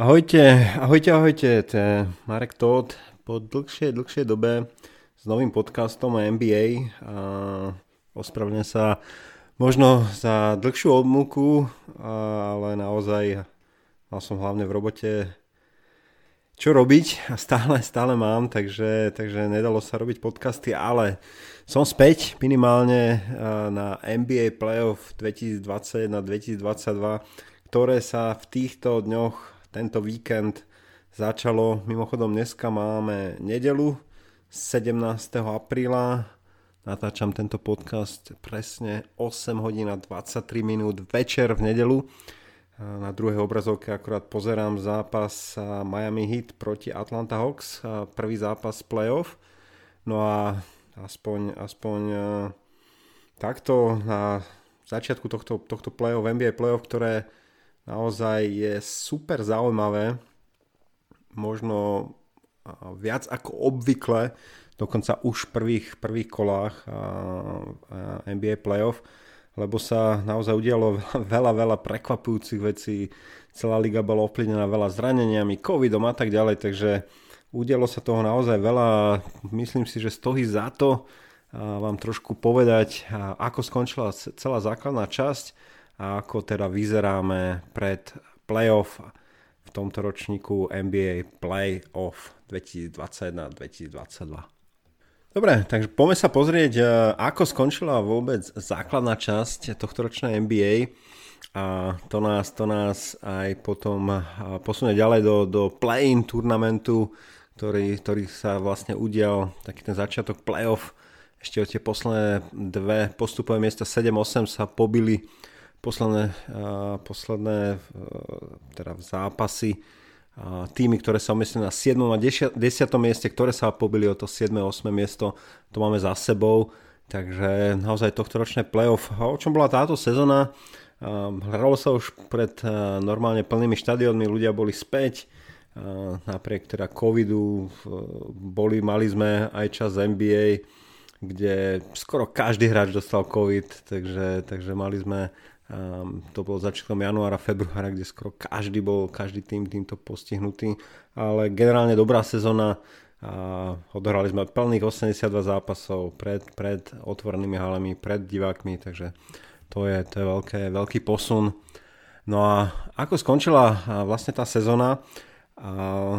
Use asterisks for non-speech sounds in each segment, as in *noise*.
Ahojte, ahojte, ahojte, to je Marek Todd po dlhšej, dlhšej dobe s novým podcastom o NBA a ospravedlňujem sa možno za dlhšiu obmúku, ale naozaj mal som hlavne v robote čo robiť a stále, stále mám, takže, takže nedalo sa robiť podcasty, ale som späť minimálne na NBA Playoff 2020 na 2022, ktoré sa v týchto dňoch tento víkend začalo. Mimochodom dneska máme nedelu 17. apríla. Natáčam tento podcast presne 8 hodín a 23 minút večer v nedelu. Na druhej obrazovke akurát pozerám zápas Miami Heat proti Atlanta Hawks, prvý zápas playoff. No a aspoň, aspoň e, takto na začiatku tohto, tohto playoff, NBA playoff, ktoré naozaj je super zaujímavé, možno viac ako obvykle, dokonca už v prvých, prvých kolách NBA playoff, lebo sa naozaj udialo *laughs* veľa, veľa prekvapujúcich vecí. Celá liga bola ovplyvnená veľa zraneniami, covidom a tak ďalej, takže udialo sa toho naozaj veľa. Myslím si, že stojí za to vám trošku povedať, ako skončila celá základná časť a ako teda vyzeráme pred playoff v tomto ročníku NBA Playoff 2021-2022. Dobre, takže poďme sa pozrieť, e, ako skončila vôbec základná časť tohto ročnej NBA a to nás, to nás aj potom e, posunie ďalej do, do play-in turnamentu, ktorý, ktorý sa vlastne udial, taký ten začiatok playoff, ešte o tie posledné dve postupové miesta 7-8 sa pobili posledné, posledné teda zápasy týmy, ktoré sa umiestnili na 7. a 10. mieste, ktoré sa pobili o to 7. a 8. miesto, to máme za sebou. Takže naozaj tohto ročné playoff. A o čom bola táto sezóna? Hralo sa už pred normálne plnými štadiónmi, ľudia boli späť. Napriek teda covidu boli, mali sme aj čas NBA, kde skoro každý hráč dostal covid, takže, takže mali sme Um, to bolo začiatkom januára, februára, kde skoro každý bol, každý tým týmto postihnutý, ale generálne dobrá sezóna a odohrali sme plných 82 zápasov pred, pred otvorenými halami, pred divákmi, takže to je, to je veľké, veľký posun. No a ako skončila vlastne tá sezóna a,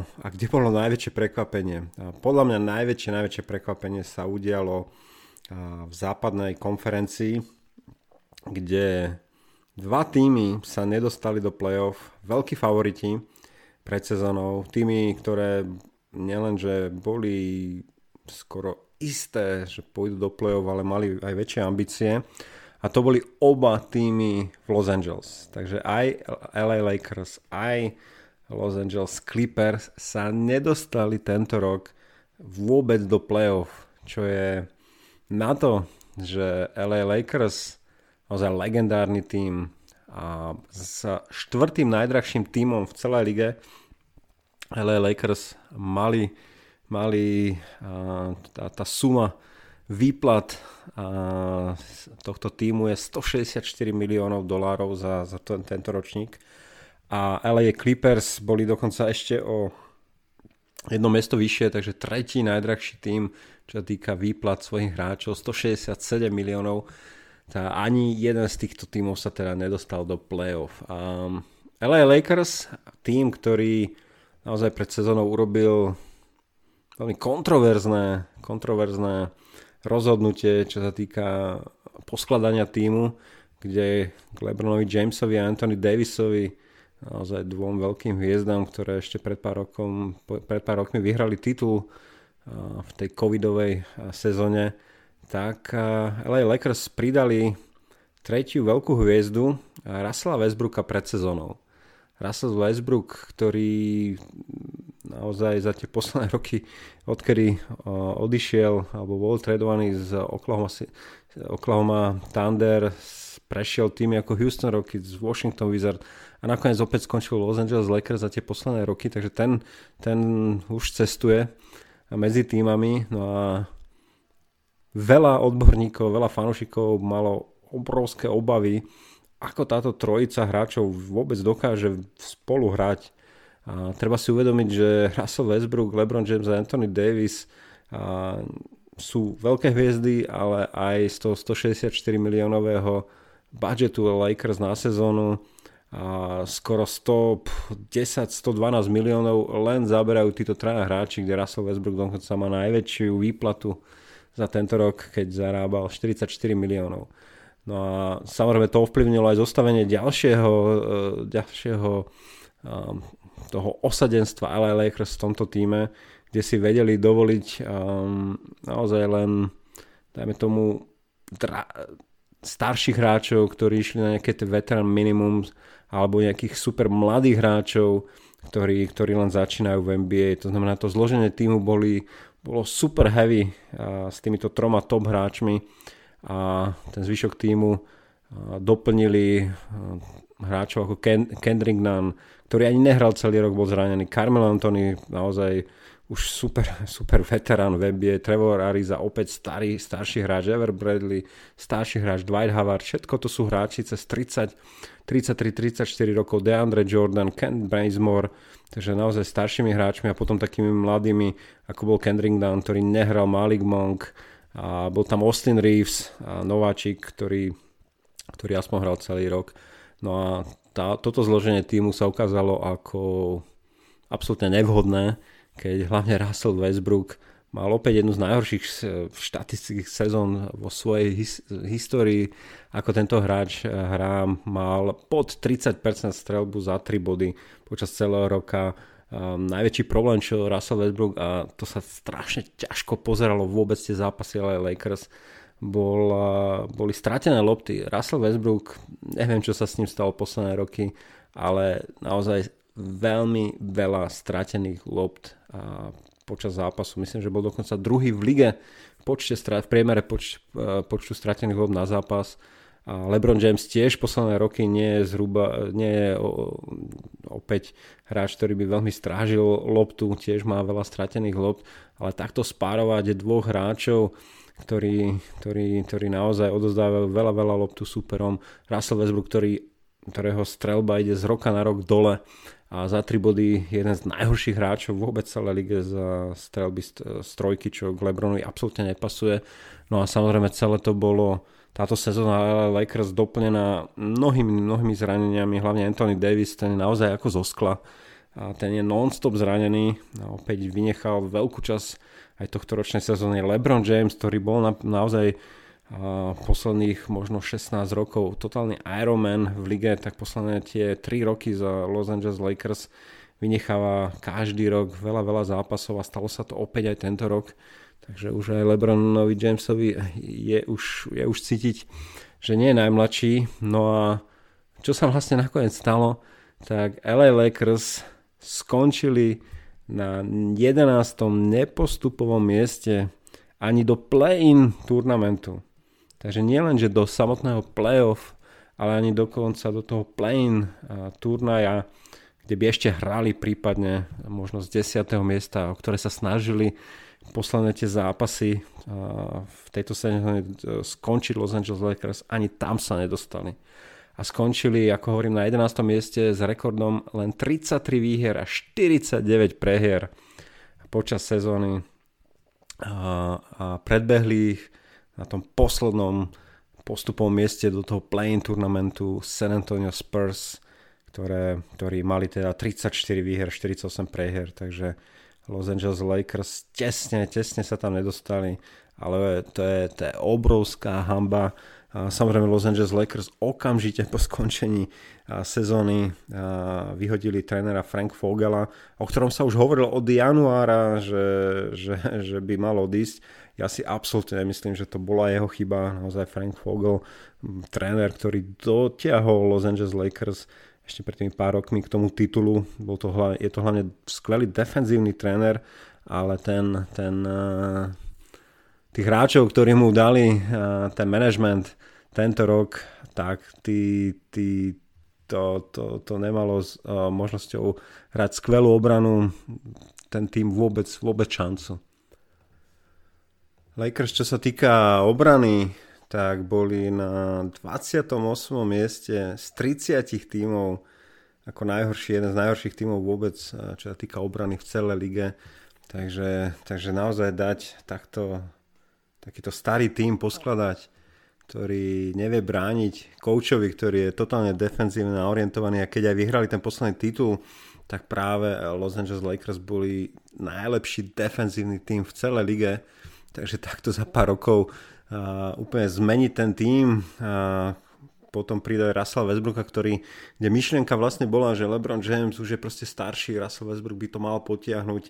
a kde bolo najväčšie prekvapenie? A podľa mňa najväčšie, najväčšie prekvapenie sa udialo v západnej konferencii, kde Dva týmy sa nedostali do play-off, veľkí favoriti pred sezónou, týmy, ktoré nielenže boli skoro isté, že pôjdu do play-off, ale mali aj väčšie ambície. A to boli oba týmy v Los Angeles. Takže aj LA Lakers, aj Los Angeles Clippers sa nedostali tento rok vôbec do play-off, čo je na to, že LA Lakers naozaj legendárny tým a s štvrtým najdrahším tímom v celej lige LA Lakers mali, mali tá, tá suma výplat tohto týmu je 164 miliónov dolárov za, za to, tento ročník. A LA Clippers boli dokonca ešte o jedno miesto vyššie, takže tretí najdrahší tým, čo sa týka výplat svojich hráčov, 167 miliónov tá, ani jeden z týchto tímov sa teda nedostal do playoff. Um, LA Lakers, tým, ktorý naozaj pred sezónou urobil veľmi kontroverzné, kontroverzné rozhodnutie, čo sa týka poskladania týmu, kde k Lebronovi Jamesovi a Anthony Davisovi naozaj dvom veľkým hviezdám, ktoré ešte pred pár, rokom, pred pár rokmi vyhrali titul v tej covidovej sezóne, tak LA Lakers pridali tretiu veľkú hviezdu Russella Westbrooka pred sezónou. Russell Westbrook, ktorý naozaj za tie posledné *laughs* roky, odkedy odišiel alebo bol tradovaný z Oklahoma, Oklahoma Thunder, prešiel tým ako Houston Rockets, Washington Wizard a nakoniec opäť skončil Los Angeles Lakers za tie posledné roky, takže ten, ten už cestuje medzi týmami. No a veľa odborníkov, veľa fanúšikov malo obrovské obavy, ako táto trojica hráčov vôbec dokáže spolu hrať. A treba si uvedomiť, že Russell Westbrook, LeBron James a Anthony Davis a sú veľké hviezdy, ale aj z toho 164 miliónového budžetu Lakers na sezónu a skoro 110-112 miliónov len zaberajú títo traja hráči, kde Russell Westbrook dokonca má najväčšiu výplatu za tento rok, keď zarábal 44 miliónov. No a samozrejme to ovplyvnilo aj zostavenie ďalšieho, e, ďalšieho toho osadenstva LA Lakers v tomto týme, kde si vedeli dovoliť um, naozaj len, dajme tomu, dra- starších hráčov, ktorí išli na nejaké veteran minimum alebo nejakých super mladých hráčov, ktorí, ktorí len začínajú v NBA. To znamená, to zloženie týmu boli, bolo super heavy s týmito troma top hráčmi a ten zvyšok týmu doplnili hráčov ako Ken, Kendrick Nunn, ktorý ani nehral celý rok, bol zranený. Carmelo Anthony naozaj už super, *laughs* super veterán v NBA, Trevor Ariza, opäť starý, starší hráč, Ever Bradley, starší hráč, Dwight Howard, všetko to sú hráči cez 30, 33, 34 rokov, DeAndre Jordan, Ken Bazemore, takže naozaj staršími hráčmi a potom takými mladými, ako bol Kendrick Dunn, ktorý nehral Malik Monk, a bol tam Austin Reeves, a nováčik, ktorý, ktorý aspoň hral celý rok. No a tá, toto zloženie týmu sa ukázalo ako absolútne nevhodné keď hlavne Russell Westbrook mal opäť jednu z najhorších štatistických sezón vo svojej his- histórii, ako tento hráč eh, hrá, mal pod 30% strelbu za 3 body počas celého roka. Um, najväčší problém, čo Russell Westbrook a to sa strašne ťažko pozeralo vôbec tie zápasy ale Lakers, bol, uh, boli stratené lopty. Russell Westbrook, neviem čo sa s ním stalo posledné roky, ale naozaj veľmi veľa stratených lopt a počas zápasu. Myslím, že bol dokonca druhý v lige v, počte, v priemere poč, e, počtu stratených lopt na zápas. A LeBron James tiež posledné roky nie je zhruba, nie je opäť hráč, ktorý by veľmi strážil loptu, tiež má veľa stratených lopt, ale takto spárovať dvoch hráčov, ktorí, ktorí, ktorí naozaj odozdávajú veľa, veľa loptu superom. Russell Westbrook, ktorý, ktorého strelba ide z roka na rok dole a za 3 body jeden z najhorších hráčov vôbec celé lige za strelby z trojky, čo k Lebronovi absolútne nepasuje. No a samozrejme celé to bolo táto sezóna Lakers doplnená mnohými, mnohými zraneniami, hlavne Anthony Davis, ten je naozaj ako zo skla a ten je non-stop zranený a opäť vynechal veľkú časť aj tohto ročnej sezóny LeBron James, ktorý bol na, naozaj posledných možno 16 rokov totálny Ironman v lige, tak posledné tie 3 roky za Los Angeles Lakers vynecháva každý rok veľa, veľa zápasov a stalo sa to opäť aj tento rok. Takže už aj Lebronovi Jamesovi je už, je už cítiť, že nie je najmladší. No a čo sa vlastne nakoniec stalo, tak LA Lakers skončili na 11. nepostupovom mieste ani do play-in turnamentu. Takže nielen, že do samotného playoff, ale ani dokonca do toho play-in turnaja, kde by ešte hrali prípadne možno z 10. miesta, o ktoré sa snažili posledné tie zápasy v tejto sezóne e, skončiť Los Angeles Lakers, ani tam sa nedostali. A skončili, ako hovorím, na 11. mieste s rekordom len 33 výhier a 49 prehier počas sezóny a predbehli ich na tom poslednom postupovom mieste do toho play-in turnamentu San Antonio Spurs, ktoré, ktorí mali teda 34 výher, 48 prehier, takže Los Angeles Lakers tesne, tesne sa tam nedostali, ale to je, to je obrovská hamba. Samozrejme Los Angeles Lakers okamžite po skončení sezóny vyhodili trénera Frank Fogela, o ktorom sa už hovorilo od januára, že, že, že by mal odísť ja si absolútne nemyslím, že to bola jeho chyba. Naozaj Frank Vogel, tréner, ktorý dotiahol Los Angeles Lakers ešte pred tými pár rokmi k tomu titulu. Bol to, je to hlavne skvelý defenzívny tréner, ale ten, ten tých hráčov, ktorí mu dali ten management tento rok, tak tí, tí, to, to, to nemalo s možnosťou hrať skvelú obranu, ten tým vôbec, vôbec šancu. Lakers, čo sa týka obrany, tak boli na 28. mieste z 30 tímov, ako najhorší, jeden z najhorších tímov vôbec, čo sa týka obrany v celej lige. Takže, takže naozaj dať takto, takýto starý tým poskladať, ktorý nevie brániť koučovi, ktorý je totálne defenzívne orientovaný a keď aj vyhrali ten posledný titul, tak práve Los Angeles Lakers boli najlepší defenzívny tým v celej lige. Takže takto za pár rokov uh, úplne zmeniť ten tým, uh, potom príde Russell Westbrooka, ktorý, kde myšlienka vlastne bola, že LeBron James už je proste starší, Russell Westbrook by to mal potiahnuť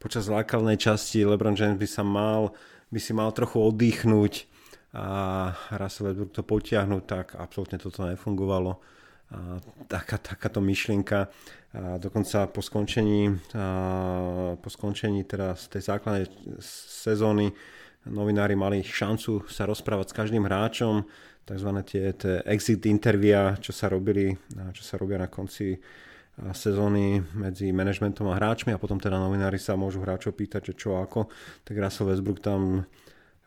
počas základnej časti, LeBron James by sa mal, by si mal trochu oddychnúť a Russell Westbrook to potiahnuť, tak absolútne toto nefungovalo. Taká, takáto myšlienka a dokonca po skončení, a po skončení teda tej základnej sezóny novinári mali šancu sa rozprávať s každým hráčom, tzv. tie, tie exit intervia, čo sa robili, čo sa robia na konci sezóny medzi manažmentom a hráčmi a potom teda novinári sa môžu hráčov pýtať, že čo ako. Tak Russell Westbrook tam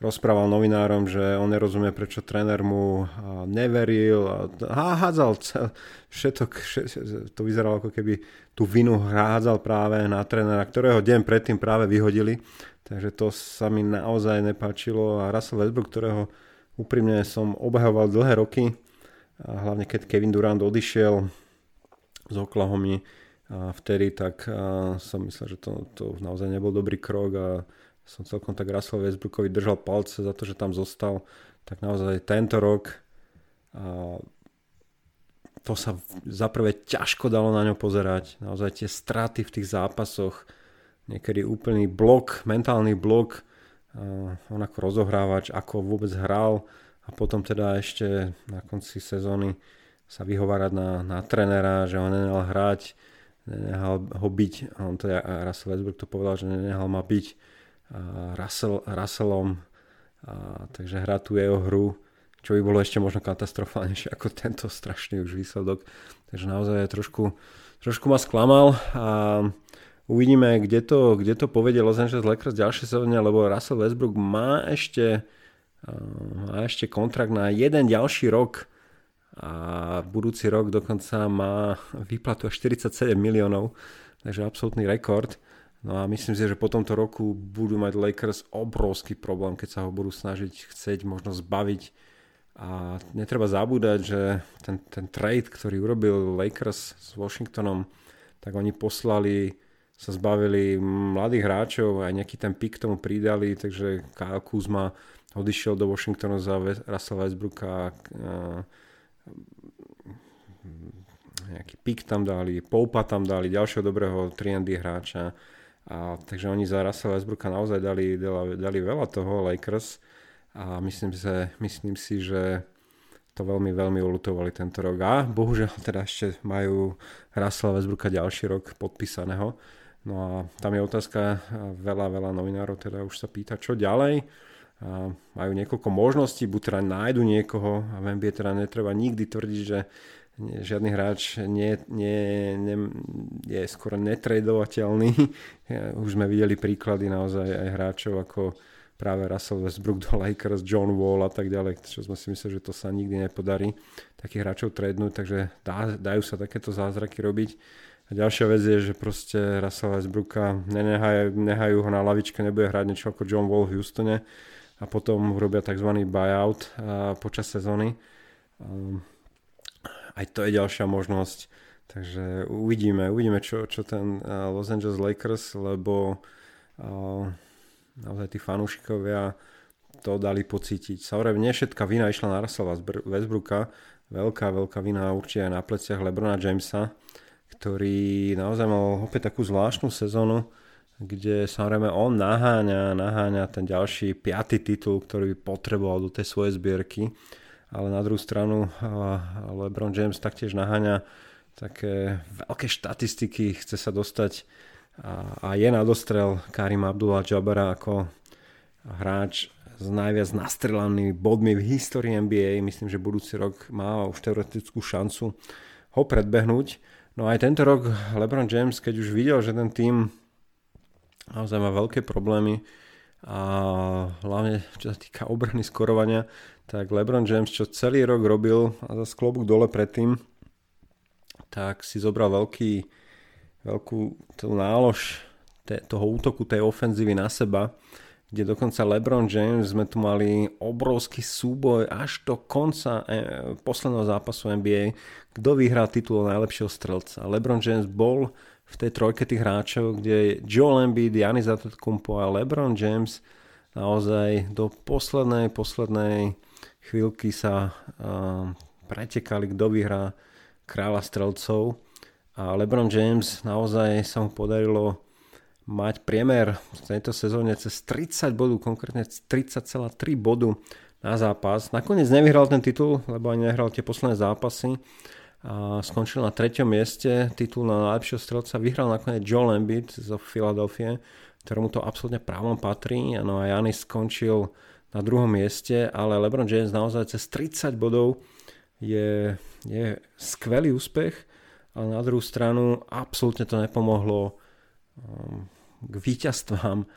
rozprával novinárom, že on nerozumie, prečo tréner mu neveril a hádzal všetok, to vyzeralo ako keby tú vinu hádzal práve na trénera, ktorého deň predtým práve vyhodili, takže to sa mi naozaj nepáčilo. A Russell Westbrook, ktorého úprimne som obhajoval dlhé roky, a hlavne keď Kevin Durant odišiel z Oklahomy a vtedy, tak som myslel, že to, to naozaj nebol dobrý krok a som celkom tak Russell Westbrookovi držal palce za to, že tam zostal, tak naozaj tento rok a to sa za prvé ťažko dalo na ňo pozerať. Naozaj tie straty v tých zápasoch, niekedy úplný blok, mentálny blok, on ako rozohrávač, ako vôbec hral a potom teda ešte na konci sezóny sa vyhovárať na, na trenera, že ho nenehal hrať, nenehal ho byť, a on to ja, Russell Westbrook to povedal, že nenehal ma byť Russell, Russellom, a, takže hrá tu jeho hru, čo by bolo ešte možno katastrofálnejšie ako tento strašný už výsledok. Takže naozaj trošku, trošku ma sklamal a Uvidíme, kde to, kde to povedie Los Angeles Lakers ďalšie sezóne, lebo Russell Westbrook má ešte, má ešte kontrakt na jeden ďalší rok a budúci rok dokonca má výplatu až 47 miliónov, takže absolútny rekord. No a myslím si, že po tomto roku budú mať Lakers obrovský problém, keď sa ho budú snažiť chcieť možno zbaviť. A netreba zabúdať, že ten, ten trade, ktorý urobil Lakers s Washingtonom, tak oni poslali sa zbavili mladých hráčov, aj nejaký ten pik tomu pridali, takže Kyle Kuzma odišiel do Washingtonu za Russell Westbrooka nejaký pik tam dali, Poupa tam dali, ďalšieho dobrého 3 hráča. A, takže oni za Russell Westbrooka naozaj dali, dali, veľa toho Lakers a myslím, že, myslím si, že to veľmi, veľmi ulutovali tento rok. A bohužiaľ teda ešte majú Russell Westbrooka ďalší rok podpísaného. No a tam je otázka, veľa, veľa novinárov teda už sa pýta, čo ďalej. A majú niekoľko možností, buď teda nájdu niekoho a v NBA teda netreba nikdy tvrdiť, že žiadny hráč nie, nie, nie, je skoro netradovateľný. *laughs* Už sme videli príklady naozaj aj hráčov ako práve Russell Westbrook do Lakers, John Wall a tak ďalej, čo sme si mysleli, že to sa nikdy nepodarí takých hráčov tradnúť, takže dá, dajú sa takéto zázraky robiť. A ďalšia vec je, že proste Russell Westbrooka nenehajú, nehajú ho na lavičke, nebude hrať niečo ako John Wall v Houstone a potom urobia tzv. buyout počas sezóny. Um, aj to je ďalšia možnosť. Takže uvidíme, uvidíme čo, čo ten uh, Los Angeles Lakers, lebo uh, naozaj tí fanúšikovia to dali pocítiť. Samozrejme, nie všetká vina išla na Russella Westbrooka, veľká, veľká vina určite aj na pleciach Lebrona Jamesa, ktorý naozaj mal opäť takú zvláštnu sezónu, kde samozrejme on naháňa, naháňa ten ďalší piatý titul, ktorý by potreboval do tej svojej zbierky, ale na druhú stranu LeBron James taktiež naháňa také veľké štatistiky, chce sa dostať a, a je na dostrel Karim Abdullah Jabara ako hráč s najviac nastrelanými bodmi v histórii NBA. Myslím, že budúci rok má už teoretickú šancu ho predbehnúť. No aj tento rok LeBron James, keď už videl, že ten tým naozaj má veľké problémy a hlavne čo sa týka obrany skorovania, tak LeBron James, čo celý rok robil a za klobúk dole predtým, tak si zobral veľký, veľkú tú nálož toho útoku, tej ofenzívy na seba, kde dokonca LeBron James sme tu mali obrovský súboj až do konca eh, posledného zápasu NBA, kto vyhrá titul najlepšieho strelca. LeBron James bol v tej trojke tých hráčov, kde Joel Embiid, Giannis Antetokounmpo a LeBron James naozaj do poslednej, poslednej chvíľky sa uh, pretekali, kto vyhrá kráľa strelcov a LeBron James naozaj sa mu podarilo mať priemer v tejto sezóne cez 30 bodov, konkrétne 30,3 bodu na zápas. Nakoniec nevyhral ten titul, lebo ani nehral tie posledné zápasy. A skončil na treťom mieste, titul na najlepšieho strelca vyhral nakoniec Joel Embiid zo Filadelfie, ktorému to absolútne právom patrí. No a Janis skončil na druhom mieste, ale LeBron James naozaj cez 30 bodov je, je skvelý úspech, ale na druhú stranu absolútne to nepomohlo um, k víťazstvám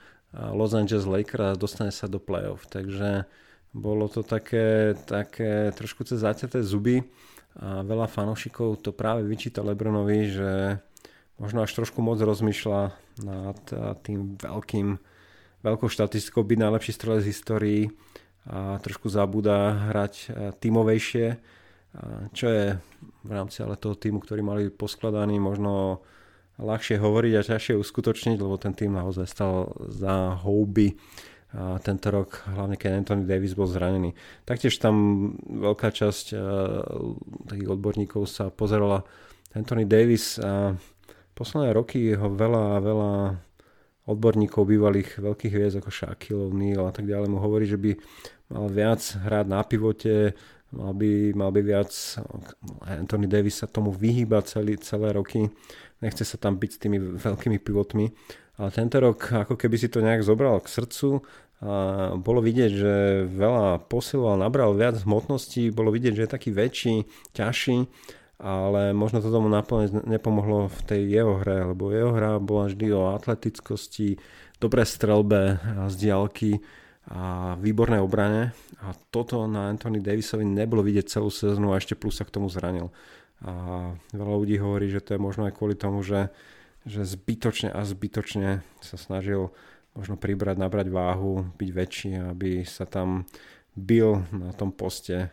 Los Angeles Lakers a dostane sa do playoff. Takže bolo to také, také trošku cez zaťaté zuby a veľa fanúšikov to práve vyčíta Lebronovi, že možno až trošku moc rozmýšľa nad tým veľkým, veľkou štatistikou byť najlepší strelec z histórii a trošku zabúda hrať tímovejšie, čo je v rámci ale toho týmu, ktorý mali poskladaný možno ľahšie hovoriť a ťažšie uskutočniť, lebo ten tým naozaj stal za houby a tento rok, hlavne keď Anthony Davis bol zranený. Taktiež tam veľká časť uh, takých odborníkov sa pozerala Anthony Davis a posledné roky ho veľa, veľa odborníkov bývalých veľkých hviezd ako Shaquille O'Neal a tak ďalej mu hovorí, že by mal viac hrať na pivote, mal by, mal by viac Anthony Davis sa tomu vyhýba celý, celé roky nechce sa tam byť s tými veľkými pivotmi. Ale tento rok ako keby si to nejak zobral k srdcu a bolo vidieť, že veľa posiloval, nabral viac hmotnosti, bolo vidieť, že je taký väčší, ťažší, ale možno to tomu naplne nepomohlo v tej jeho hre, lebo jeho hra bola vždy o atletickosti, dobré strelbe z diálky a výborné obrane a toto na Anthony Davisovi nebolo vidieť celú sezónu a ešte plus sa k tomu zranil. A veľa ľudí hovorí, že to je možno aj kvôli tomu, že, že zbytočne a zbytočne sa snažil možno pribrať, nabrať váhu, byť väčší, aby sa tam bil na tom poste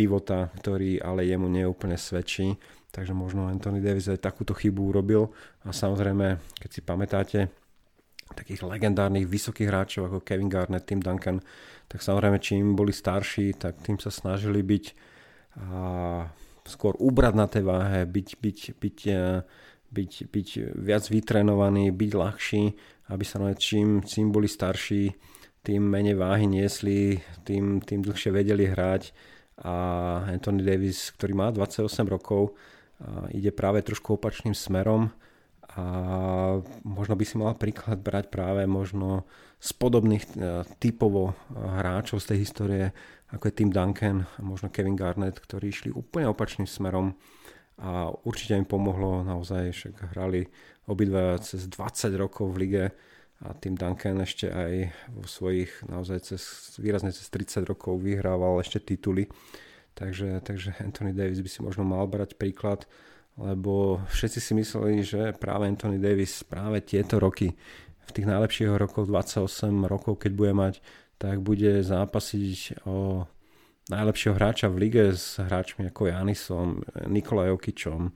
pivota, ktorý ale jemu neúplne svedčí. Takže možno Anthony Davis aj takúto chybu urobil. A samozrejme, keď si pamätáte, takých legendárnych vysokých hráčov ako Kevin Garnett, Tim Duncan, tak samozrejme čím boli starší, tak tým sa snažili byť a skôr ubrať na tej váhe, byť, byť, byť, eh, byť, byť viac vytrenovaný, byť ľahší, aby sa čím, čím boli starší, tým menej váhy niesli, tým, tým dlhšie vedeli hrať a Anthony Davis, ktorý má 28 rokov, ide práve trošku opačným smerom a možno by si mal príklad brať práve možno z podobných eh, typovo hráčov z tej histórie ako je Tim Duncan a možno Kevin Garnett, ktorí išli úplne opačným smerom a určite im pomohlo naozaj, však hrali obidva cez 20 rokov v lige a Tim Duncan ešte aj vo svojich naozaj cez, výrazne cez 30 rokov vyhrával ešte tituly. Takže, takže Anthony Davis by si možno mal brať príklad, lebo všetci si mysleli, že práve Anthony Davis práve tieto roky v tých najlepších rokoch 28 rokov, keď bude mať tak bude zápasiť o najlepšieho hráča v lige s hráčmi ako Janisom, Nikolaj Jokičom,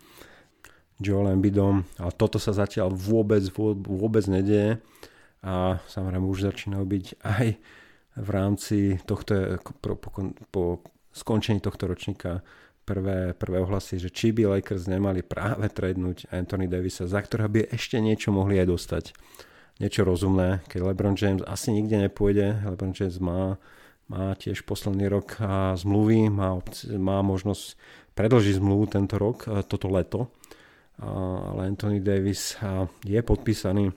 Joel Embiidom, ale toto sa zatiaľ vôbec, vôbec nedieje a samozrejme už začínajú byť aj v rámci tohto, po, po, po skončení tohto ročníka prvé, prvé ohlasy, že či by Lakers nemali práve tradnúť Anthony Davisa, za ktorého by ešte niečo mohli aj dostať niečo rozumné, keď LeBron James asi nikde nepôjde. LeBron James má, má tiež posledný rok zmluvy, má, má možnosť predlžiť zmluvu tento rok, toto leto. Ale Anthony Davis je podpísaný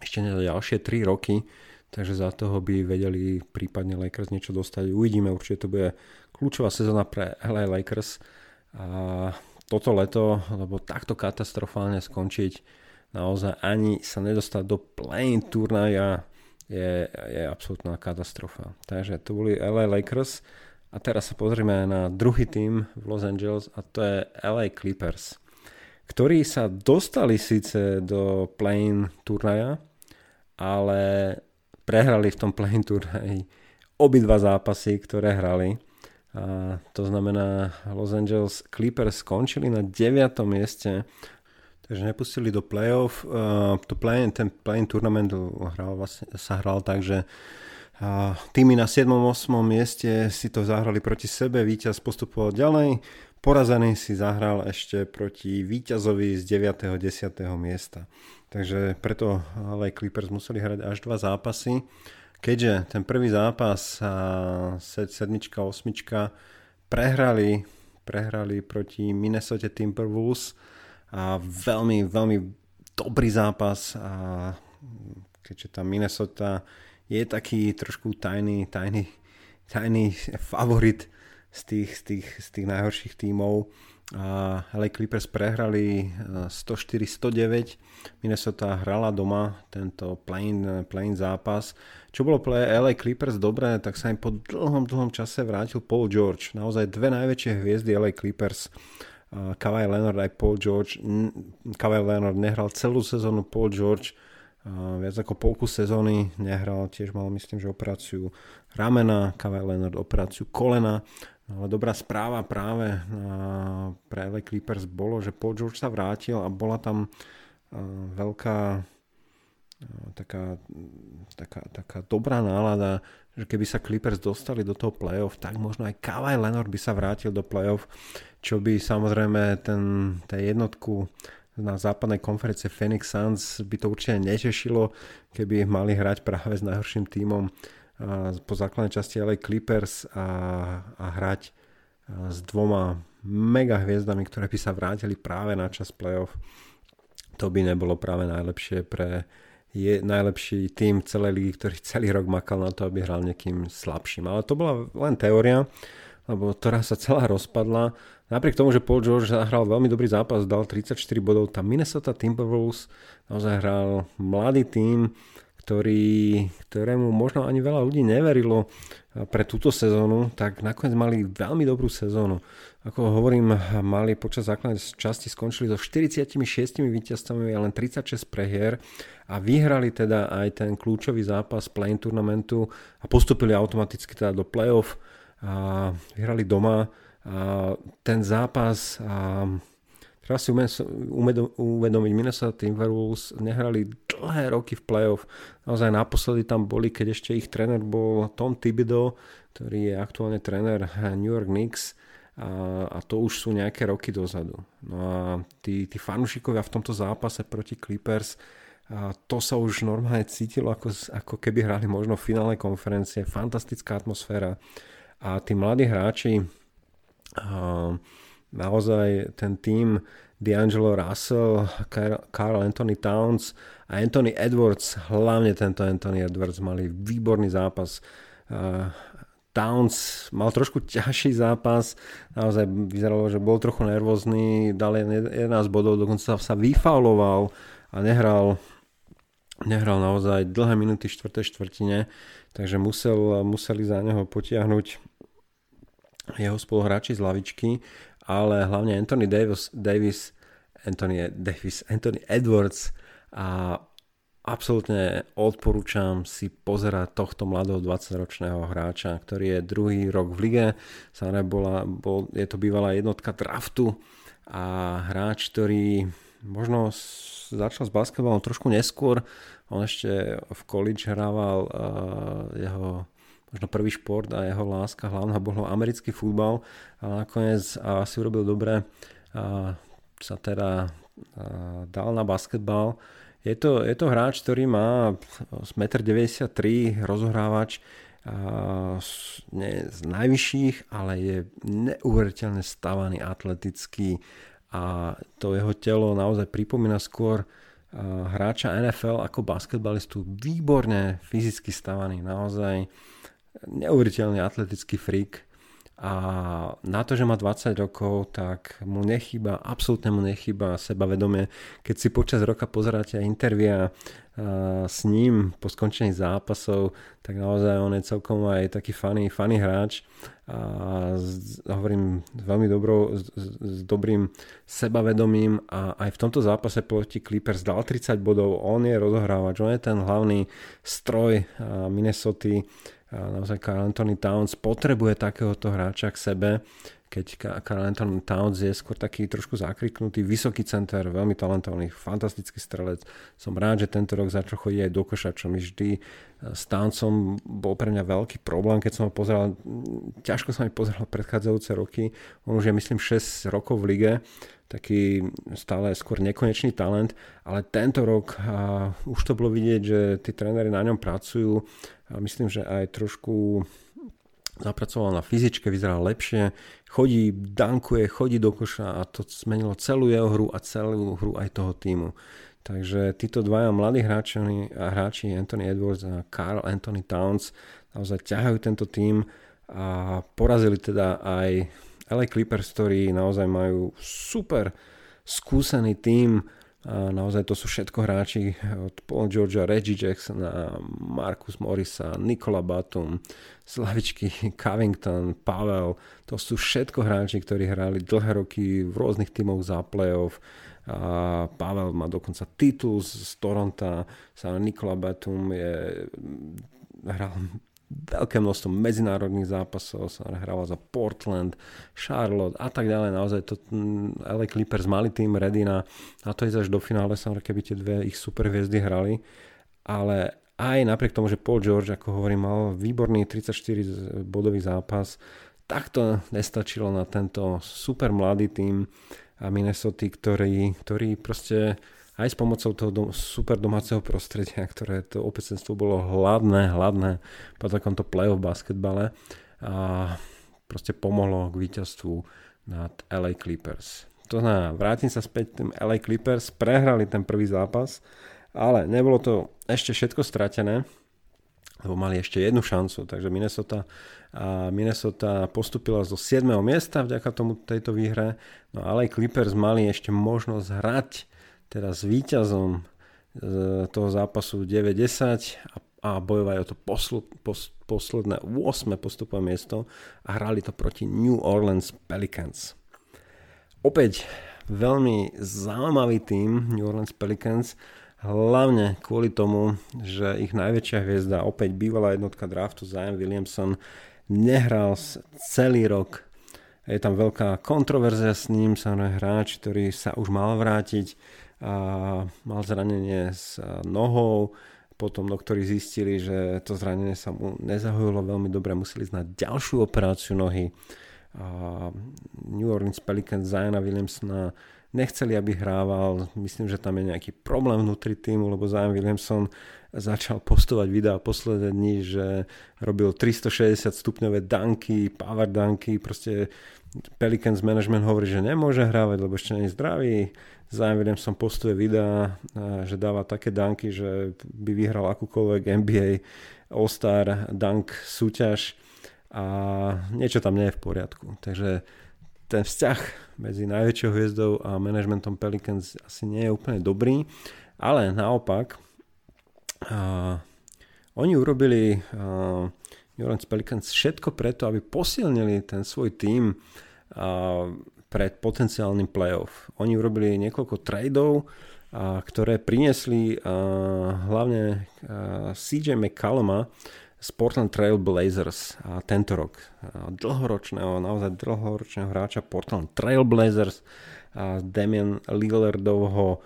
ešte na ďalšie 3 roky, takže za toho by vedeli prípadne Lakers niečo dostať. Uvidíme, určite to bude kľúčová sezóna pre LA Lakers. A toto leto, lebo takto katastrofálne skončiť naozaj ani sa nedostať do play turnaja je, je absolútna katastrofa. Takže to boli LA Lakers a teraz sa pozrieme na druhý tým v Los Angeles a to je LA Clippers. ktorí sa dostali síce do play turnaja, ale prehrali v tom play turnaji obidva zápasy, ktoré hrali. A to znamená, Los Angeles Clippers skončili na 9. mieste, takže nepustili do playoff. Uh, to play, ten play tournament hral, vlastne, sa hral tak, že uh, týmy na 7. 8. mieste si to zahrali proti sebe, víťaz postupoval ďalej, porazený si zahral ešte proti víťazovi z 9. 10. miesta. Takže preto ale Clippers museli hrať až dva zápasy keďže ten prvý zápas set, sedmička, osmička prehrali, prehrali proti Minnesota Timberwolves a veľmi, veľmi dobrý zápas a keďže tá Minnesota je taký trošku tajný, tajný, tajný favorit z tých, z tých, z tých najhorších tímov, a LA Clippers prehrali 104-109. E, Minnesota hrala doma tento plain, plain zápas. Čo bolo pre LA Clippers dobré, tak sa im po dlhom, dlhom čase vrátil Paul George. Naozaj dve najväčšie hviezdy LA Clippers. Kawhi Leonard aj Paul George. Kawhi Leonard nehral celú sezónu, Paul George viac ako polku sezóny nehral, tiež mal myslím, že operáciu ramena, Kawhi Leonard operáciu kolena ale dobrá správa práve pre LA Clippers bolo, že Paul George sa vrátil a bola tam veľká taká, taká, taká dobrá nálada, že keby sa Clippers dostali do toho playoff, tak možno aj Kawhi Leonard by sa vrátil do playoff, čo by samozrejme ten, tej jednotku na západnej konferencie Phoenix Suns by to určite netešilo, keby mali hrať práve s najhorším tímom po základnej časti LA Clippers a, a hrať s dvoma mega hviezdami, ktoré by sa vrátili práve na čas playoff. To by nebolo práve najlepšie pre je najlepší tým celej ligy, ktorý celý rok makal na to, aby hral niekým slabším. Ale to bola len teória, lebo ktorá sa celá rozpadla. Napriek tomu, že Paul George zahral veľmi dobrý zápas, dal 34 bodov, tam Minnesota Timberwolves naozaj hral mladý tým, ktorý, ktorému možno ani veľa ľudí neverilo pre túto sezónu, tak nakoniec mali veľmi dobrú sezónu. Ako hovorím, mali počas základnej časti skončili so 46 víťazstvami a len 36 prehier a vyhrali teda aj ten kľúčový zápas play turnamentu a postupili automaticky teda do playoff a vyhrali doma a ten zápas a Treba si uvedomiť, Minnesota Timberwolves nehrali dlhé roky v playoff. Naozaj naposledy tam boli, keď ešte ich tréner bol Tom Thibodeau, ktorý je aktuálne tréner New York Knicks a, a to už sú nejaké roky dozadu. No a tí, tí fanúšikovia v tomto zápase proti Clippers a to sa už normálne cítilo, ako, ako keby hrali možno v finále konferencie. Fantastická atmosféra. A tí mladí hráči a, naozaj ten tým D'Angelo Russell, Carl Anthony Towns a Anthony Edwards, hlavne tento Anthony Edwards mali výborný zápas. Towns mal trošku ťažší zápas, naozaj vyzeralo, že bol trochu nervózny, dal 11 bodov, dokonca sa vyfauloval a nehral, nehral naozaj dlhé minúty 4. štvrtine, takže musel, museli za neho potiahnuť jeho spoluhráči z lavičky ale hlavne Anthony Davis, Davis Anthony Davis, Anthony Edwards a absolútne odporúčam si pozerať tohto mladého 20-ročného hráča, ktorý je druhý rok v lige. Samozrejme bola, bol, je to bývalá jednotka draftu a hráč, ktorý možno začal s basketbalom trošku neskôr. On ešte v college hrával uh, jeho možno prvý šport a jeho láska hlavná bol americký futbal a nakoniec si urobil dobre a sa teda dal na basketbal. Je to, je to hráč, ktorý má 1,93 m, rozohrávač nie z najvyšších, ale je neuveriteľne stavaný atletický a to jeho telo naozaj pripomína skôr hráča NFL ako basketbalistu. Výborne fyzicky stavaný, naozaj neuveriteľne atletický freak. A na to, že má 20 rokov, tak mu nechýba, absolútne mu nechýba sebavedomie. Keď si počas roka pozeráte intervia s ním po skončení zápasov, tak naozaj on je celkom aj taký funny, funny hráč. A s, hovorím s veľmi dobrou, s, s dobrým sebavedomím. A aj v tomto zápase proti Clippers dal 30 bodov, on je rozohrávač, on je ten hlavný stroj Minnesota, naozaj Carl Anthony Towns potrebuje takéhoto hráča k sebe, keď Carl Anthony Towns je skôr taký trošku zakriknutý, vysoký center, veľmi talentovaný, fantastický strelec. Som rád, že tento rok začal chodiť aj do koša, čo mi vždy e, s Townsom bol pre mňa veľký problém, keď som ho pozeral, ťažko sa mi pozeral predchádzajúce roky, on už je myslím 6 rokov v lige, taký stále skôr nekonečný talent, ale tento rok a už to bolo vidieť, že tí tréneri na ňom pracujú a myslím, že aj trošku zapracoval na fyzičke, vyzeral lepšie, chodí, dankuje, chodí do koša a to zmenilo celú jeho hru a celú hru aj toho týmu. Takže títo dvaja mladí hráči, hráči Anthony Edwards a Carl Anthony Towns naozaj ťahajú tento tým a porazili teda aj LA Clippers, ktorí naozaj majú super skúsený tým, a naozaj to sú všetko hráči od Paul Georgia, Reggie Jackson, Marcus Morrisa, Nikola Batum, Slavičky, *laughs* Covington, Pavel. To sú všetko hráči, ktorí hrali dlhé roky v rôznych tímoch za playoff. A Pavel má dokonca titul z Toronto, sa Nikola Batum je, hral veľké množstvo medzinárodných zápasov, sa hráva za Portland, Charlotte a tak ďalej. Naozaj to mm, LA Clippers mali tým ready na, na to ísť až do finále, samozrejme, keby tie dve ich super hviezdy hrali. Ale aj napriek tomu, že Paul George, ako hovorím, mal výborný 34 bodový zápas, tak to nestačilo na tento super mladý tým Minnesota, ktorý, ktorý proste aj s pomocou toho dom- super domáceho prostredia, *laughs* ktoré to opecenstvo bolo hladné, hladné po takomto play-off basketbale a proste pomohlo k víťazstvu nad LA Clippers. To znamená, vrátim sa späť tým LA Clippers, prehrali ten prvý zápas, ale nebolo to ešte všetko stratené, lebo mali ešte jednu šancu, takže Minnesota, Minnesota postupila zo 7. miesta vďaka tomu tejto výhre, no ale Clippers mali ešte možnosť hrať s víťazom toho zápasu 9-10 a, a bojovali o to posl, pos, posledné 8. postupové miesto a hrali to proti New Orleans Pelicans. Opäť veľmi zaujímavý tým New Orleans Pelicans, hlavne kvôli tomu, že ich najväčšia hviezda, opäť bývalá jednotka draftu Zion Williamson, nehral celý rok. Je tam veľká kontroverzia s ním, sa hráč, ktorý sa už mal vrátiť mal zranenie s nohou, potom doktori zistili, že to zranenie sa mu nezahojilo veľmi dobre, museli znať ďalšiu operáciu nohy. A New Orleans Pelicans Ziona Williamsona nechceli, aby hrával. Myslím, že tam je nejaký problém vnútri týmu, lebo Zion Williamson začal postovať videá posledné dni, že robil 360 stupňové danky, power danky, proste Pelicans management hovorí, že nemôže hrávať, lebo ešte nie zdravý Zájem som postuje videa, že dáva také danky, že by vyhral akúkoľvek NBA All-Star Dunk súťaž a niečo tam nie je v poriadku. Takže ten vzťah medzi najväčšou hviezdou a managementom Pelicans asi nie je úplne dobrý, ale naopak uh, oni urobili uh, New Orleans Pelicans všetko preto, aby posilnili ten svoj tým uh, pred potenciálnym playoff. Oni urobili niekoľko tradeov, ktoré priniesli hlavne a, CJ McCalluma z Portland Trail Blazers tento rok. Dlhoročného, naozaj dlhoročného hráča Portland Trail Blazers a Damian Lillardovho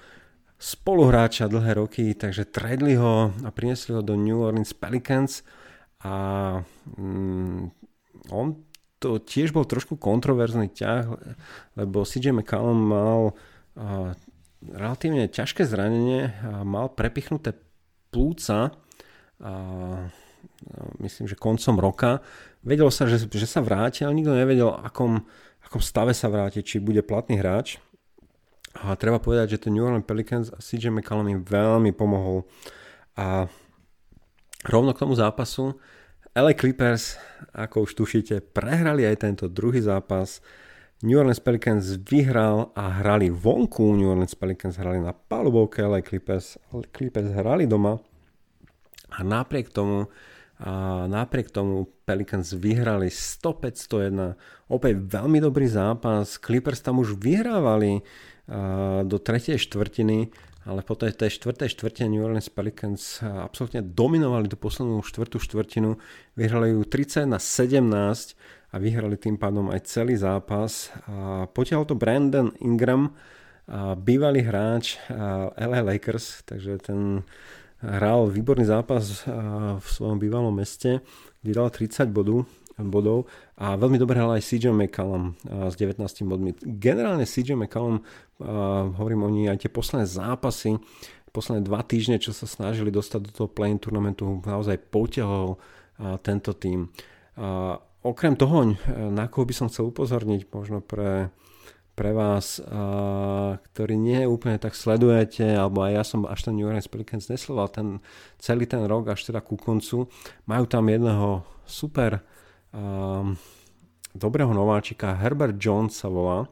spoluhráča dlhé roky, takže tradeli ho a priniesli ho do New Orleans Pelicans a mm, on to tiež bol trošku kontroverzný ťah, lebo CJ McCallum mal uh, relatívne ťažké zranenie, a mal prepichnuté plúca, a, myslím, že koncom roka. Vedelo sa, že, že sa vráti, ale nikto nevedel, akom, akom stave sa vráti, či bude platný hráč. A treba povedať, že ten New Orleans Pelicans a CJ McCallum im veľmi pomohol. A rovno k tomu zápasu LA Clippers, ako už tušíte, prehrali aj tento druhý zápas. New Orleans Pelicans vyhral a hrali vonku. New Orleans Pelicans hrali na palubovke, ale Clippers, Clippers hrali doma. A napriek tomu, a napriek tomu Pelicans vyhrali 105-101. Opäť veľmi dobrý zápas. Clippers tam už vyhrávali do tretej štvrtiny, ale po tej, tej štvrtej štvrtine New Orleans Pelicans absolútne dominovali tú poslednú štvrtú štvrtinu. Vyhrali ju 30 na 17 a vyhrali tým pádom aj celý zápas. A potiaľ to Brandon Ingram, bývalý hráč LA Lakers, takže ten hral výborný zápas v svojom bývalom meste, kde dal 30 bodov, bodov a veľmi dobre hral aj CJ McCallum s 19 bodmi. Generálne CJ McCallum, hovorím o ní aj tie posledné zápasy, posledné dva týždne, čo sa snažili dostať do toho play turnamentu, naozaj potiahol tento tým. Okrem toho, na koho by som chcel upozorniť, možno pre, pre vás, ktorí nie úplne tak sledujete, alebo aj ja som až ten New Orleans Pelicans nesledoval ten, celý ten rok až teda ku koncu, majú tam jedného super dobrého nováčika, Herbert Jones sa volá.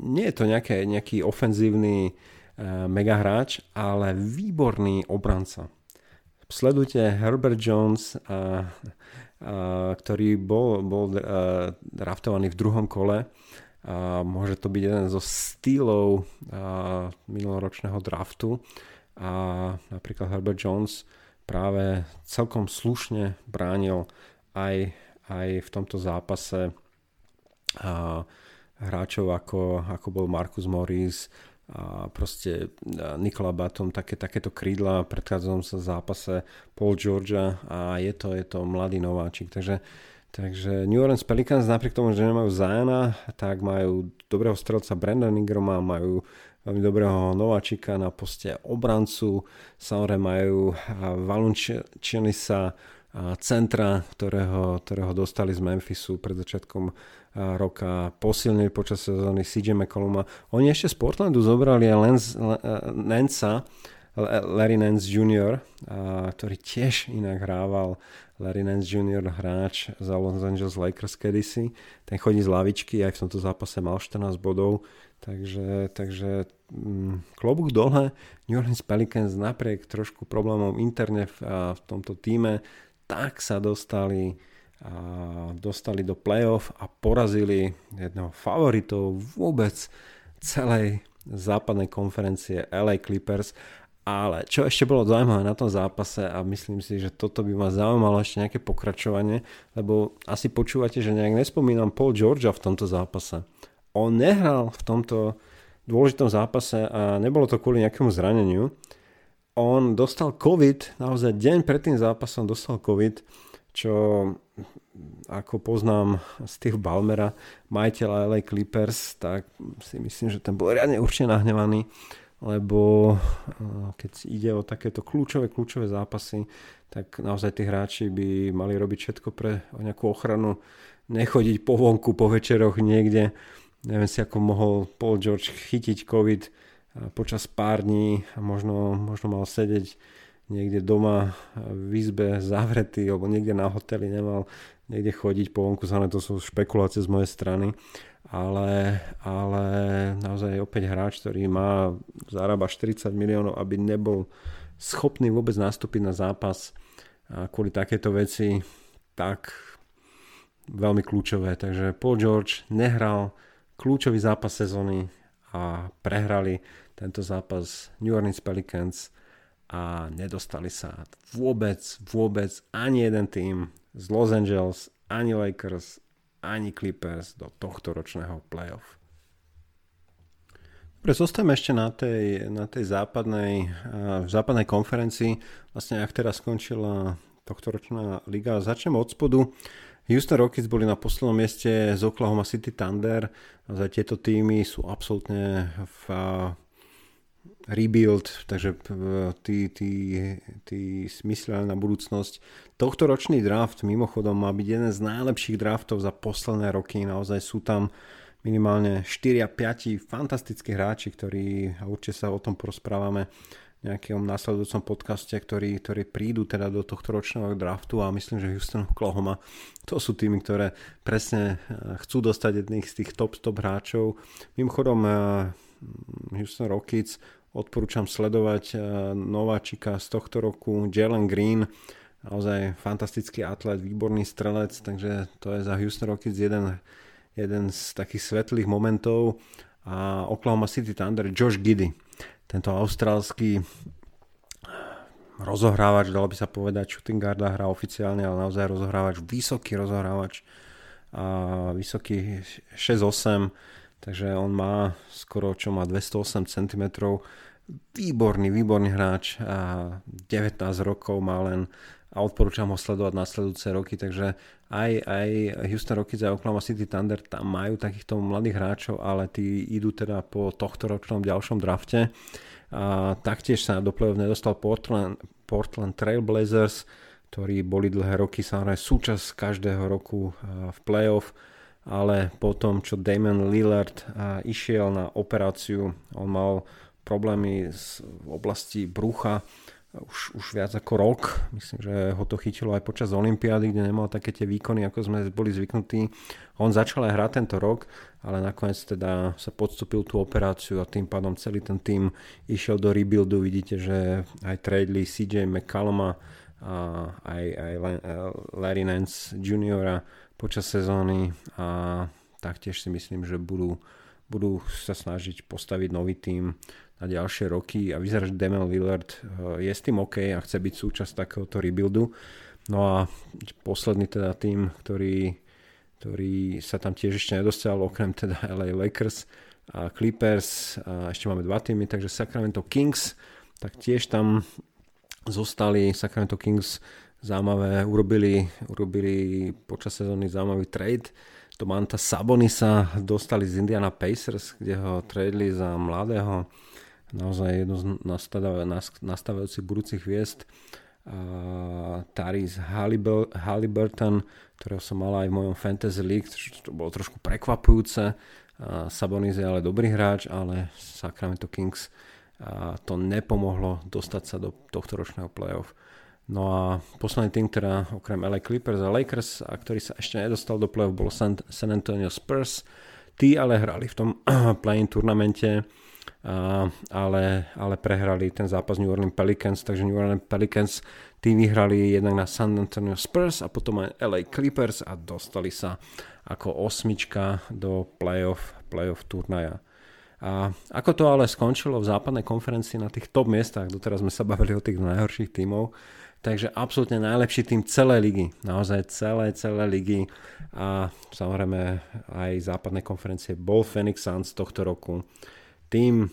Nie je to nejaké, nejaký ofenzívny uh, megahráč, ale výborný obranca. Sledujte Herbert Jones, uh, ktorý bol, bol draftovaný v druhom kole. Môže to byť jeden zo stýlov minuloročného draftu. A napríklad Herbert Jones práve celkom slušne bránil aj, aj v tomto zápase hráčov ako, ako bol Marcus Morris, a proste Nikola Batom, také, takéto krídla v predchádzajúcom sa zápase Paul Georgia a je to, je to mladý nováčik. Takže, takže New Orleans Pelicans napriek tomu, že nemajú Zajana, tak majú dobrého strelca Brandon Ingrama, majú veľmi dobrého nováčika na poste obrancu, samozrejme majú Valunčenisa, centra, ktorého, ktorého dostali z Memphisu pred začiatkom roka, posilnili počas sezóny CJ McColluma. Oni ešte z Portlandu zobrali aj Lance, Nanca, Larry Nance Jr., ktorý tiež inak hrával Larry Nance Jr. hráč za Los Angeles Lakers kedysi. Ten chodí z lavičky, aj v tomto zápase mal 14 bodov, takže, takže mm, klobúk dole New Orleans Pelicans napriek trošku problémom interne v, v tomto týme, tak sa dostali a dostali do playoff a porazili jedného favoritov vôbec celej západnej konferencie LA Clippers. Ale čo ešte bolo zaujímavé na tom zápase a myslím si, že toto by ma zaujímalo ešte nejaké pokračovanie, lebo asi počúvate, že nejak nespomínam Paul Georgia v tomto zápase. On nehral v tomto dôležitom zápase a nebolo to kvôli nejakému zraneniu. On dostal COVID, naozaj deň pred tým zápasom dostal COVID, čo ako poznám Steve Balmera, majiteľa LA Clippers, tak si myslím, že ten bol riadne určite nahnevaný, lebo eh, keď ide o takéto kľúčové, kľúčové zápasy, tak naozaj tí hráči by mali robiť všetko pre nejakú ochranu, nechodiť po vonku, po večeroch niekde. Neviem si, ako mohol Paul George chytiť COVID počas pár dní a možno, možno mal sedieť niekde doma v izbe zavretý alebo niekde na hoteli nemal niekde chodiť po vonku, to sú špekulácie z mojej strany, ale, ale naozaj opäť hráč, ktorý má zarába 40 miliónov, aby nebol schopný vôbec nastúpiť na zápas kvôli takéto veci, tak veľmi kľúčové. Takže Paul George nehral kľúčový zápas sezóny a prehrali tento zápas New Orleans Pelicans a nedostali sa vôbec, vôbec ani jeden tým z Los Angeles, ani Lakers, ani Clippers do tohto ročného playoff. Dobre, zostajeme ešte na tej, na tej západnej, v západnej konferencii. Vlastne ak teraz skončila tohto ročná liga, začnem od spodu. Houston Rockets boli na poslednom mieste z Oklahoma City Thunder. Za tieto týmy sú absolútne v rebuild, takže tí, tí, tí smyslia na budúcnosť. Tohto ročný draft mimochodom má byť jeden z najlepších draftov za posledné roky. Naozaj sú tam minimálne 4 a 5 fantastickí hráči, ktorí, a určite sa o tom porozprávame, nejakom následujúcom podcaste, ktorí, ktorí prídu teda do tohto ročného draftu a myslím, že Houston Oklahoma to sú týmy, ktoré presne e, chcú dostať jedných z tých top top hráčov. Mimochodom Houston Rockets odporúčam sledovať nováčika z tohto roku Jalen Green, naozaj fantastický atlet, výborný strelec, takže to je za Houston Rockets jeden, jeden z takých svetlých momentov a Oklahoma City Thunder Josh Giddy, tento austrálsky rozohrávač, dalo by sa povedať, shooting guarda hrá oficiálne, ale naozaj rozohrávač, vysoký rozohrávač, a vysoký 6'8", takže on má skoro, čo má 208 cm, výborný, výborný hráč a 19 rokov má len a odporúčam ho sledovať nasledujúce roky, takže aj, aj Houston Rockets a Oklahoma City Thunder tam majú takýchto mladých hráčov, ale tí idú teda po tohto ročnom ďalšom drafte. A taktiež sa do play-off nedostal Portland, Portland Trail Blazers, ktorí boli dlhé roky samozrejme súčasť každého roku v play-off, ale potom, čo Damon Lillard išiel na operáciu, on mal problémy v oblasti brucha, už, už viac ako rok. Myslím, že ho to chytilo aj počas Olympiády, kde nemal také tie výkony, ako sme boli zvyknutí. On začal aj hrať tento rok, ale nakoniec teda sa podstúpil tú operáciu a tým pádom celý ten tým išiel do rebuildu. Vidíte, že aj tradeli CJ McCalluma a aj, aj Larry Nance juniora počas sezóny a taktiež si myslím, že budú, budú sa snažiť postaviť nový tým na ďalšie roky a vyzerá, že Demel Lillard eh, je s tým OK a chce byť súčasť takéhoto rebuildu. No a posledný teda tým, ktorý, ktorý sa tam tiež ešte nedostal, okrem teda LA Lakers a Clippers a ešte máme dva týmy, takže Sacramento Kings, tak tiež tam zostali Sacramento Kings zaujímavé, urobili, urobili počas sezóny zaujímavý trade. Manta Sabonisa dostali z Indiana Pacers, kde ho tradeli za mladého naozaj jedno z nastávajúcich budúcich hviezd. Uh, Taris Halliburton, ktorého som mal aj v mojom Fantasy League, to bolo trošku prekvapujúce. Uh, Sabonis je ale dobrý hráč, ale Sacramento Kings to nepomohlo dostať sa do tohto ročného playoff. No a posledný tým, teda okrem LA Clippers a Lakers, a ktorý sa ešte nedostal do playoff, bol San, San Antonio Spurs. Tí ale hrali v tom *clears throat* play-in turnamente ale, ale prehrali ten zápas New Orleans Pelicans, takže New Orleans Pelicans tí vyhrali jednak na San Antonio Spurs a potom aj LA Clippers a dostali sa ako osmička do playoff, playoff turnaja. A ako to ale skončilo v západnej konferencii na tých top miestach, doteraz sme sa bavili o tých najhorších tímov, takže absolútne najlepší tým celej ligy, naozaj celé, celé ligy a samozrejme aj západnej konferencie bol Phoenix Suns tohto roku tým,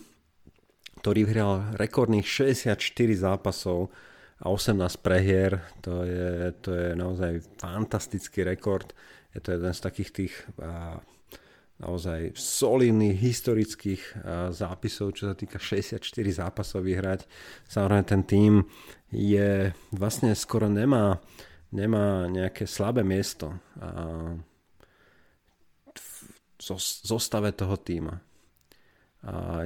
ktorý vyhral rekordných 64 zápasov a 18 prehier, to je, to je naozaj fantastický rekord. Je to jeden z takých tých a, naozaj solidných historických a, zápisov, čo sa týka 64 zápasov vyhrať. Samozrejme ten tým je vlastne skoro nemá, nemá nejaké slabé miesto a, v zostave toho týma.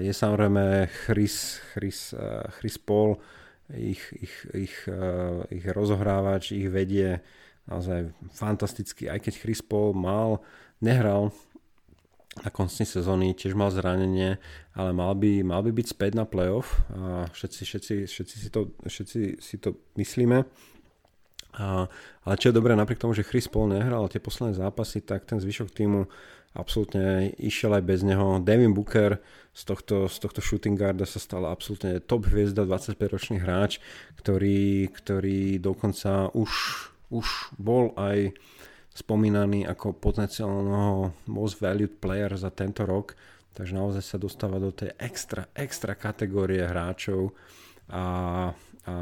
Je samozrejme Chris, Chris, eh, Chris Paul, ich, ich, ich, eh, ich rozohrávač, ich vedie naozaj fantasticky, aj keď Chris Paul mal, nehral na konci sezóny, tiež mal zranenie, ale mal by, mal by byť späť na playoff a všetci, všetci, všetci, si, to, všetci si to myslíme. A, ale čo je dobré, napriek tomu, že Chris Paul nehral tie posledné zápasy, tak ten zvyšok týmu absolútne išiel aj bez neho. Devin Booker z tohto, z tohto shooting guarda sa stal absolútne top hviezda, 25-ročný hráč, ktorý, ktorý dokonca už, už bol aj spomínaný ako potenciálneho most valued player za tento rok, takže naozaj sa dostáva do tej extra, extra kategórie hráčov a, a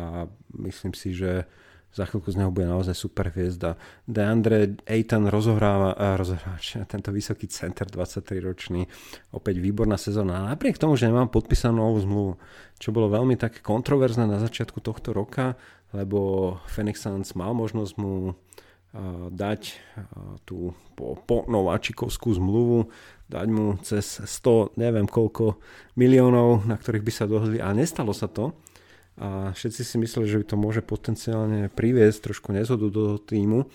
myslím si, že za chvíľku z neho bude naozaj super hviezda. Deandre Ayton rozohráva, a rozohráč, *laughs* tento vysoký center, 23-ročný, opäť výborná sezóna. A napriek tomu, že nemám podpísanú novú zmluvu, čo bolo veľmi také kontroverzné na začiatku tohto roka, lebo Phoenix Suns mal možnosť mu dať tú po, po zmluvu, dať mu cez 100, neviem koľko miliónov, na ktorých by sa dohodli a nestalo sa to a všetci si mysleli, že by to môže potenciálne priviesť trošku nezhodu do týmu.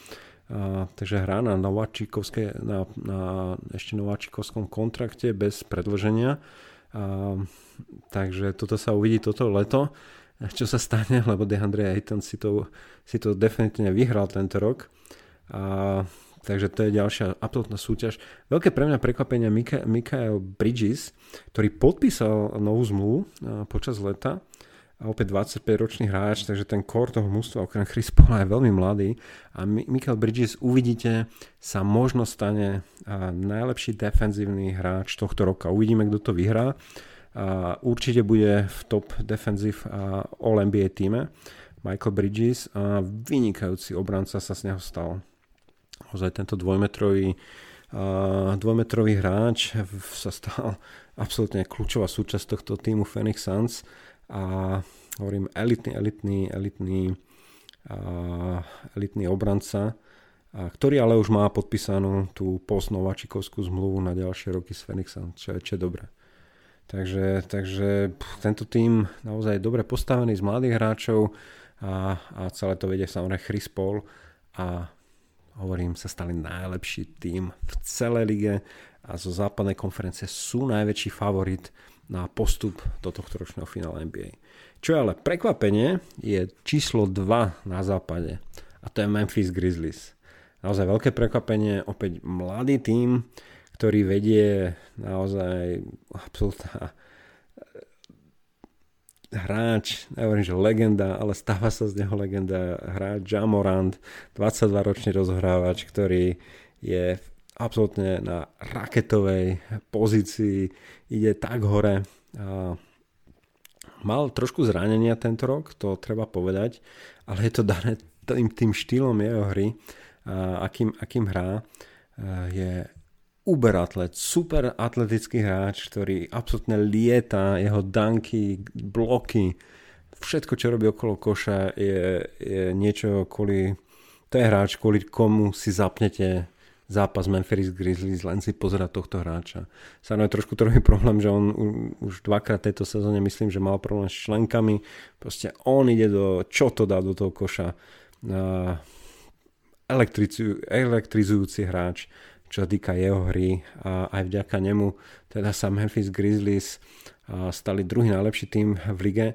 A, takže hrá na, na, na ešte nováčikovskom kontrakte bez predlženia. A, takže toto sa uvidí toto leto, čo sa stane, *laughs* lebo DeAndre Ayton si to, si to definitívne vyhral tento rok. A, takže to je ďalšia absolútna súťaž. Veľké pre mňa prekvapenie Mika, Mikael Bridges, ktorý podpísal novú zmluvu počas leta a opäť 25-ročný hráč, takže ten core toho mústva okrem Chris Paula je veľmi mladý a Michael Bridges uvidíte sa možno stane najlepší defenzívny hráč tohto roka. Uvidíme, kto to vyhrá. Určite bude v top defensive All NBA týme Michael Bridges a vynikajúci obranca sa z neho stal. Ozaj tento dvojmetrový dvojmetrový hráč sa stal *laughs* absolútne kľúčová súčasť tohto týmu Phoenix Suns a hovorím elitný, elitný, elitný, a, elitný obranca, a, ktorý ale už má podpísanú tú postnovačikovskú zmluvu na ďalšie roky s Phoenixom, čo je, čo je dobré. Takže, takže tento tým naozaj dobre postavený z mladých hráčov a, a celé to vedie samozrejme Chris Paul a hovorím, sa stali najlepší tým v celej lige a zo západnej konferencie sú najväčší favorit na postup do tohto ročného finále NBA. Čo je ale prekvapenie, je číslo 2 na západe a to je Memphis Grizzlies. Naozaj veľké prekvapenie, opäť mladý tým, ktorý vedie naozaj absolútna eh, hráč, nehovorím, že legenda, ale stáva sa z neho legenda, hráč Jamorant, 22-ročný rozhrávač, ktorý je absolútne na raketovej pozícii, ide tak hore. Mal trošku zranenia tento rok, to treba povedať, ale je to dané tým, tým štýlom jeho hry, akým, akým hrá. Je uber atlet, super atletický hráč, ktorý absolútne lieta, jeho danky, bloky, všetko, čo robí okolo koša je, je niečo kvôli, to je hráč, kvôli komu si zapnete zápas Memphis Grizzlies, len si pozerať tohto hráča. Samozrejme trošku robí problém, že on už dvakrát tejto sezóne myslím, že mal problém s členkami. Proste on ide do, čo to dá do toho koša. elektrizujúci hráč, čo sa týka jeho hry a aj vďaka nemu teda sa Memphis Grizzlies stali druhý najlepší tým v lige.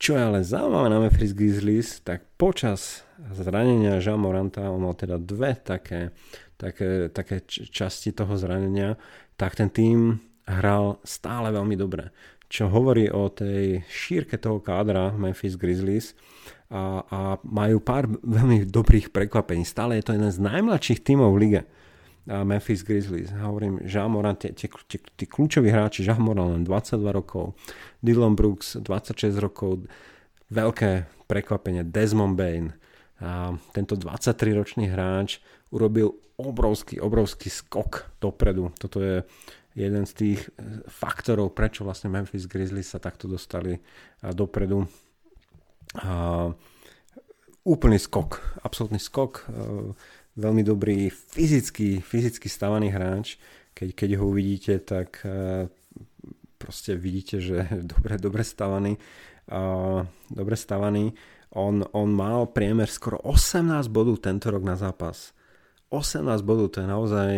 Čo je ale zaujímavé na Memphis Grizzlies, tak počas zranenia Jean Moranta on mal teda dve také také, také časti toho zranenia, tak ten tým hral stále veľmi dobre. Čo hovorí o tej šírke toho kádra Memphis Grizzlies a, a majú pár veľmi dobrých prekvapení. Stále je to jeden z najmladších tímov v lige. A Memphis Grizzlies. Hovorím, Jean Moran, tie, tie, tie, tí kľúčoví hráči, Jean Moran len 22 rokov, Dylan Brooks 26 rokov, veľké prekvapenie, Desmond Bain, a tento 23-ročný hráč urobil obrovský, obrovský skok dopredu. Toto je jeden z tých eh, faktorov, prečo vlastne Memphis Grizzlies sa takto dostali eh, dopredu. A úplný skok, absolútny skok, eh, veľmi dobrý fyzicky, fyzicky stavaný hráč. Keď, keď ho uvidíte, tak proste vidíte, že *laughs* dobre, dobre stavaný. Dobre stavaný on, on mal priemer skoro 18 bodov tento rok na zápas. 18 bodov, to je naozaj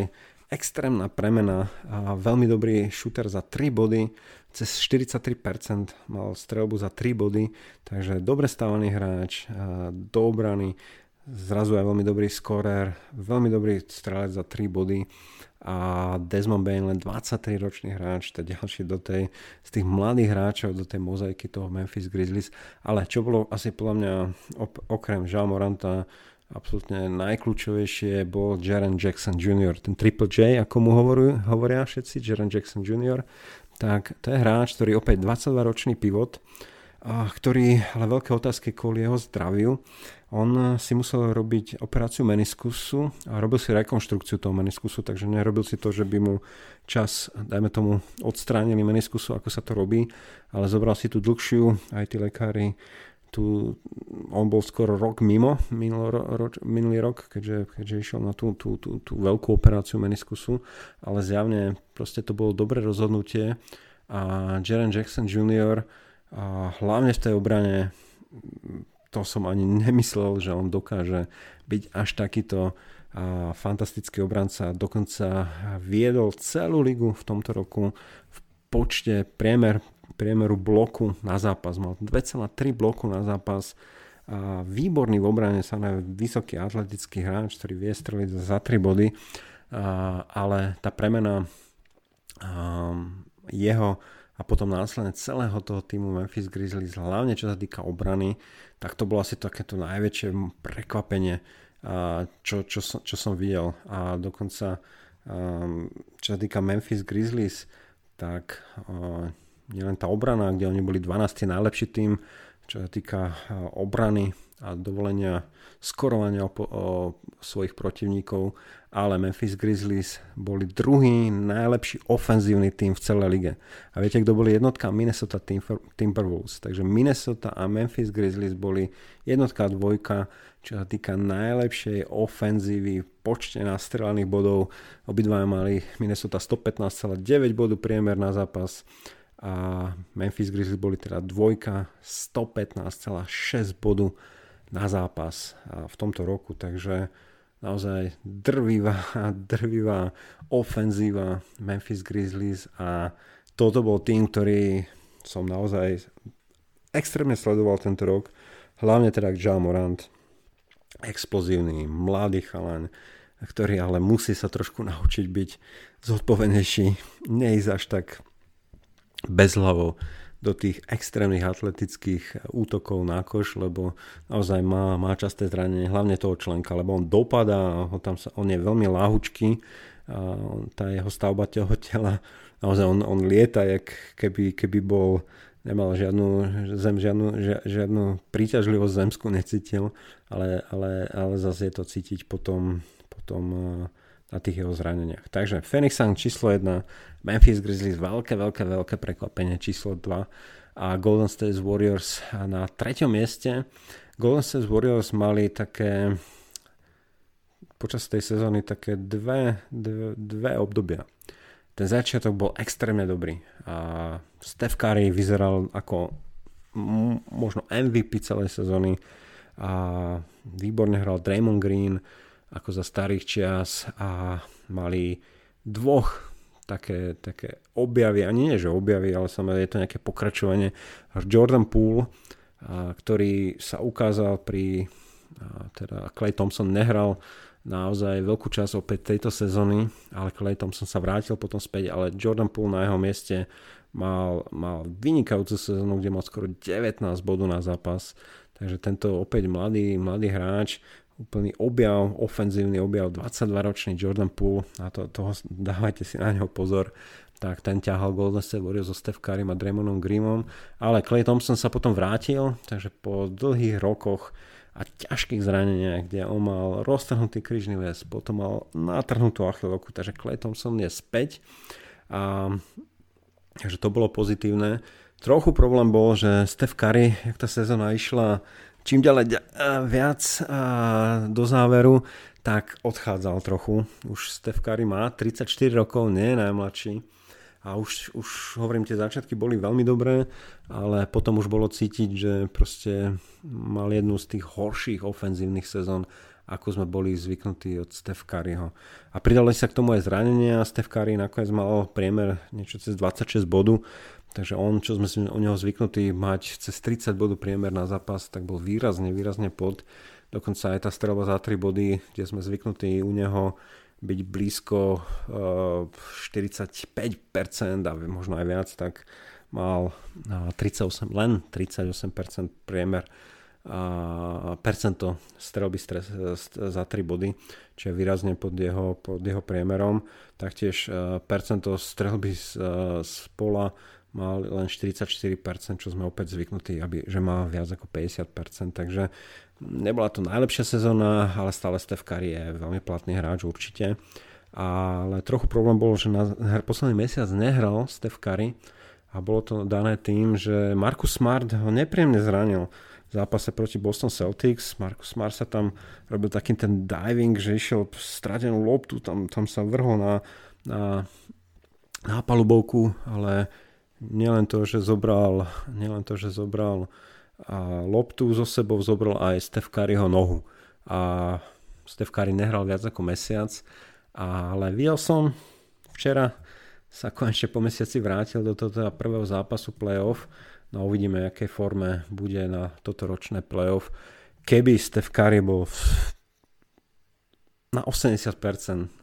extrémna premena a veľmi dobrý šúter za 3 body, cez 43% mal strelbu za 3 body, takže dobre stávaný hráč, do obrany, zrazu aj veľmi dobrý skorer, veľmi dobrý strelec za 3 body. A Desmond Bain len 23 ročný hráč, to ďalší do tej, z tých mladých hráčov do tej mozaiky toho Memphis Grizzlies, ale čo bolo asi podľa mňa op- okrem Jean Moranta absolútne najkľúčovejšie bol Jaren Jackson Jr., ten Triple J, ako mu hovorujú, hovoria všetci, Jaren Jackson Jr., tak to je hráč, ktorý opäť 22 ročný pivot, a ktorý, ale veľké otázky kvôli jeho zdraviu, on si musel robiť operáciu meniskusu a robil si rekonštrukciu toho meniskusu, takže nerobil si to, že by mu čas, dajme tomu, odstránili meniskusu, ako sa to robí, ale zobral si tú dlhšiu, aj tí lekári, tu, on bol skoro rok mimo minulý, ro, minulý rok, keďže, keďže išiel na tú, tú, tú, tú veľkú operáciu meniskusu, ale zjavne proste to bolo dobré rozhodnutie a Jaren Jackson Jr A hlavne v tej obrane to som ani nemyslel, že on dokáže byť až takýto a fantastický obranca. Dokonca viedol celú ligu v tomto roku v počte priemer, priemeru bloku na zápas. Mal 2,3 bloku na zápas. A výborný v obrane, sa na vysoký atletický hráč, ktorý vie streliť za 3 body, a, ale tá premena a, jeho a potom následne celého toho týmu Memphis Grizzlies, hlavne čo sa týka obrany, tak to bolo asi takéto najväčšie prekvapenie čo, čo, čo som videl. A dokonca, čo sa týka Memphis Grizzlies, tak nielen tá obrana, kde oni boli 12. najlepší tým, čo sa týka uh, obrany a dovolenia skorovania o, o svojich protivníkov, ale Memphis Grizzlies boli druhý najlepší ofenzívny tým v celej lige. A viete, kto boli jednotka? Minnesota Timberwolves. Takže Minnesota a Memphis Grizzlies boli jednotka a dvojka, čo sa týka najlepšej ofenzívy, počte nastrelaných bodov. Obidva mali Minnesota 115,9 bodu priemer na zápas a Memphis Grizzlies boli teda dvojka 115,6 bodu na zápas v tomto roku, takže naozaj drvivá, *laughs* drvivá ofenzíva Memphis Grizzlies a toto bol tým, ktorý som naozaj extrémne sledoval tento rok, hlavne teda Ja Morant, explozívny, mladý chalan, ktorý ale musí sa trošku naučiť byť zodpovednejší, *laughs* neísť až tak bezhlavo do tých extrémnych atletických útokov na koš, lebo naozaj má, má časté zranenie, hlavne toho členka, lebo on dopadá, ho tam sa, on je veľmi láhučký, a tá jeho stavba toho tela, naozaj on, on lieta, jak keby, keby bol nemal žiadnu, zem, žiadnu, žiadnu príťažlivosť zemskú necítil, ale, ale, ale zase je to cítiť potom, potom na tých jeho zraneniach. Takže Phoenix Sun číslo 1, Memphis Grizzlies veľké, veľké, veľké prekvapenie číslo 2 a Golden State Warriors na treťom mieste. Golden State Warriors mali také počas tej sezóny také dve, dve, dve obdobia. Ten začiatok bol extrémne dobrý a Steph Curry vyzeral ako možno MVP celej sezóny a výborne hral Draymond Green, ako za starých čias a mali dvoch také, také objavy, ani nie, že objavy, ale samozrejme je to nejaké pokračovanie. Jordan Poole, ktorý sa ukázal pri, a, teda Clay Thompson nehral naozaj veľkú časť opäť tejto sezóny, ale Clay Thompson sa vrátil potom späť, ale Jordan Poole na jeho mieste mal, mal vynikajúcu sezónu, kde mal skoro 19 bodov na zápas, takže tento opäť mladý, mladý hráč úplný objav, ofenzívny objav, 22-ročný Jordan Poole, na to, toho dávajte si na neho pozor, tak ten ťahal Golden State Warriors so Steph Currym a Draymonom Grimom, ale Clay Thompson sa potom vrátil, takže po dlhých rokoch a ťažkých zraneniach, kde on mal roztrhnutý krížny väz, potom mal natrhnutú achilovku, takže Clay Thompson je späť a takže to bolo pozitívne. Trochu problém bol, že Steph Curry, jak tá sezóna išla čím ďalej viac do záveru, tak odchádzal trochu. Už Steph Curry má 34 rokov, nie je najmladší. A už, už hovorím, tie začiatky boli veľmi dobré, ale potom už bolo cítiť, že proste mal jednu z tých horších ofenzívnych sezón, ako sme boli zvyknutí od Steph Curryho. A pridali sa k tomu aj zranenia. Steph Curry nakoniec mal priemer niečo cez 26 bodu, Takže on, čo sme si o neho zvyknutí mať cez 30 bodov priemer na zápas, tak bol výrazne, výrazne pod. Dokonca aj tá strelba za 3 body, kde sme zvyknutí u neho byť blízko uh, eh, 45% a možno aj viac, tak mal uh, 38, len 38% priemer a percento strelby za 3 body, čo je výrazne pod jeho, pod jeho priemerom. Taktiež percento strelby z, z pola mal len 44%, čo sme opäť zvyknutí, aby, že má viac ako 50%, takže nebola to najlepšia sezóna, ale stále Curry je veľmi platný hráč určite. Ale trochu problém bol, že na posledný mesiac nehral Curry a bolo to dané tým, že Marcus Smart ho nepríjemne zranil v zápase proti Boston Celtics. Marcus Smart sa tam robil taký ten diving, že išiel stratenú loptu, tam, tam sa vrhol na, na, na palubovku, ale nielen to, že zobral, nielen to, že zobral a loptu zo sebou, zobral aj Steph Curryho nohu. A Steph Curry nehral viac ako mesiac, ale videl som včera sa konečne po mesiaci vrátil do toho prvého zápasu playoff. No uvidíme, aké forme bude na toto ročné playoff. Keby Steph Curry bol na 80%,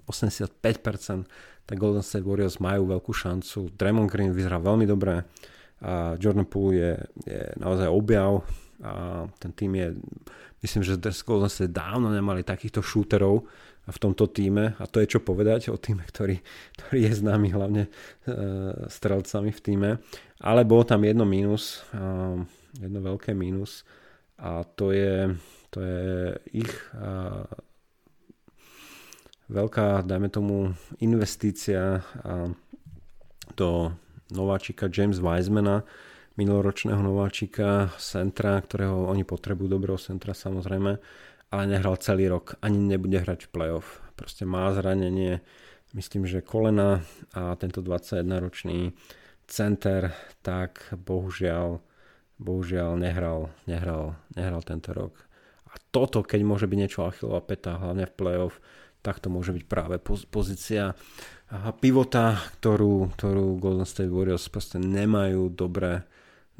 85%, tak Golden State Warriors majú veľkú šancu. Draymond Green vyzerá veľmi dobre a Jordan Poole je, je naozaj objav a ten tým je, myslím, že Golden State dávno nemali takýchto šúterov v tomto týme a to je čo povedať o týme, ktorý, ktorý je známy hlavne e, strelcami v týme. Ale bolo tam jedno mínus, e, jedno veľké mínus a to je, to je ich e, veľká, dajme tomu, investícia do nováčika James Wisemana, minuloročného nováčika, centra, ktorého oni potrebujú, dobrého centra samozrejme, ale nehral celý rok, ani nebude hrať v playoff. Proste má zranenie, myslím, že kolena a tento 21-ročný center, tak bohužiaľ, bohužiaľ nehral, nehral, nehral tento rok. A toto, keď môže byť niečo Achillova peta, hlavne v playoff, tak to môže byť práve pozícia pivota, ktorú, ktorú Golden State Warriors proste nemajú dobre,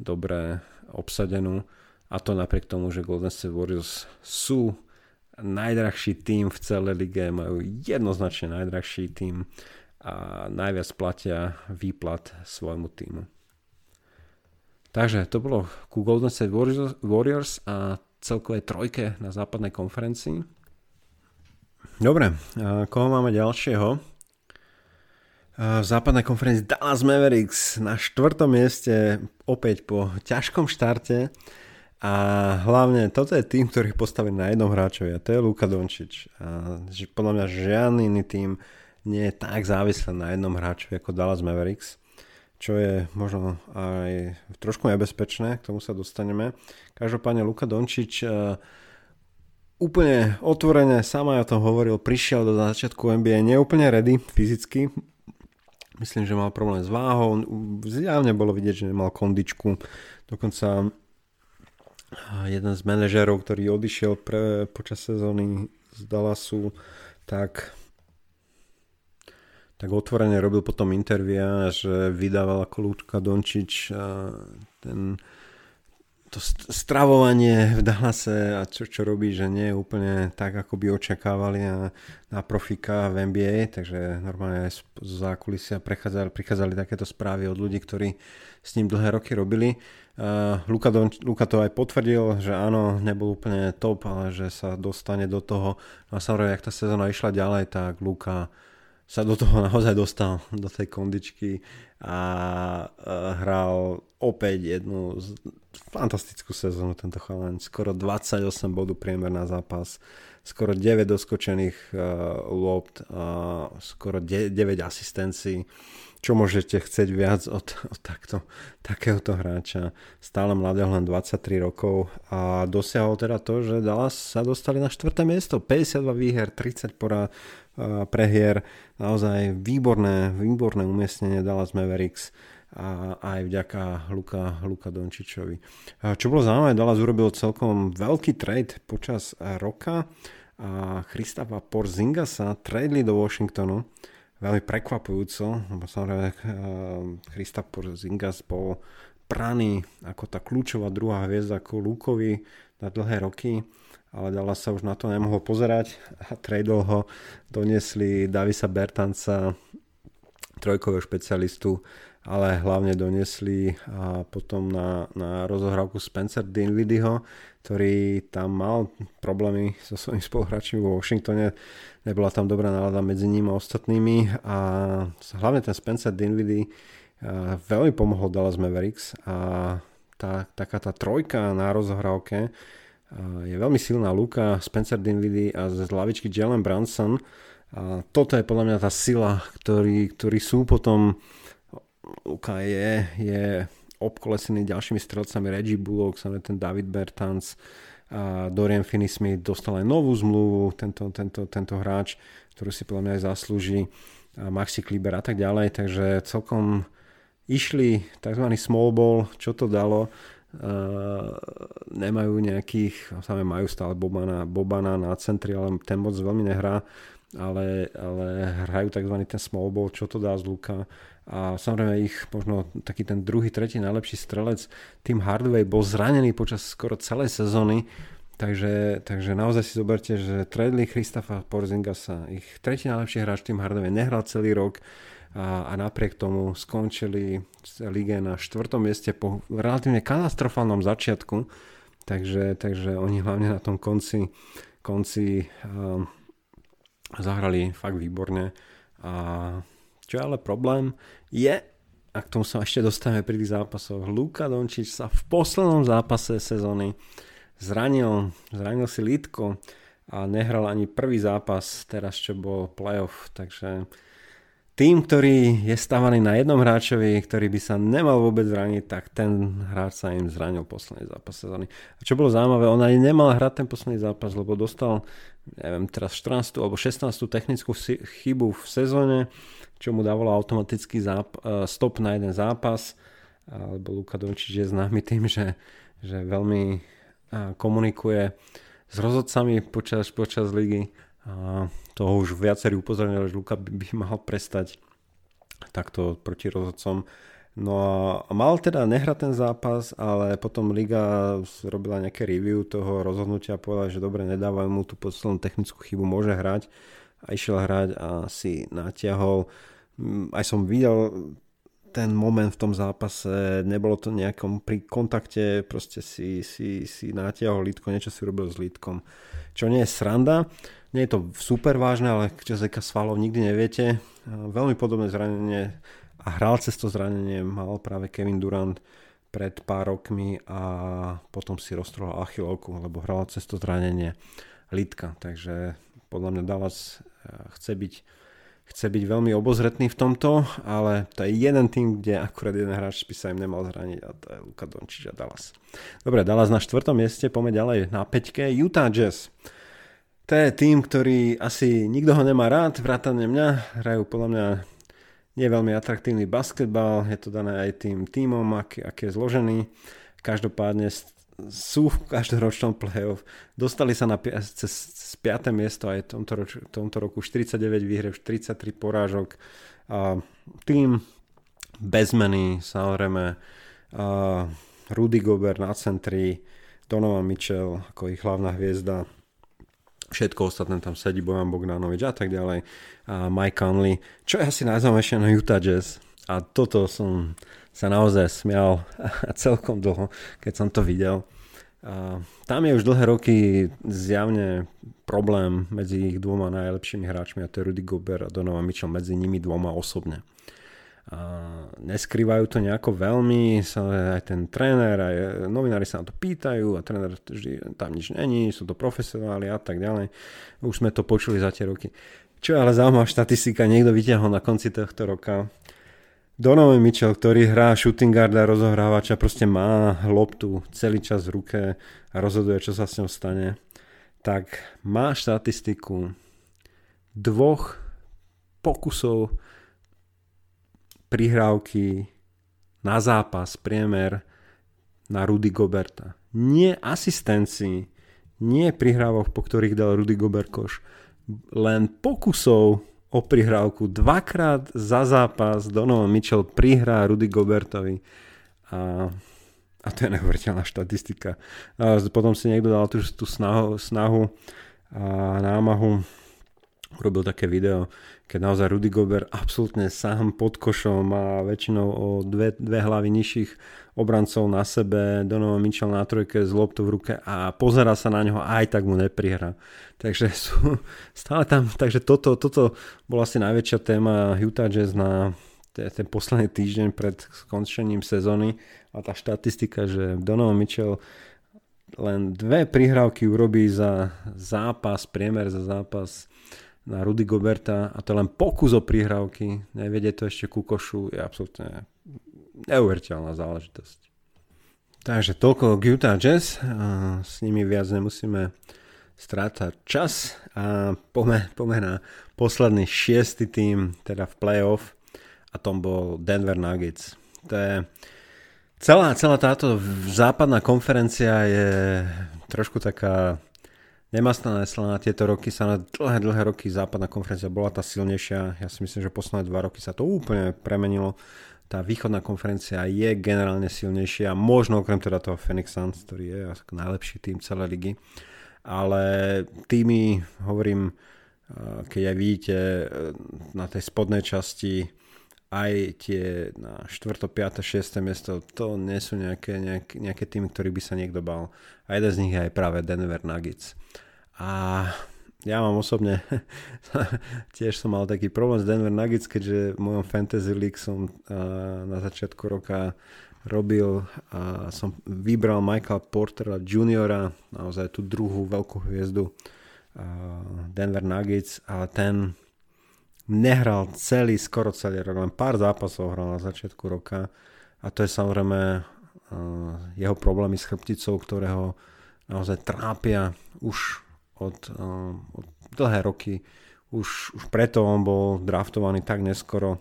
dobre obsadenú a to napriek tomu, že Golden State Warriors sú najdrahší tým v celej lige, majú jednoznačne najdrahší tým a najviac platia výplat svojmu týmu. Takže to bolo ku Golden State Warriors a celkovej trojke na západnej konferencii. Dobre, koho máme ďalšieho? V západnej konferencii Dallas Mavericks na štvrtom mieste opäť po ťažkom štarte a hlavne toto je tým, ktorý postaví na jednom hráčovi a to je Luka Dončič. A podľa mňa žiadny iný tým nie je tak závislý na jednom hráčovi ako Dallas Mavericks čo je možno aj trošku nebezpečné, k tomu sa dostaneme. Každopádne Luka Dončič úplne otvorene, sám aj o tom hovoril, prišiel do začiatku NBA neúplne ready fyzicky. Myslím, že mal problém s váhou, zjavne bolo vidieť, že nemal kondičku. Dokonca jeden z manažérov, ktorý odišiel pre, počas sezóny z Dallasu, tak tak otvorene robil potom intervia, že vydával ako Lučka Dončič ten to stravovanie v Dallase a čo, čo robí, že nie je úplne tak, ako by očakávali na, na profika v NBA, takže normálne z zákulisia prichádzali, prichádzali takéto správy od ľudí, ktorí s ním dlhé roky robili. Uh, Luka, Don, Luka to aj potvrdil, že áno, nebol úplne top, ale že sa dostane do toho. No a samozrejme, ak tá sezóna išla ďalej, tak Luka sa do toho *laughs* naozaj dostal, do tej kondičky a hral opäť jednu fantastickú sezónu tento chalan. Skoro 28 bodov priemer na zápas, skoro 9 doskočených uh, lopt, uh, skoro 9 asistencií. Čo môžete chcieť viac od, od takto, takéhoto hráča? Stále mladého, len 23 rokov a dosiahol teda to, že Dallas sa dostali na 4. miesto. 52 výher, 30 porad, prehier. Naozaj výborné, výborné umiestnenie Dallas Mavericks a aj vďaka Luka, Luka Dončičovi. Čo bolo zaujímavé, Dallas urobil celkom veľký trade počas roka a Christopha Porzingasa tradeli do Washingtonu veľmi prekvapujúco, lebo samozrejme Christoph Porzingas bol braný ako tá kľúčová druhá hviezda ako Lukovi na dlhé roky ale Dallas sa už na to nemohol pozerať a tradol ho, doniesli Davisa Bertanca, trojkového špecialistu, ale hlavne doniesli a potom na, na rozohrávku Spencer Dinwiddieho, ktorý tam mal problémy so svojimi spoluhráčmi vo Washingtone, nebola tam dobrá nálada medzi ním a ostatnými a hlavne ten Spencer Dinwiddie veľmi pomohol Dallas Mavericks a tá, taká tá trojka na rozohrávke je veľmi silná Luka, Spencer Dinwiddie a z hlavičky Jalen Branson. A toto je podľa mňa tá sila, ktorý, ktorí sú potom Luka je, je obkolesený ďalšími strelcami Reggie Bullock, ten David Bertans, a Dorian Finney-Smith dostal aj novú zmluvu, tento, tento, tento hráč, ktorú si podľa mňa aj zaslúži, a Maxi Kliber a tak ďalej, takže celkom išli tzv. small ball, čo to dalo, Uh, nemajú nejakých, samé majú stále Bobana, Bobana na centri, ale ten moc veľmi nehrá, ale, ale hrajú tzv. ten small ball, čo to dá z Luka. A samozrejme ich možno taký ten druhý, tretí najlepší strelec, tým Hardway bol zranený počas skoro celej sezóny, takže, takže naozaj si zoberte, že tradli Christofa Porzingasa, ich tretí najlepší hráč tým Hardway nehral celý rok, a, a napriek tomu skončili lige na štvrtom mieste po relatívne katastrofálnom začiatku, takže, takže oni hlavne na tom konci, konci uh, zahrali fakt výborne a čo je ale problém je, a k tomu sa ešte dostávame pri tých zápasoch, Luka Dončič sa v poslednom zápase sezóny zranil, zranil si lítko a nehral ani prvý zápas teraz, čo bol playoff, takže tým, ktorý je stavaný na jednom hráčovi, ktorý by sa nemal vôbec zraniť, tak ten hráč sa im zranil posledný zápas sezóny. A čo bolo zaujímavé, on ani nemal hrať ten posledný zápas, lebo dostal, neviem, teraz 14. alebo 16. technickú chybu v sezóne, čo mu dávalo automatický záp- e, stop na jeden zápas. Alebo Luka Dončič je známy tým, že, že veľmi komunikuje s rozhodcami počas, počas ligy a toho už viacerí upozornili, že Luka by, by mal prestať takto proti rozhodcom. No a mal teda nehrať ten zápas, ale potom Liga robila nejaké review toho rozhodnutia a povedala, že dobre, nedávajú mu tú poslednú technickú chybu, môže hrať a išiel hrať a si natiahol. Mm, aj som videl ten moment v tom zápase, nebolo to nejakom pri kontakte, proste si, si, si natiahol lítko, niečo si robil s lítkom, čo nie je sranda. Nie je to super vážne, ale čo sa svalov nikdy neviete. Veľmi podobné zranenie a hral cez to zranenie mal práve Kevin Durant pred pár rokmi a potom si roztrhol achilovku, lebo hral cez to zranenie Litka. Takže podľa mňa Dallas eh, chce byť, chce byť veľmi obozretný v tomto, ale to je jeden tým, kde akurát jeden hráč by sa im nemal zraniť a to je Luka Dončič a Dallas. Dobre, Dallas na štvrtom mieste, poďme ďalej na peťke. Utah Jazz. To je tým, ktorý asi nikto ho nemá rád, vrátane mňa. Hrajú podľa mňa nie veľmi atraktívny basketbal, je to dané aj tým týmom, aký, aký je zložený. Každopádne sú v každoročnom playoff. Dostali sa na cez, cez 5. miesto aj v tomto, roč, tomto roku 49 výhre, 33 porážok. A tým bez meny, samozrejme, a Rudy Gobert na centri, Donovan Mitchell ako ich hlavná hviezda, všetko ostatné tam sedí, Bojan Bogdanovič a tak ďalej, a Mike Conley, čo je asi najzaujímavejšie na Utah Jazz. A toto som sa naozaj smial *laughs* celkom dlho, keď som to videl. A tam je už dlhé roky zjavne problém medzi ich dvoma najlepšími hráčmi a to je Rudy Gobert a Donovan Mitchell medzi nimi dvoma osobne. A neskrývajú to nejako veľmi, sa aj ten tréner, aj novinári sa na to pýtajú a tréner vždy, tam nič není, sú to profesionáli a tak ďalej. Už sme to počuli za tie roky. Čo je ale zaujímavá štatistika, niekto vyťahol na konci tohto roka. Donovan Mitchell, ktorý hrá shooting guarda, rozohrávača, proste má loptu celý čas v ruke a rozhoduje, čo sa s ňou stane, tak má štatistiku dvoch pokusov prihrávky na zápas, priemer na Rudy Goberta. Nie asistencii, nie prihrávok, po ktorých dal Rudy Goberkoš, len pokusov o prihrávku. Dvakrát za zápas Donovan Mitchell prihrá Rudy Gobertovi. A, a to je neuveriteľná štatistika. A potom si niekto dal tú, tú snahu, snahu a námahu urobil také video, keď naozaj Rudy Gobert absolútne sám pod košom má väčšinou o dve, dve hlavy nižších obrancov na sebe, Donovan Mitchell na trojke z loptu v ruke a pozera sa na neho a aj tak mu neprihra. Takže *laughs* sú stále tam, takže toto, toto bola asi najväčšia téma Utah Jazz na ten posledný týždeň pred skončením sezóny a tá štatistika, že Donovan Mitchell len dve prihrávky urobí za zápas, priemer za zápas na Rudy Goberta a to len pokus o prihrávky, nevedie to ešte ku košu, je absolútne neuveriteľná záležitosť. Takže toľko k Utah Jazz, s nimi viac nemusíme strácať čas a poďme, poďme na posledný šiestý tým, teda v playoff a tom bol Denver Nuggets. To je, celá, celá táto západná konferencia je trošku taká nemastná na tieto roky sa na dlhé, dlhé roky západná konferencia bola tá silnejšia. Ja si myslím, že posledné dva roky sa to úplne premenilo. Tá východná konferencia je generálne silnejšia, možno okrem teda toho Phoenix Suns, ktorý je najlepší tým celej ligy. Ale tými, hovorím, keď aj vidíte e, na tej spodnej časti aj tie na 4., 5., 6. miesto, to nie sú nejaké, nejaké, nejaké týmy, ktorých by sa niekto bal. A jeden z nich je aj práve Denver Nuggets. A ja mám osobne, *laughs* tiež som mal taký problém s Denver Nuggets, keďže v mojom Fantasy League som na začiatku roka robil a som vybral Michaela Portera juniora, naozaj tú druhú veľkú hviezdu Denver Nuggets a ten nehral celý, skoro celý rok, len pár zápasov hral na začiatku roka a to je samozrejme uh, jeho problémy s chrbticou, ktoré ho naozaj trápia už od, uh, od dlhé roky. Už, už preto on bol draftovaný tak neskoro,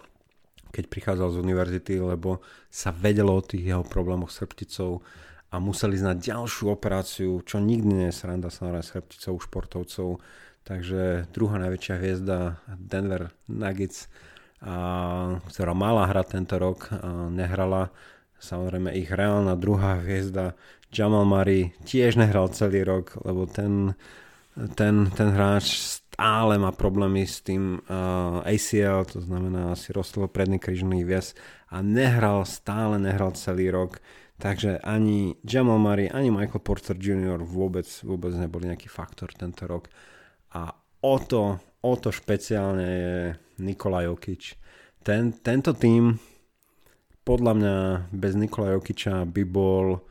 keď prichádzal z univerzity, lebo sa vedelo o tých jeho problémoch s chrbticou a museli znať ďalšiu operáciu, čo nikdy nie je sranda sa s chrbticou športovcov Takže druhá najväčšia hviezda Denver Nuggets, a, ktorá mala hrať tento rok, a nehrala. Samozrejme ich reálna druhá hviezda Jamal Murray tiež nehral celý rok, lebo ten, ten, ten hráč stále má problémy s tým uh, ACL, to znamená si rostlo predný krížný vies a nehral, stále nehral celý rok. Takže ani Jamal Murray, ani Michael Porter Jr. vôbec, vôbec neboli nejaký faktor tento rok a o to, o to špeciálne je Nikola Jokic. Ten, tento tým podľa mňa bez Nikola Jokiča by bol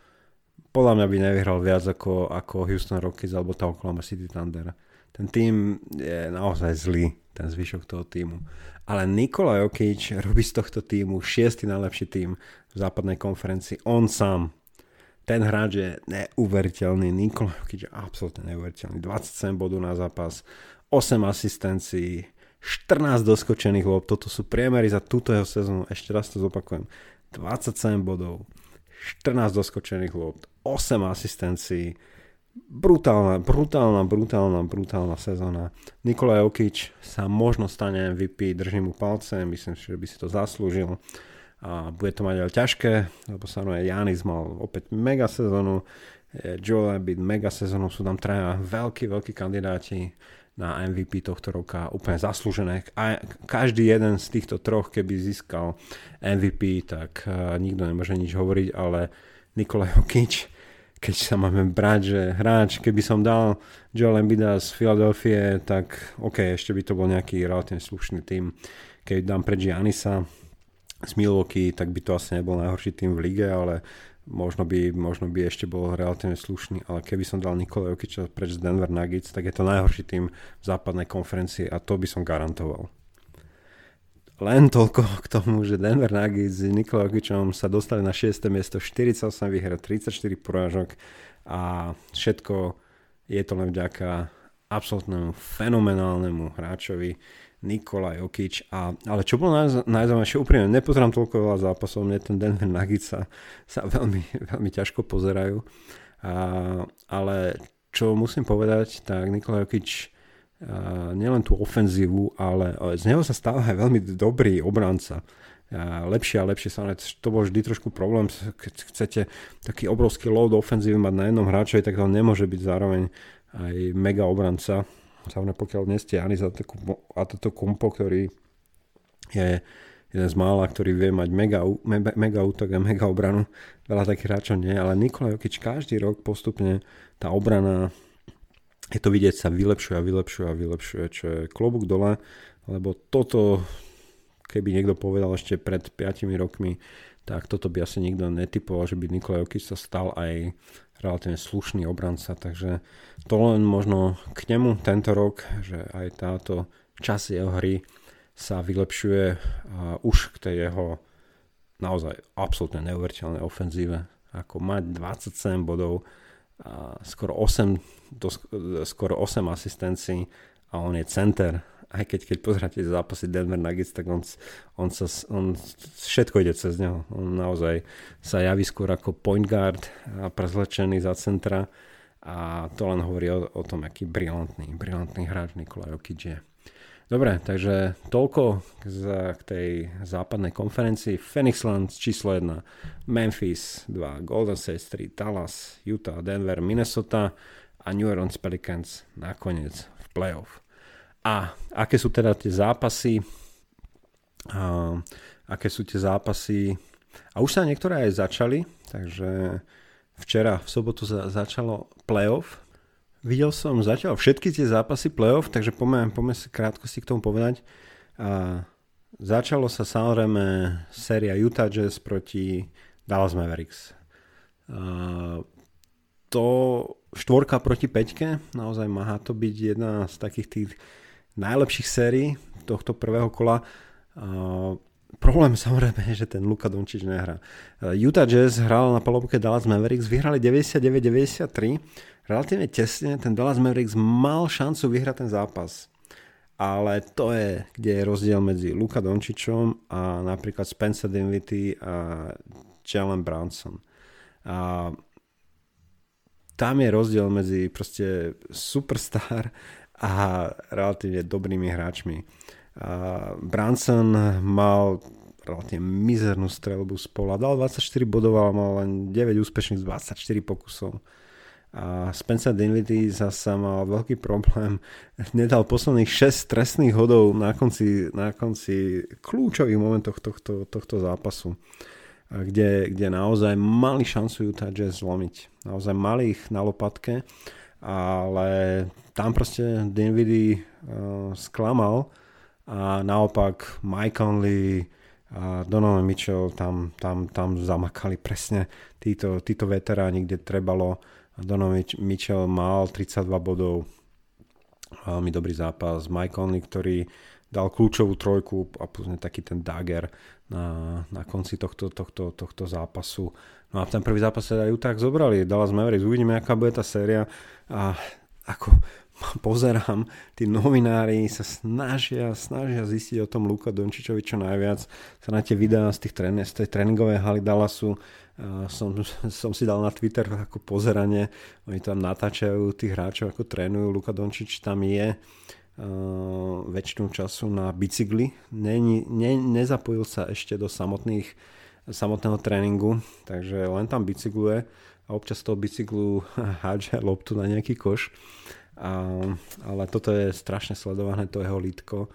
podľa mňa by nevyhral viac ako, ako Houston Rockets alebo tá Oklahoma City Thunder. Ten tým je naozaj zlý, ten zvyšok toho týmu. Ale Nikola Jokic robí z tohto týmu šiestý najlepší tým v západnej konferencii. On sám ten hráč je neuveriteľný. Nikola Jokic je absolútne neuveriteľný. 27 bodov na zápas, 8 asistencií, 14 doskočených lob. Toto sú priemery za túto jeho sezónu. Ešte raz to zopakujem. 27 bodov, 14 doskočených lob, 8 asistencií. Brutálna, brutálna, brutálna, brutálna sezóna. Nikola Jokic sa možno stane MVP, držím mu palce, myslím si, že by si to zaslúžil a bude to mať ale ťažké, lebo sa aj Janis mal opäť mega sezónu, Joel Embiid mega sezónu, sú tam traja veľkí, veľkí kandidáti na MVP tohto roka, úplne zaslúžené. A každý jeden z týchto troch, keby získal MVP, tak uh, nikto nemôže nič hovoriť, ale Nikola Jokic, keď sa máme brať, že hráč, keby som dal Joel Embida z Filadelfie, tak OK, ešte by to bol nejaký relatívne slušný tým. Keď dám preč Janisa, z Milwaukee, tak by to asi nebol najhorší tým v lige, ale možno by, možno by ešte bol relatívne slušný, ale keby som dal Nikola Jokiča preč z Denver Nuggets, tak je to najhorší tým v západnej konferencii a to by som garantoval. Len toľko k tomu, že Denver Nuggets s Jokičom sa dostali na 6. miesto, 48 výher, 34 porážok a všetko je to len vďaka absolútnemu fenomenálnemu hráčovi, Nikola Jokic. A, ale čo bolo naj, najzaujímavejšie, úprimne nepozerám toľko veľa zápasov, mne ten Denver Nuggets sa, sa veľmi, *laughs* veľmi ťažko pozerajú. A, ale čo musím povedať, tak Nikola Jokic a, nielen tú ofenzívu, ale, z neho sa stáva aj veľmi dobrý obranca. A lepšie a lepšie sa to bol vždy trošku problém, keď chcete taký obrovský load ofenzívy mať na jednom hráčovi, tak to nemôže byť zároveň aj mega obranca hlavne pokiaľ nie ste Janis Antetokounmpo, ktorý je jeden z mála, ktorý vie mať mega, mega, mega útok a mega obranu. Veľa takých hráčov nie, ale Nikola Jokic každý rok postupne tá obrana je to vidieť sa vylepšuje a vylepšuje a vylepšuje, čo je klobúk dole, lebo toto, keby niekto povedal ešte pred 5 rokmi, tak toto by asi nikto netypoval, že by Nikola Jokic sa stal aj relatívne slušný obranca, takže to len možno k nemu tento rok, že aj táto čas jeho hry sa vylepšuje a už k tej jeho naozaj absolútne neuveriteľnej ofenzíve, ako mať 27 bodov, skoro 8, do, skoro 8 asistencií a on je center aj keď, keď pozráte zápasy Denver Nuggets, tak on, on, sa, on všetko ide cez neho. On naozaj sa javí skôr ako point guard a prezlečený za centra a to len hovorí o, o tom, aký brilantný, brilantný hráč Nikolaj Jokic je. Dobre, takže toľko k, tej západnej konferencii. Phoenix Land číslo 1, Memphis 2, Golden State 3, Dallas, Utah, Denver, Minnesota a New Orleans Pelicans nakoniec v playoff. A aké sú teda tie zápasy? A, aké sú tie zápasy? A už sa niektoré aj začali, takže včera v sobotu za, začalo playoff Videl som zatiaľ všetky tie zápasy playoff, takže poďme, poďme si krátko si k tomu povedať. A začalo sa samozrejme séria Utah Jazz proti Dallas Mavericks. A to štvorka proti peťke, naozaj má to byť jedna z takých tých najlepších sérií tohto prvého kola. A problém samozrejme je, že ten Luka Dončič nehrá. Utah Jazz hral na palobke Dallas Mavericks, vyhrali 99-93 relatívne tesne ten Dallas Mavericks mal šancu vyhrať ten zápas. Ale to je, kde je rozdiel medzi Luka Dončičom a napríklad Spencer Dinwiddie a Jalen Brownson. A tam je rozdiel medzi proste superstar a relatívne dobrými hráčmi. A Branson mal relatívne mizernú strelbu z. Dal 24 bodov, ale mal len 9 úspešných z 24 pokusov. A Spencer Dinwiddie zasa mal veľký problém. *laughs* Nedal posledných 6 trestných hodov na konci, na konci kľúčových momentoch tohto, tohto zápasu, kde, kde naozaj mali šancu Utah Jazz zlomiť. Naozaj mali ich na lopatke, ale tam proste Dinwiddie uh, sklamal a naopak Mike Conley a Donovan Mitchell tam, tam, tam zamakali presne títo, títo veteráni, kde trebalo Donovan Mitchell mal 32 bodov, veľmi dobrý zápas. Mike Conley, ktorý dal kľúčovú trojku a plus taký ten dagger na, na konci tohto, tohto, tohto zápasu. No a ten prvý zápas sa dajú tak zobrali. Dallas Mavericks. Uvidíme, aká bude tá séria. A ako *laughs* pozerám, tí novinári sa snažia, snažia zistiť o tom Luka Dončičovi čo najviac. Sa na tie videá z, tých tréne, z tej tréningovej haly Dallasu som, *laughs* som si dal na Twitter ako pozeranie, oni tam natáčajú tých hráčov, ako trénujú, Luka Dončič tam je väčšinu času na bicykli, ne, ne, nezapojil sa ešte do samotných, samotného tréningu, takže len tam bicykluje a občas toho bicyklu *laughs* hádže loptu na nejaký koš, a, ale toto je strašne sledované, to jeho lítko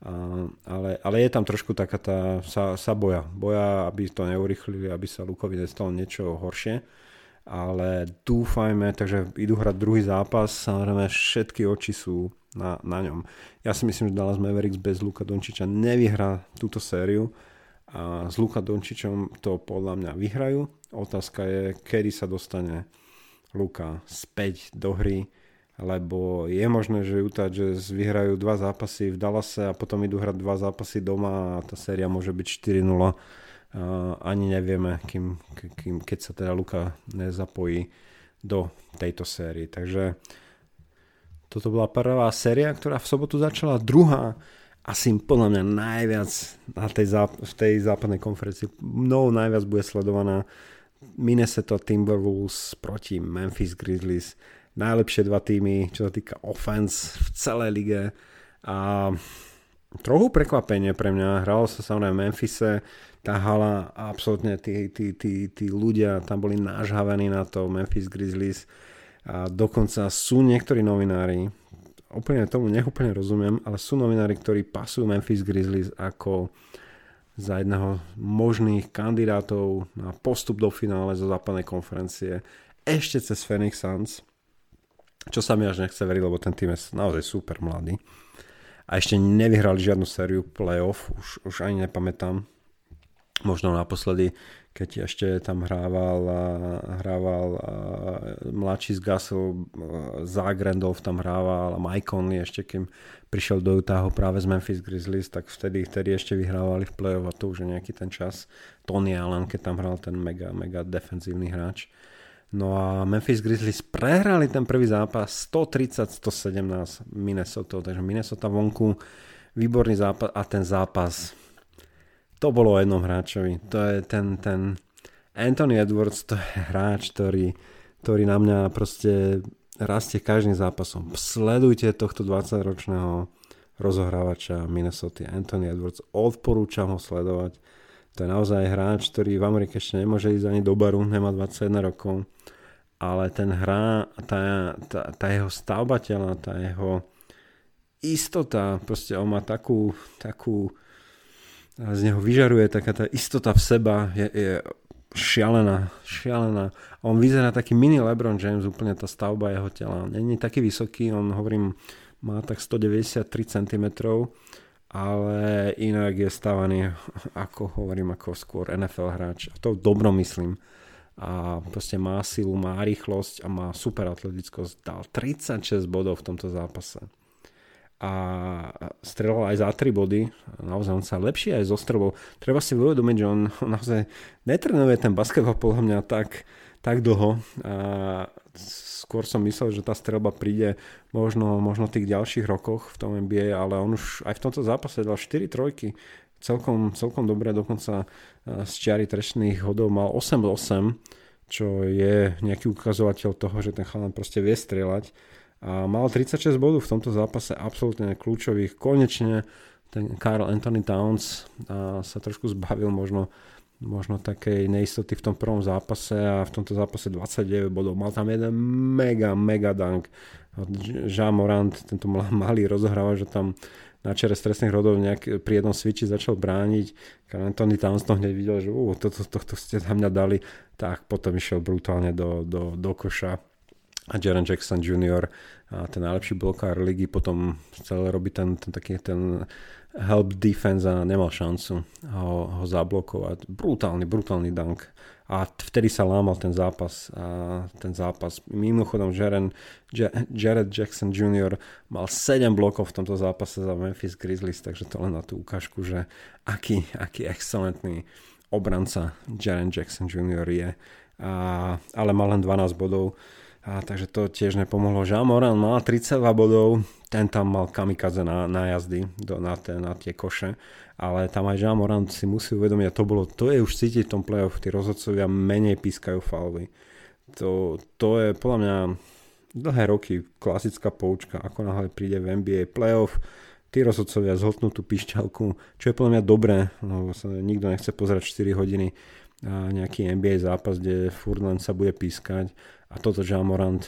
a, ale, ale je tam trošku taká tá, sa, sa boja. Boja, aby to neurychlili, aby sa Lukovi nestalo niečo horšie. Ale dúfajme, takže idú hrať druhý zápas, samozrejme všetky oči sú na, na ňom. Ja si myslím, že Dallas Mavericks bez Luka Dončiča nevyhrá túto sériu a s Luka Dončičom to podľa mňa vyhrajú. Otázka je, kedy sa dostane Luka späť do hry lebo je možné, že Utah Jazz vyhrajú dva zápasy v Dallase a potom idú hrať dva zápasy doma a tá séria môže byť 4-0. Uh, ani nevieme, kým, kým, keď sa teda Luka nezapojí do tejto série. Takže toto bola prvá séria, ktorá v sobotu začala. Druhá, asi podľa mňa najviac na tej záp- v tej západnej konferencii, mnou najviac bude sledovaná Minnesota Timberwolves proti Memphis Grizzlies najlepšie dva týmy, čo sa týka offense v celej lige. A trochu prekvapenie pre mňa. Hralo sa sa v Memphise, tá hala absolútne tí, tí, tí, tí ľudia tam boli nážhavení na to Memphis Grizzlies a dokonca sú niektorí novinári, úplne tomu neúplne rozumiem, ale sú novinári, ktorí pasujú Memphis Grizzlies ako za jedného možných kandidátov na postup do finále zo západnej konferencie ešte cez Phoenix Suns čo sa mi až nechce veriť, lebo ten tým je naozaj super mladý. A ešte nevyhrali žiadnu sériu playoff, už, už ani nepamätám. Možno naposledy, keď ešte tam hrával, hrával mladší z Gasol, Zach Randolph tam hrával a Mike Conley ešte kým prišiel do Utahu práve z Memphis Grizzlies, tak vtedy, vtedy ešte vyhrávali v play-off a to už je nejaký ten čas. Tony Allen, keď tam hral ten mega, mega defenzívny hráč. No a Memphis Grizzlies prehrali ten prvý zápas 130-117 Minnesota, takže Minnesota vonku, výborný zápas a ten zápas to bolo o jednom hráčovi. To je ten, ten Anthony Edwards, to je hráč, ktorý, ktorý na mňa proste rastie každým zápasom. Sledujte tohto 20-ročného rozohrávača Minnesota Anthony Edwards. Odporúčam ho sledovať. To je naozaj hráč, ktorý v Amerike ešte nemôže ísť ani do baru, nemá 21 rokov. Ale ten hra, tá, tá, tá jeho stavba tela, tá jeho istota, proste on má takú, takú z neho vyžaruje taká tá istota v seba, je, je šialená, šialená. On vyzerá taký mini LeBron James, úplne tá stavba jeho tela. Není taký vysoký, on hovorím, má tak 193 cm, ale inak je stávaný, ako hovorím, ako skôr NFL hráč. A to dobrom myslím. A proste má silu, má rýchlosť a má super atletickosť. Dal 36 bodov v tomto zápase a strelal aj za 3 body. Naozaj on sa lepší aj zo strelbou. Treba si uvedomiť, že on *laughs* naozaj netrenuje ten basketbal podľa mňa tak, tak dlho. A skôr som myslel, že tá strelba príde možno, možno v tých ďalších rokoch v tom NBA, ale on už aj v tomto zápase dal 4 trojky. Celkom, celkom dobre, dokonca z čiary trešných hodov mal 8-8, čo je nejaký ukazovateľ toho, že ten chalan proste vie strieľať a mal 36 bodov v tomto zápase absolútne kľúčových. Konečne ten Carl Anthony Towns a, sa trošku zbavil možno, možno takej neistoty v tom prvom zápase a v tomto zápase 29 bodov. Mal tam jeden mega, mega dunk. Jean Morant, tento *laughs* malý rozohráva, že tam na čere stresných rodov nejak pri jednom switchi začal brániť. Anthony Towns to hneď videl, že toto to, to, to ste tam mňa dali, tak potom išiel brutálne do, do, do koša a Jaren Jackson Jr. A ten najlepší blokár ligy potom chcel robiť ten, ten taký ten help defense a nemal šancu ho, ho zablokovať. Brutálny, brutálny dunk. A vtedy sa lámal ten zápas. A ten zápas. Mimochodom Jaren, Jared Jackson Jr. mal 7 blokov v tomto zápase za Memphis Grizzlies, takže to len na tú ukážku, že aký, aký excelentný obranca Jaren Jackson Jr. je. A, ale mal len 12 bodov a, takže to tiež nepomohlo. Jean Moran mal 32 bodov, ten tam mal kamikaze na, na jazdy do, na, te, na tie koše, ale tam aj Jean Moran si musí uvedomiť, a to bolo, to je už cítiť v tom playoff, tí rozhodcovia menej pískajú fauly. To, to je podľa mňa dlhé roky klasická poučka, ako náhle príde v NBA playoff, tí rozhodcovia zhltnú tú pišťalku, čo je podľa mňa dobré, lebo sa nikto nechce pozerať 4 hodiny nejaký NBA zápas, kde furt sa bude pískať a toto Jean Morant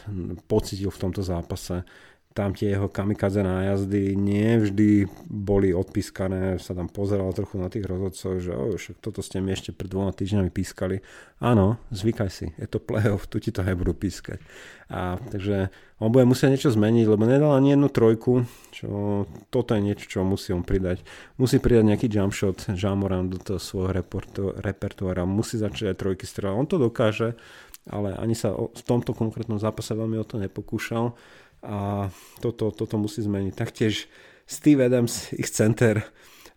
pocitil v tomto zápase. Tam tie jeho kamikaze nájazdy nie vždy boli odpískané, sa tam pozeral trochu na tých rozhodcov, že oh, však toto ste mi ešte pred dvoma týždňami pískali. Áno, zvykaj si, je to playoff, tu ti to aj budú pískať. A, takže on bude musieť niečo zmeniť, lebo nedal ani jednu trojku, čo toto je niečo, čo musí on pridať. Musí pridať nejaký jump shot Jean Morant do toho svojho repertoára, musí začať aj trojky strelať. On to dokáže, ale ani sa v tomto konkrétnom zápase veľmi o to nepokúšal a toto, toto musí zmeniť. Taktiež Steve Adams, ich center,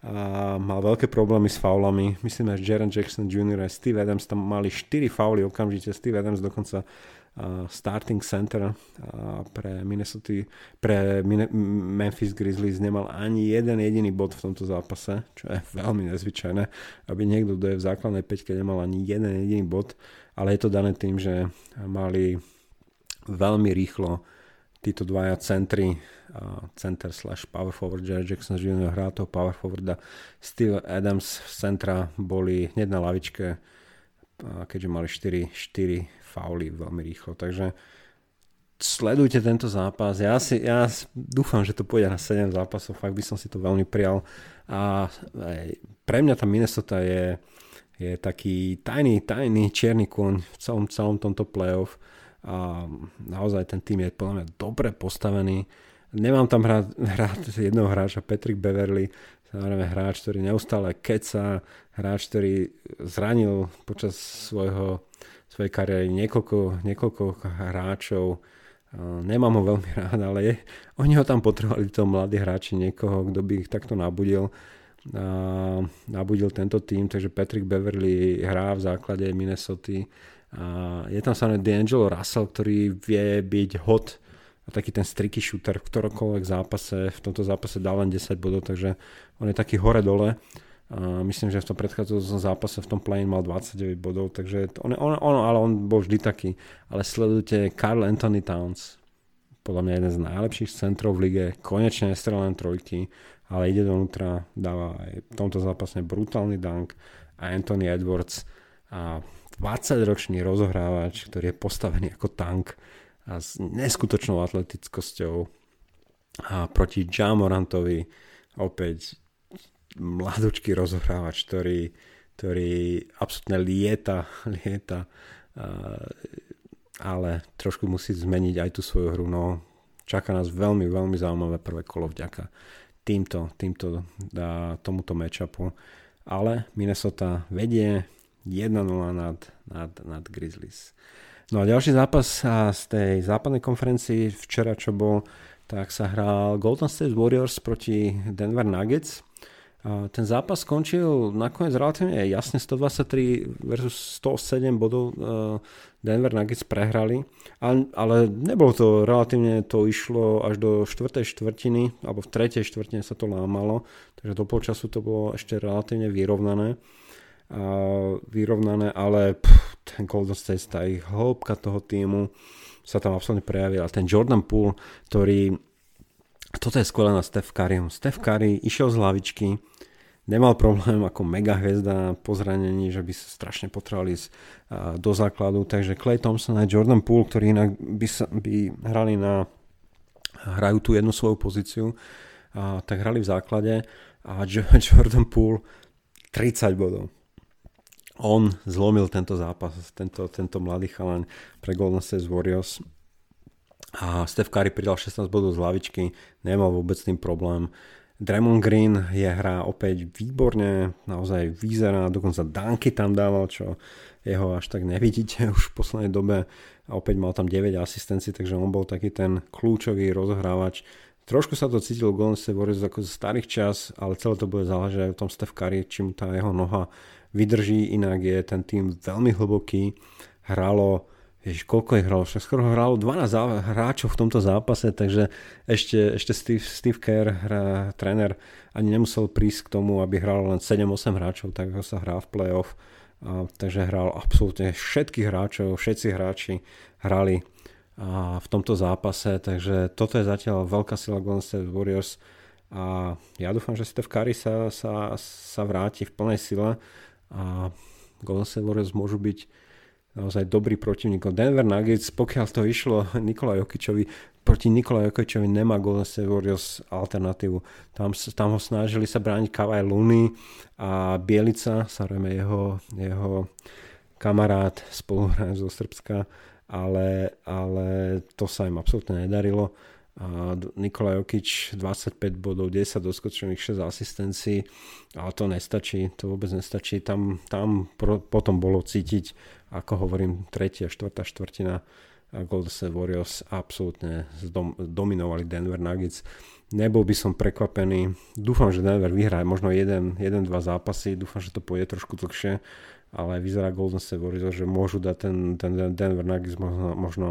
a mal veľké problémy s faulami. Myslím, že Jaron Jackson Jr. a Steve Adams tam mali 4 fauly okamžite. Steve Adams dokonca uh, starting center uh, pre Minnesota, pre Min- Memphis Grizzlies nemal ani jeden jediný bod v tomto zápase, čo je veľmi nezvyčajné, aby niekto, kto je v základnej peťke, nemal ani jeden jediný bod ale je to dané tým, že mali veľmi rýchlo títo dvaja centri, center slash power forward, Jerry Jackson Jr. hrá toho power forwarda, Steve Adams z centra boli hneď na lavičke, keďže mali 4, 4 fauly veľmi rýchlo, takže sledujte tento zápas. Ja, si, ja dúfam, že to pôjde na 7 zápasov, fakt by som si to veľmi prijal. A pre mňa tá Minnesota je je taký tajný, tajný čierny kôň v celom, celom tomto playoff a naozaj ten tým je podľa mňa dobre postavený. Nemám tam hrať, *laughs* hrať jedného hráča, Patrick Beverly, samozrejme hráč, ktorý neustále keca, hráč, ktorý zranil počas svojho, svojej kariéry niekoľko, niekoľko hráčov, nemám ho veľmi *laughs* rád, ale je, oni ho tam potrebovali, to mladí hráči, niekoho, kto by ich takto nabudil. Nabudil tento tým, takže Patrick Beverly hrá v základe Minnesota. A je tam samozrejme D'Angelo Russell, ktorý vie byť hot a taký ten streaky shooter v ktorokoľvek zápase. V tomto zápase dal len 10 bodov, takže on je taký hore-dole. A myslím, že v tom predchádzajúcom zápase v tom play mal 29 bodov, takže on, on, on, ale on bol vždy taký. Ale sledujte Carl Anthony Towns, podľa mňa jeden z najlepších centrov v lige, konečne strelen trojky, ale ide dovnútra, dáva aj v tomto zápase brutálny dunk a Anthony Edwards a 20-ročný rozohrávač, ktorý je postavený ako tank a s neskutočnou atletickosťou a proti Jamorantovi opäť mladučký rozohrávač, ktorý, ktorý absolútne lieta, *laughs* lieta, ale trošku musí zmeniť aj tú svoju hru. No, čaká nás veľmi, veľmi zaujímavé prvé kolo vďaka týmto, týmto tomuto matchupu. Ale Minnesota vedie 1-0 nad, nad, nad Grizzlies. No a ďalší zápas z tej západnej konferencii včera, čo bol, tak sa hral Golden State Warriors proti Denver Nuggets. Ten zápas skončil nakoniec relatívne jasne 123 versus 107 bodov e, Denver Nuggets prehrali, ale, ale nebolo to relatívne, to išlo až do 4. štvrtiny, alebo v 3. štvrtine sa to lámalo, takže do polčasu to bolo ešte relatívne vyrovnané. Vyrovnané, ale pff, ten Golden State, tá ich hĺbka toho týmu sa tam absolútne prejavila. Ten Jordan Poole, ktorý toto je skvelé na Steph Curryho. Steph Curry išiel z hlavičky, nemal problém ako mega hviezda po zranení, že by sa strašne potrebovali ísť do základu, takže Clay Thompson a Jordan Poole, ktorí inak by, sa, by hrali na hrajú tú jednu svoju pozíciu, a, tak hrali v základe a *laughs* Jordan Poole 30 bodov. On zlomil tento zápas, tento, tento mladý chalan pre Golden State Warriors a Steph Curry pridal 16 bodov z lavičky, nemal vôbec tým problém. Draymond Green je hra opäť výborne, naozaj vyzerá, dokonca Danky tam dával, čo jeho až tak nevidíte *laughs* už v poslednej dobe a opäť mal tam 9 asistencií, takže on bol taký ten kľúčový rozohrávač. Trošku sa to cítil Golden State Warriors ako z starých čas, ale celé to bude záležať aj o tom Steph Curry, či mu tá jeho noha vydrží, inak je ten tým veľmi hlboký. Hralo Ježiš, koľko ich hralo? Však skoro hralo 12 hráčov v tomto zápase, takže ešte, ešte Steve, Steve Kerr, hra, tréner, ani nemusel prísť k tomu, aby hral len 7-8 hráčov, tak ako sa hrá v playoff. A, takže hral absolútne všetkých hráčov, všetci hráči hrali a, v tomto zápase, takže toto je zatiaľ veľká sila Golden State Warriors a ja dúfam, že Steph Curry sa, sa, sa vráti v plnej sile a Golden State Warriors môžu byť naozaj dobrý protivník. Denver Nuggets, pokiaľ to išlo Nikola Jokičovi, proti Nikola Jokičovi nemá Golden State Warriors alternatívu. Tam, tam ho snažili sa brániť Kavaj Luny a Bielica, samozrejme jeho, jeho kamarát, spoluhráč zo Srbska, ale, ale to sa im absolútne nedarilo. Nikola Jokič 25 bodov, 10 doskočených, 6 asistencií, ale to nestačí, to vôbec nestačí. Tam, tam pro, potom bolo cítiť, ako hovorím, tretia, štvrtá štvrtina Golden State Warriors absolútne zdom, dominovali Denver Nuggets. Nebol by som prekvapený. Dúfam, že Denver vyhrá možno jeden, jeden, dva zápasy. Dúfam, že to pôjde trošku dlhšie, ale vyzerá Golden State Warriors, že môžu dať ten, ten Denver Nuggets možno, možno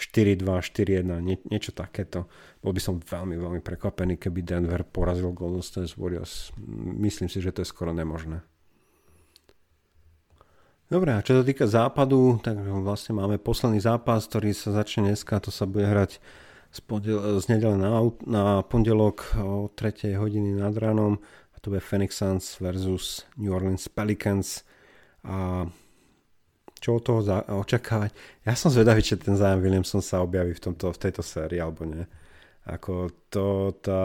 4-2, 4-1, nie, niečo takéto. Bol by som veľmi, veľmi prekvapený, keby Denver porazil Golden State Warriors. Myslím si, že to je skoro nemožné. Dobre, a čo sa týka západu, tak vlastne máme posledný zápas, ktorý sa začne dneska, to sa bude hrať z, pondel- z nedele na, na pondelok o 3 hodiny nad ránom a to bude Phoenix Suns versus New Orleans Pelicans a čo od toho za- očakávať. Ja som zvedavý, či ten Zion Williamson sa objaví v, tomto, v tejto sérii alebo nie. Ako to, tá,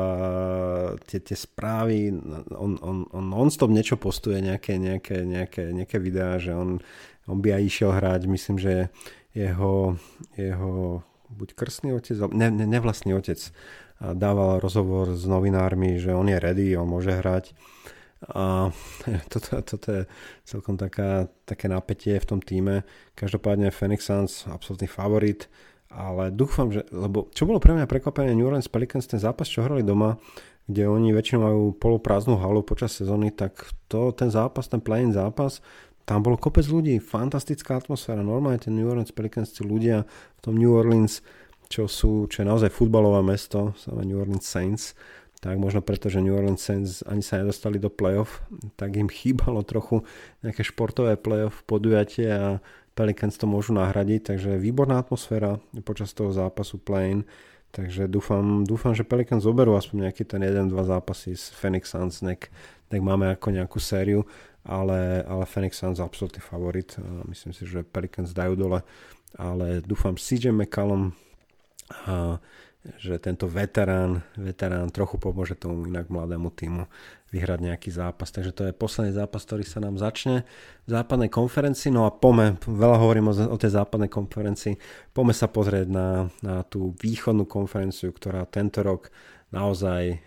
tie, tie správy, on, on, on non-stop niečo postuje, nejaké, nejaké, nejaké, nejaké videá, že on, on by aj išiel hrať, myslím, že jeho, jeho buď krstný otec, ne, ne, nevlastný otec dával rozhovor s novinármi, že on je ready, on môže hrať a *laughs* toto, toto je celkom taká, také napätie v tom týme. Každopádne Phoenix Suns absolútny favorit, ale dúfam, že, lebo čo bolo pre mňa prekvapenie New Orleans Pelicans, ten zápas, čo hrali doma, kde oni väčšinou majú poloprázdnu halu počas sezóny, tak to, ten zápas, ten play zápas, tam bolo kopec ľudí, fantastická atmosféra, normálne ten New Orleans Pelicans, tí ľudia v tom New Orleans, čo sú, čo je naozaj futbalové mesto, sa New Orleans Saints, tak možno preto, že New Orleans Saints ani sa nedostali do playoff, tak im chýbalo trochu nejaké športové playoff podujatie a Pelicans to môžu nahradiť, takže výborná atmosféra počas toho zápasu play takže dúfam, dúfam, že Pelicans zoberú aspoň nejaký ten 1-2 zápasy s Phoenix Suns, nek, nek máme ako nejakú sériu ale, ale Phoenix Suns absolútny favorit. Myslím si, že Pelicans dajú dole, ale dúfam CJ McCallum, a, že tento veterán, veterán trochu pomôže tomu inak mladému týmu vyhrať nejaký zápas. Takže to je posledný zápas, ktorý sa nám začne v západnej konferencii. No a pome, veľa hovorím o, o tej západnej konferencii, pome sa pozrieť na, na tú východnú konferenciu, ktorá tento rok naozaj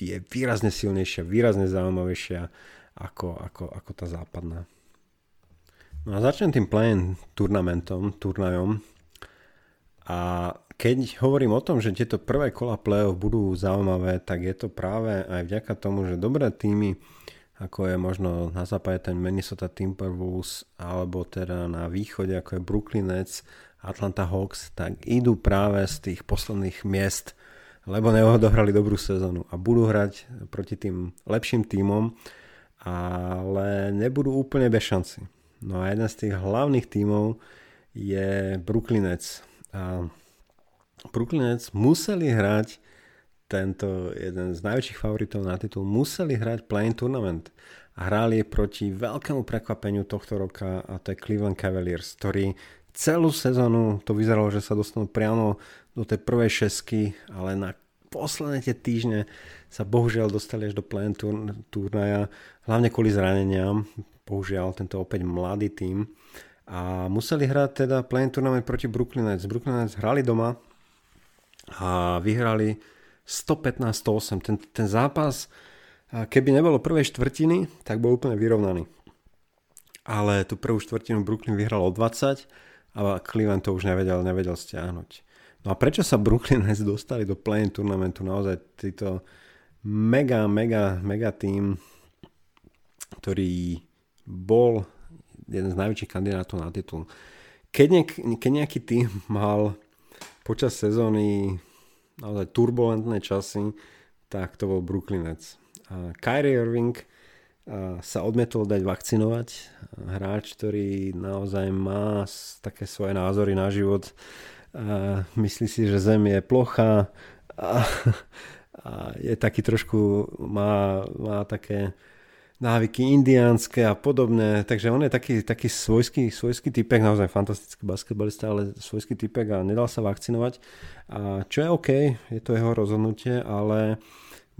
je výrazne silnejšia, výrazne zaujímavejšia ako, ako, ako tá západná. No a začnem tým play turnamentom, turnajom. A keď hovorím o tom, že tieto prvé kola play-off budú zaujímavé, tak je to práve aj vďaka tomu, že dobré týmy, ako je možno na západe ten Minnesota Timberwolves, alebo teda na východe, ako je Brooklyn Nets, Atlanta Hawks, tak idú práve z tých posledných miest, lebo neodohrali dobrú sezónu a budú hrať proti tým lepším týmom, ale nebudú úplne bez šanci. No a jeden z tých hlavných tímov je Brooklynec. A Brooklynec museli hrať tento jeden z najväčších favoritov na titul, museli hrať play tournament a hrali proti veľkému prekvapeniu tohto roka a to je Cleveland Cavaliers, ktorí celú sezónu to vyzeralo, že sa dostanú priamo do tej prvej šesky, ale na posledné tie týždne sa bohužiaľ dostali až do play turnaja, hlavne kvôli zraneniam. Bohužiaľ, tento opäť mladý tým. A museli hrať teda play turnament proti Brooklyn Nets. Brooklyn Nets hrali doma a vyhrali 115-108. Ten, ten zápas, keby nebolo prvej štvrtiny, tak bol úplne vyrovnaný. Ale tú prvú štvrtinu Brooklyn vyhral o 20 a Cleveland to už nevedel, nevedel stiahnuť. No a prečo sa Brooklyn Nets dostali do play turnamentu? Naozaj títo mega, mega, mega tým, ktorý bol jeden z najväčších kandidátov na titul. Keď, niek- keď nejaký tým mal počas sezóny naozaj turbulentné časy, tak to bol Brooklyn Nets. Kyrie Irving sa odmietol dať vakcinovať. Hráč, ktorý naozaj má také svoje názory na život, myslí si, že Zem je plocha a je taký trošku, má, má také návyky indiánske a podobné, takže on je taký, taký svojský, svojský typek, naozaj fantastický basketbalista, ale svojský typek a nedal sa vakcinovať. A čo je OK, je to jeho rozhodnutie, ale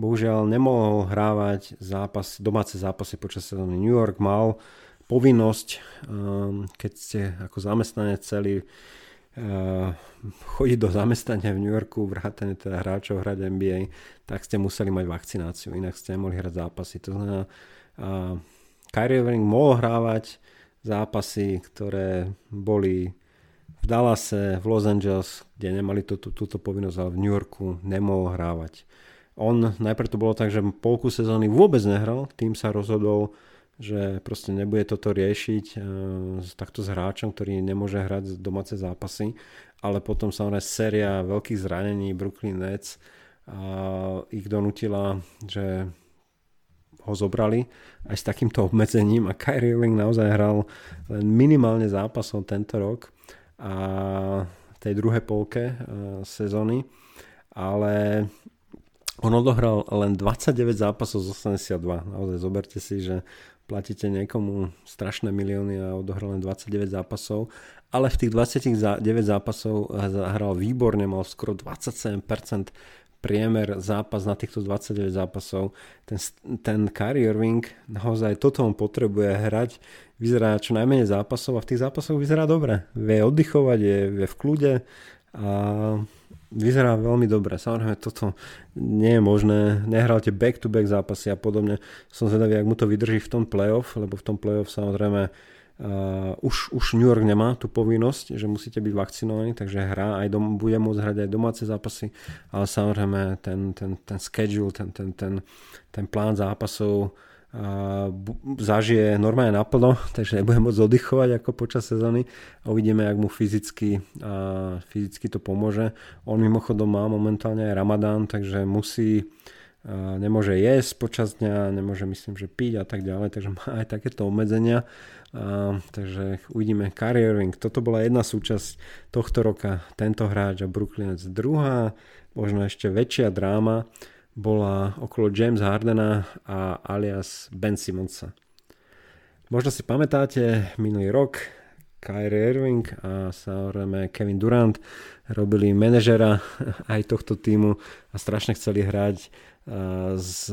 bohužiaľ nemohol hrávať zápas, domáce zápasy počas sezóny. New York mal povinnosť, um, keď ste ako zamestnanec celý uh, chodiť do zamestnania v New Yorku, vrátane teda hráčov hrať NBA, tak ste museli mať vakcináciu, inak ste nemohli hrať zápasy. To znamená, uh, Kyrie Irving mohol hrávať zápasy, ktoré boli v Dallase, v Los Angeles, kde nemali túto, túto povinnosť, ale v New Yorku nemohol hrávať. On najprv to bolo tak, že polku sezóny vôbec nehral, tým sa rozhodol že proste nebude toto riešiť uh, takto s hráčom, ktorý nemôže hrať domáce zápasy, ale potom samozrejme séria veľkých zranení Brooklyn Nets a ich donutila, že ho zobrali aj s takýmto obmedzením a Kyrie Irving naozaj hral len minimálne zápasov tento rok a tej druhej polke uh, sezóny, ale on odohral len 29 zápasov z 82. Naozaj zoberte si, že platíte niekomu strašné milióny a odohral len 29 zápasov, ale v tých 29 zápasov hral výborne, mal skoro 27% priemer zápas na týchto 29 zápasov. Ten, ten Kyrie Irving naozaj toto on potrebuje hrať, vyzerá čo najmenej zápasov a v tých zápasoch vyzerá dobre. Vie oddychovať, je, je v kľude a vyzerá veľmi dobre. Samozrejme, toto nie je možné. Nehráte back-to-back zápasy a podobne. Som zvedavý, ak mu to vydrží v tom playoff, lebo v tom playoff samozrejme uh, už, už New York nemá tú povinnosť, že musíte byť vakcinovaní, takže hrá aj dom, bude môcť hrať aj domáce zápasy, ale samozrejme ten, ten, ten schedule, ten, ten, ten, ten plán zápasov zažije normálne naplno, *laughs* takže nebude môcť oddychovať ako počas sezóny a uvidíme, ak mu fyzicky, a fyzicky to pomôže. On mimochodom má momentálne aj Ramadán, takže musí nemôže jesť počas dňa, nemôže myslím, že piť a tak ďalej, takže má aj takéto obmedzenia. Takže uvidíme Kyrie Irving. Toto bola jedna súčasť tohto roka, tento hráč a Brooklynec. Druhá, možno ešte väčšia dráma, bola okolo James Hardena a alias Ben Simonsa. Možno si pamätáte, minulý rok Kyrie Irving a samozrejme Kevin Durant robili manažera aj tohto týmu a strašne chceli hrať s,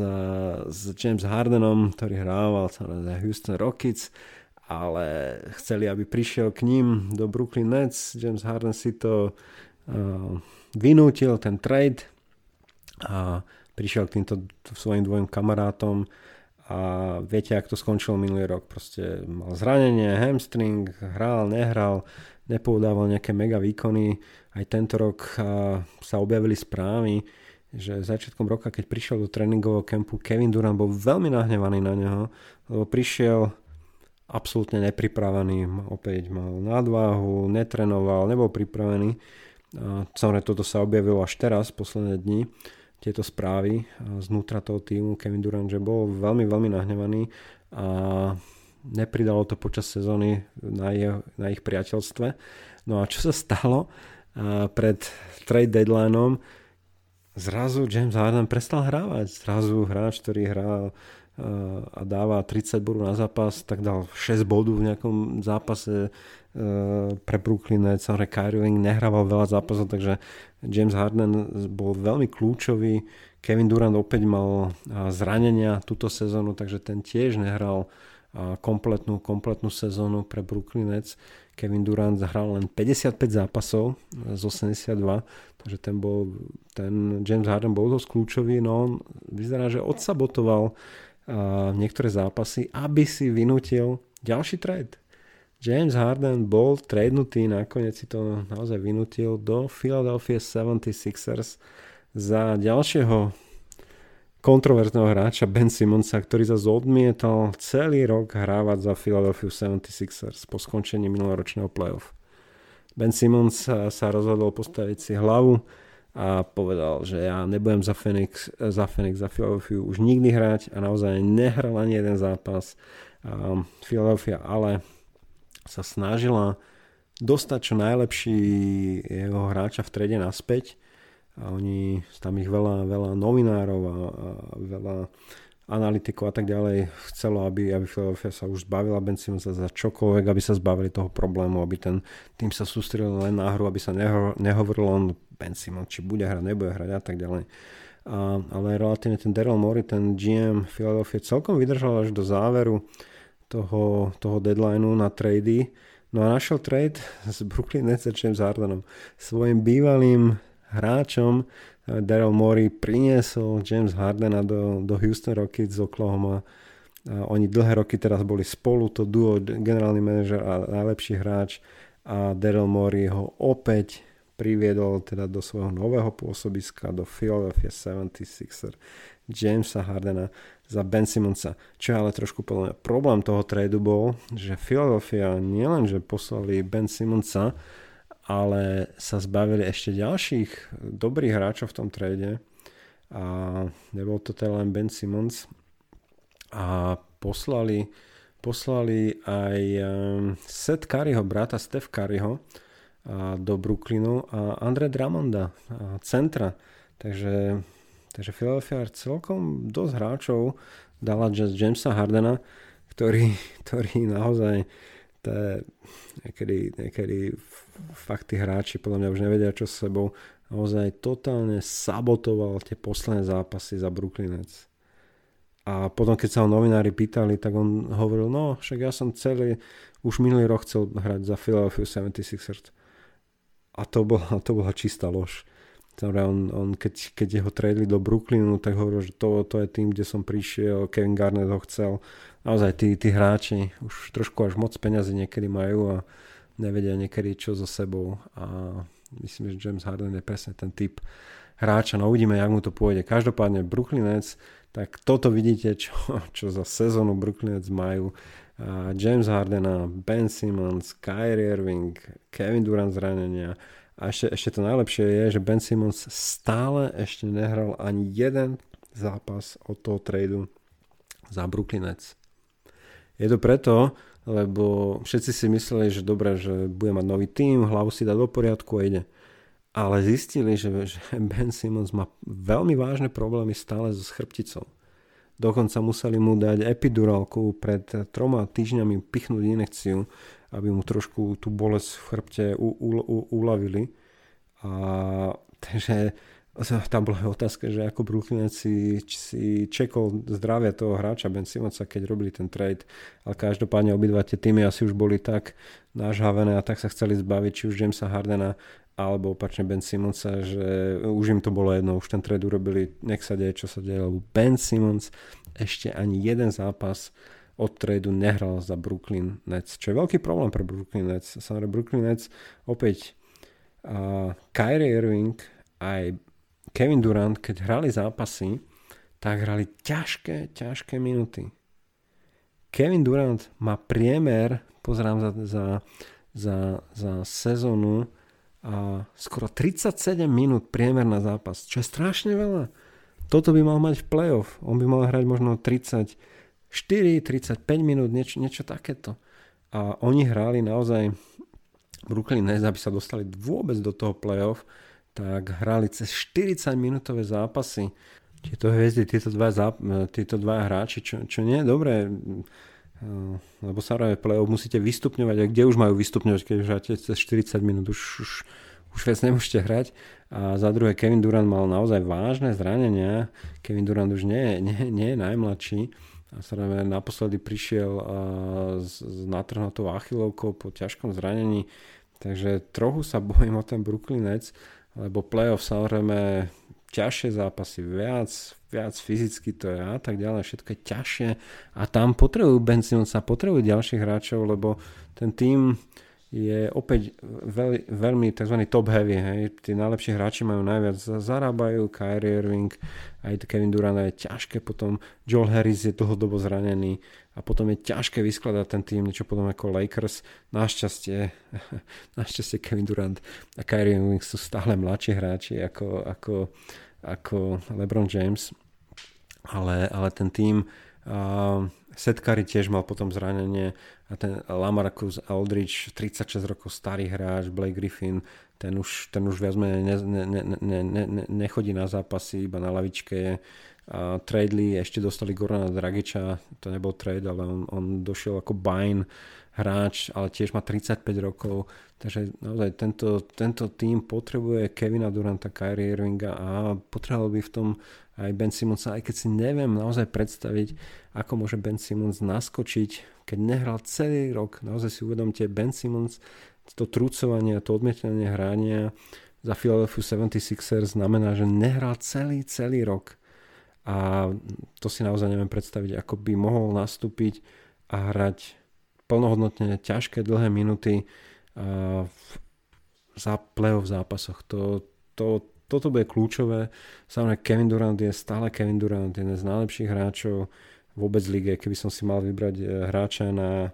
s James Hardenom, ktorý hrával za Houston Rockets, ale chceli, aby prišiel k ním do Brooklyn Nets. James Harden si to uh, vynútil, ten trade a prišiel k týmto svojim dvojim kamarátom a viete, ak to skončilo minulý rok. Proste mal zranenie, hamstring, hral, nehral, nepoudával nejaké mega výkony. Aj tento rok uh, sa objavili správy, že začiatkom roka, keď prišiel do tréningového kempu, Kevin Durant bol veľmi nahnevaný na neho, lebo prišiel absolútne nepripravený, opäť mal nadváhu, netrenoval, nebol pripravený. Samozrejme, toto sa objavilo až teraz, posledné dni, tieto správy znútra toho týmu Kevin Durant, že bol veľmi, veľmi nahnevaný a nepridalo to počas sezóny na, ich, na ich priateľstve. No a čo sa stalo? Pred trade deadlineom zrazu James Harden prestal hrávať. Zrazu hráč, ktorý hrá uh, a dáva 30 bodov na zápas, tak dal 6 bodov v nejakom zápase uh, pre Brooklyn Nets. Samozrejme Kyrie Irving nehrával veľa zápasov, takže James Harden bol veľmi kľúčový. Kevin Durant opäť mal uh, zranenia túto sezónu, takže ten tiež nehral kompletnú, kompletnú sezónu pre Brooklyn Nets. Kevin Durant zahral len 55 zápasov z 82, takže ten bol, ten James Harden bol dosť kľúčový, no on vyzerá, že odsabotoval uh, niektoré zápasy, aby si vynútil ďalší trade. James Harden bol tradenutý, nakoniec si to naozaj vynútil do Philadelphia 76ers za ďalšieho kontroverzného hráča Ben Simonsa, ktorý sa odmietal celý rok hrávať za Philadelphia 76ers po skončení minuloročného playoff. Ben Simmons sa, sa rozhodol postaviť si hlavu a povedal, že ja nebudem za Phoenix, za Phoenix, za Philadelphia už nikdy hrať a naozaj nehral ani jeden zápas. Um, Philadelphia ale sa snažila dostať čo najlepší jeho hráča v trede naspäť a oni, tam ich veľa, veľa novinárov a, a veľa analytikov a tak ďalej chcelo, aby, aby Philadelphia sa už zbavila Ben Simonsa za čokoľvek, aby sa zbavili toho problému, aby ten tým sa sústredil len na hru, aby sa neho, nehovorilo on Ben Simon, či bude hrať, nebude hrať a tak ďalej. A, ale relatívne ten Daryl Morey, ten GM Philadelphia celkom vydržal až do záveru toho, toho deadlineu na trady. No a našiel trade s Brooklyn Nets a James Hardenom. Svojim bývalým hráčom Daryl Morey priniesol James Hardena do, do Houston Rockets z Oklahoma. A oni dlhé roky teraz boli spolu, to duo, generálny manažer a najlepší hráč a Daryl Morey ho opäť priviedol teda do svojho nového pôsobiska do Philadelphia 76er Jamesa Hardena za Ben Simonsa. Čo je ale trošku podľa problém toho tradu bol, že Philadelphia nielenže poslali Ben Simonsa, ale sa zbavili ešte ďalších dobrých hráčov v tom trade a nebol to teda len Ben Simmons a poslali, poslali aj um, Seth Curryho, brata Steph Curryho do Brooklynu a Andre Drummonda, a centra. Takže, takže Philadelphia celkom dosť hráčov dala Jamesa Hardena, ktorý, *laughs* ktorý naozaj to je niekedy, niekedy fakt tí hráči podľa mňa už nevedia čo s sebou. Naozaj totálne sabotoval tie posledné zápasy za Brooklynec. A potom, keď sa ho novinári pýtali, tak on hovoril, no však ja som celý, už minulý rok chcel hrať za Philadelphia 76ers. A to bola, to bola čistá lož. On, on keď, keď jeho tradeli do Brooklynu, tak hovoril, že to, to je tým, kde som prišiel, Kevin Garnett ho chcel. Naozaj tí, tí hráči už trošku až moc peňazí niekedy majú a nevedia niekedy čo so sebou a myslím, že James Harden je presne ten typ hráča, no uvidíme, jak mu to pôjde. Každopádne Brooklyn tak toto vidíte, čo, čo za sezónu Brooklyn majú. James Hardena, Ben Simmons, Kyrie Irving, Kevin Durant zranenia. A ešte, ešte to najlepšie je, že Ben Simmons stále ešte nehral ani jeden zápas od toho tradu za Brooklyn. Je to preto, lebo všetci si mysleli, že dobre, že bude mať nový tým, hlavu si dá do poriadku a ide. Ale zistili, že, že *laughs* Ben Simmons má veľmi vážne problémy stále so chrbticou. Dokonca museli mu dať epidurálku pred troma týždňami pichnúť inekciu, aby mu trošku tú bolesť v chrbte u, u, u, uľavili. A, *laughs* takže tam bola otázka, že ako Brooklyn si, si čekol zdravie toho hráča Ben Simonsa, keď robili ten trade, ale každopádne obidva tie týmy asi už boli tak nažhavené a tak sa chceli zbaviť či už Jamesa Hardena alebo opačne Ben Simonsa, že už im to bolo jedno, už ten trade urobili, nech sa deje, čo sa deje, lebo Ben Simmons ešte ani jeden zápas od tradu nehral za Brooklyn Nets, čo je veľký problém pre Brooklyn Nets. Samozrejme Brooklyn Nets opäť uh, Kyrie Irving aj Kevin Durant, keď hrali zápasy, tak hrali ťažké, ťažké minuty. Kevin Durant má priemer, pozerám za, za, za, za sezónu, a skoro 37 minút priemer na zápas, čo je strašne veľa. Toto by mal mať v playoff. On by mal hrať možno 34, 35 minút, niečo, niečo takéto. A oni hrali naozaj Brooklyn Nets, aby sa dostali vôbec do toho playoff, tak hrali cez 40 minútové zápasy. Tieto hviezdy, tieto dva, záp- tieto dva hráči, čo, čo nie je dobré, lebo samozrejme play-off musíte vystupňovať a kde už majú vystupňovať, keď hráte cez 40 minút, už, už, už viac nemôžete hrať. A za druhé Kevin Durant mal naozaj vážne zranenia. Kevin Durant už nie, nie, nie je najmladší. A samozrejme naposledy prišiel s, s natrhnutou achilovkou po ťažkom zranení. Takže trochu sa bojím o ten Brooklyn Nets, lebo playoff samozrejme ťažšie zápasy, viac, viac fyzicky to je a tak ďalej, všetko je ťažšie. A tam potrebujú Ben sa potrebujú ďalších hráčov, lebo ten tým je opäť veľ, veľmi tzv. top heavy, hej. tí najlepší hráči majú najviac, zarábajú, Kyrie Irving, aj Kevin Durant je ťažké, potom Joel Harris je dlhodobo zranený a potom je ťažké vyskladať ten tým, niečo potom ako Lakers. Našťastie, *laughs* našťastie Kevin Durant a Kyrie Irving sú stále mladší hráči ako, ako, ako LeBron James, ale, ale ten tým uh, Curry tiež mal potom zranenie a ten Lamarcus Aldridge, 36 rokov starý hráč, Blake Griffin, ten už, ten už viac menej ne, ne, ne, ne, ne, nechodí na zápasy, iba na lavičke. A tradeli, ešte dostali Gorana Dragiča, to nebol trade, ale on, on došiel ako buying hráč, ale tiež má 35 rokov, takže naozaj tento, tento tým potrebuje Kevina Duranta, Kyrie Irvinga a potreboval by v tom aj Ben Simonsa, aj keď si neviem naozaj predstaviť, ako môže Ben Simmons naskočiť, keď nehral celý rok. Naozaj si uvedomte, Ben Simmons, to trúcovanie, to odmietanie hrania za Philadelphia 76ers znamená, že nehral celý, celý rok. A to si naozaj neviem predstaviť, ako by mohol nastúpiť a hrať plnohodnotne ťažké dlhé minúty v, za play-off zápasoch. To, to, toto bude kľúčové. Samozrejme Kevin Durant je stále Kevin Durant, jeden z najlepších hráčov vôbec lige. Keby som si mal vybrať e, hráča na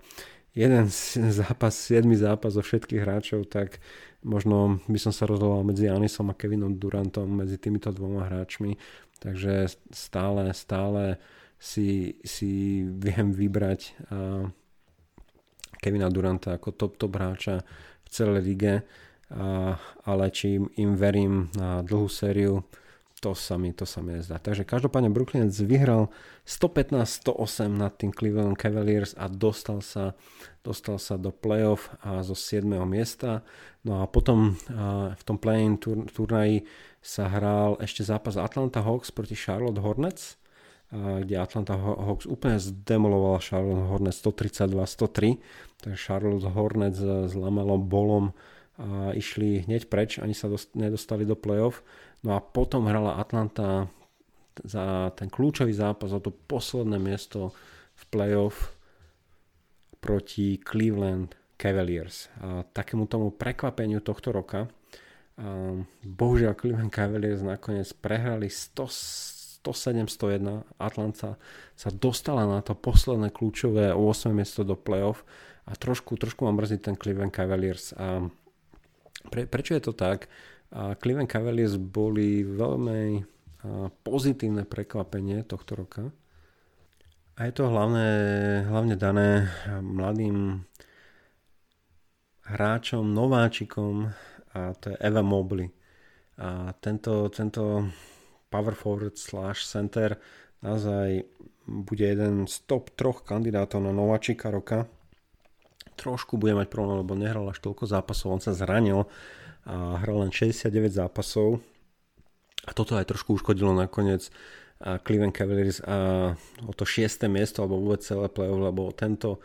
jeden zápas, 7 zápas zo všetkých hráčov, tak možno by som sa rozhodoval medzi Anisom a Kevinom Durantom, medzi týmito dvoma hráčmi. Takže stále, stále si, si viem vybrať Kevina Duranta ako top, top hráča v celej lige a, ale či im verím na dlhú sériu, to sa mi, to sa mi nezdá. Takže každopádne Brooklyn vyhral 115-108 nad tým Cleveland Cavaliers a dostal sa, dostal sa do playoff a zo 7. miesta. No a potom v tom play-in tur, turnaji sa hral ešte zápas Atlanta Hawks proti Charlotte Hornets, kde Atlanta Hawks úplne zdemolovala Charlotte Hornets 132-103, takže Charlotte Hornets s Lamelom Bolom a išli hneď preč, ani sa dost, nedostali do playoff. No a potom hrala Atlanta za ten kľúčový zápas o to posledné miesto v playoff proti Cleveland Cavaliers. A takému tomu prekvapeniu tohto roka a bohužiaľ Cleveland Cavaliers nakoniec prehrali 100, 107-101. Atlanta sa dostala na to posledné kľúčové 8 miesto do playoff a trošku, trošku ma mrzí ten Cleveland Cavaliers. A pre, prečo je to tak? A Cleveland Cavaliers boli veľmi pozitívne prekvapenie tohto roka. A je to hlavne, hlavne dané mladým hráčom, nováčikom a to je Eva Mobley. A tento, tento power forward slash center naozaj bude jeden z top troch kandidátov na nováčika roka. Trošku bude mať problém, lebo nehral až toľko zápasov, on sa zranil a hral len 69 zápasov. A toto aj trošku uškodilo nakoniec Cleveland Cavaliers a o to 6. miesto alebo vôbec celé playoff, lebo tento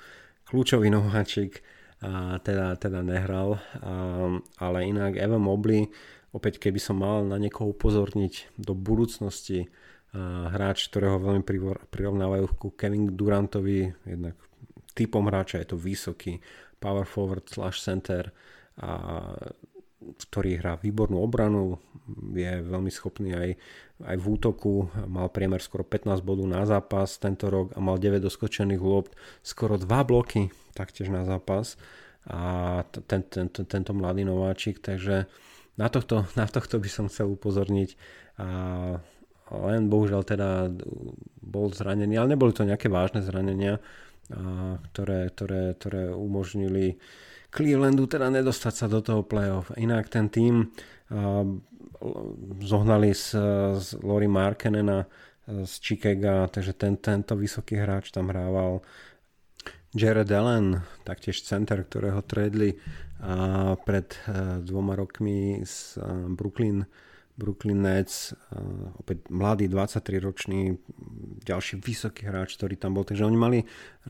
kľúčový nováčik a teda, teda nehral. A, ale inak Evan Mobley, opäť keby som mal na niekoho upozorniť do budúcnosti, a hráč, ktorého veľmi prirovnávajú ku Kevin Durantovi, jednak typom hráča je to vysoký power forward slash center a ktorý hrá výbornú obranu, je veľmi schopný aj, aj v útoku, mal priemer skoro 15 bodov na zápas tento rok a mal 9 doskočených lopt, skoro 2 bloky taktiež na zápas. A ten, ten, ten, tento mladý nováčik, takže na tohto, na tohto by som chcel upozorniť. A len bohužiaľ teda bol zranený, ale neboli to nejaké vážne zranenia, a, ktoré, ktoré, ktoré umožnili Clevelandu teda nedostať sa do toho playoff. Inak ten tým zohnali z, z Lori Markenena z Chicago, takže ten, tento vysoký hráč tam hrával Jared Allen, taktiež center, ktorého tradli pred e, dvoma rokmi z Brooklyn, Brooklyn Nets, e, opäť mladý 23-ročný, ďalší vysoký hráč, ktorý tam bol. Takže oni mali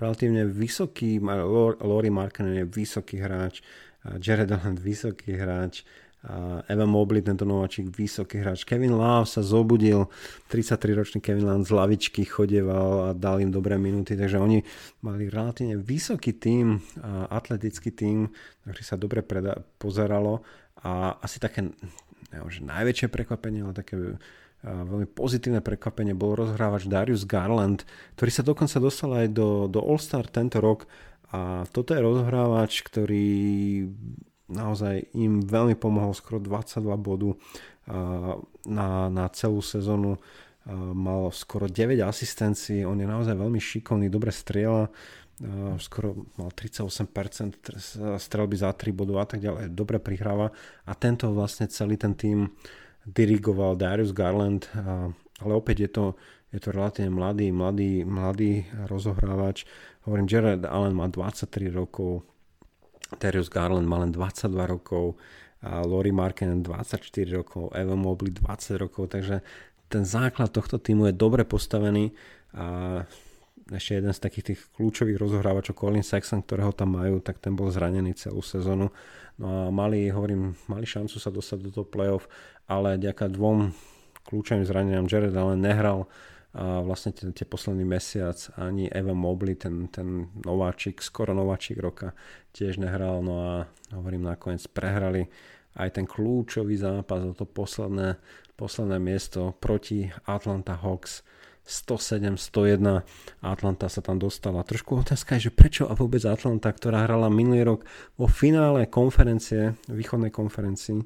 relatívne vysoký, Lori Markkanen je vysoký hráč, Jared Allen *laughs* vysoký hráč, Evan Mobley, tento nováčik, vysoký hráč. Kevin Love sa zobudil, 33-ročný Kevin Love z lavičky chodieval a dal im dobré minúty, takže oni mali relatívne vysoký tým, atletický tým, ktorý sa dobre pozeralo a asi také že najväčšie prekvapenie, ale také veľmi pozitívne prekvapenie bol rozhrávač Darius Garland, ktorý sa dokonca dostal aj do, do All-Star tento rok. A toto je rozhrávač, ktorý naozaj im veľmi pomohol skoro 22 bodu na, na celú sezónu. Mal skoro 9 asistencií, on je naozaj veľmi šikovný, dobre strieľa, skoro mal 38% strelby za 3 bodov a tak ďalej, dobre prihráva. A tento vlastne celý ten tým dirigoval Darius Garland, ale opäť je to, je to relatívne mladý, mladý, mladý rozohrávač. Hovorím, Jared Allen má 23 rokov, Terius Garland má len 22 rokov, a Lori Marken 24 rokov, Evan Mobley 20 rokov, takže ten základ tohto týmu je dobre postavený a ešte jeden z takých tých kľúčových rozohrávačov Colin Sexton, ktorého tam majú, tak ten bol zranený celú sezónu. No a mali, hovorím, mali šancu sa dostať do toho playoff, ale ďaká dvom kľúčovým zraneniam Jared Allen nehral a vlastne ten, tie posledný mesiac ani Evan Mobley, ten, ten nováčik, skoro nováčik roka, tiež nehral, no a hovorím, nakoniec prehrali aj ten kľúčový zápas o to posledné, posledné miesto proti Atlanta Hawks 107-101 Atlanta sa tam dostala. Trošku otázka je, že prečo a vôbec Atlanta, ktorá hrala minulý rok vo finále konferencie, východnej konferencii,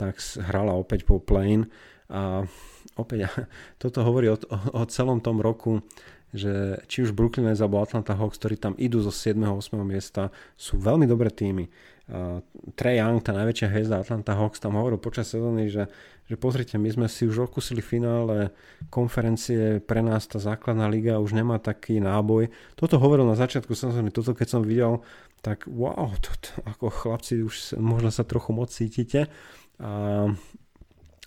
tak hrala opäť po plane a opäť *laughs* toto hovorí o, o, celom tom roku, že či už Brooklyn Nets alebo Atlanta Hawks, ktorí tam idú zo 7. 8. miesta, sú veľmi dobré týmy. Uh, Trey Young, tá najväčšia hviezda Atlanta Hawks, tam hovoril počas sezóny, že, že pozrite, my sme si už okusili finále konferencie, pre nás tá základná liga už nemá taký náboj. Toto hovoril na začiatku sezóny, toto keď som videl, tak wow, toto, ako chlapci už možno sa trochu moc cítite. A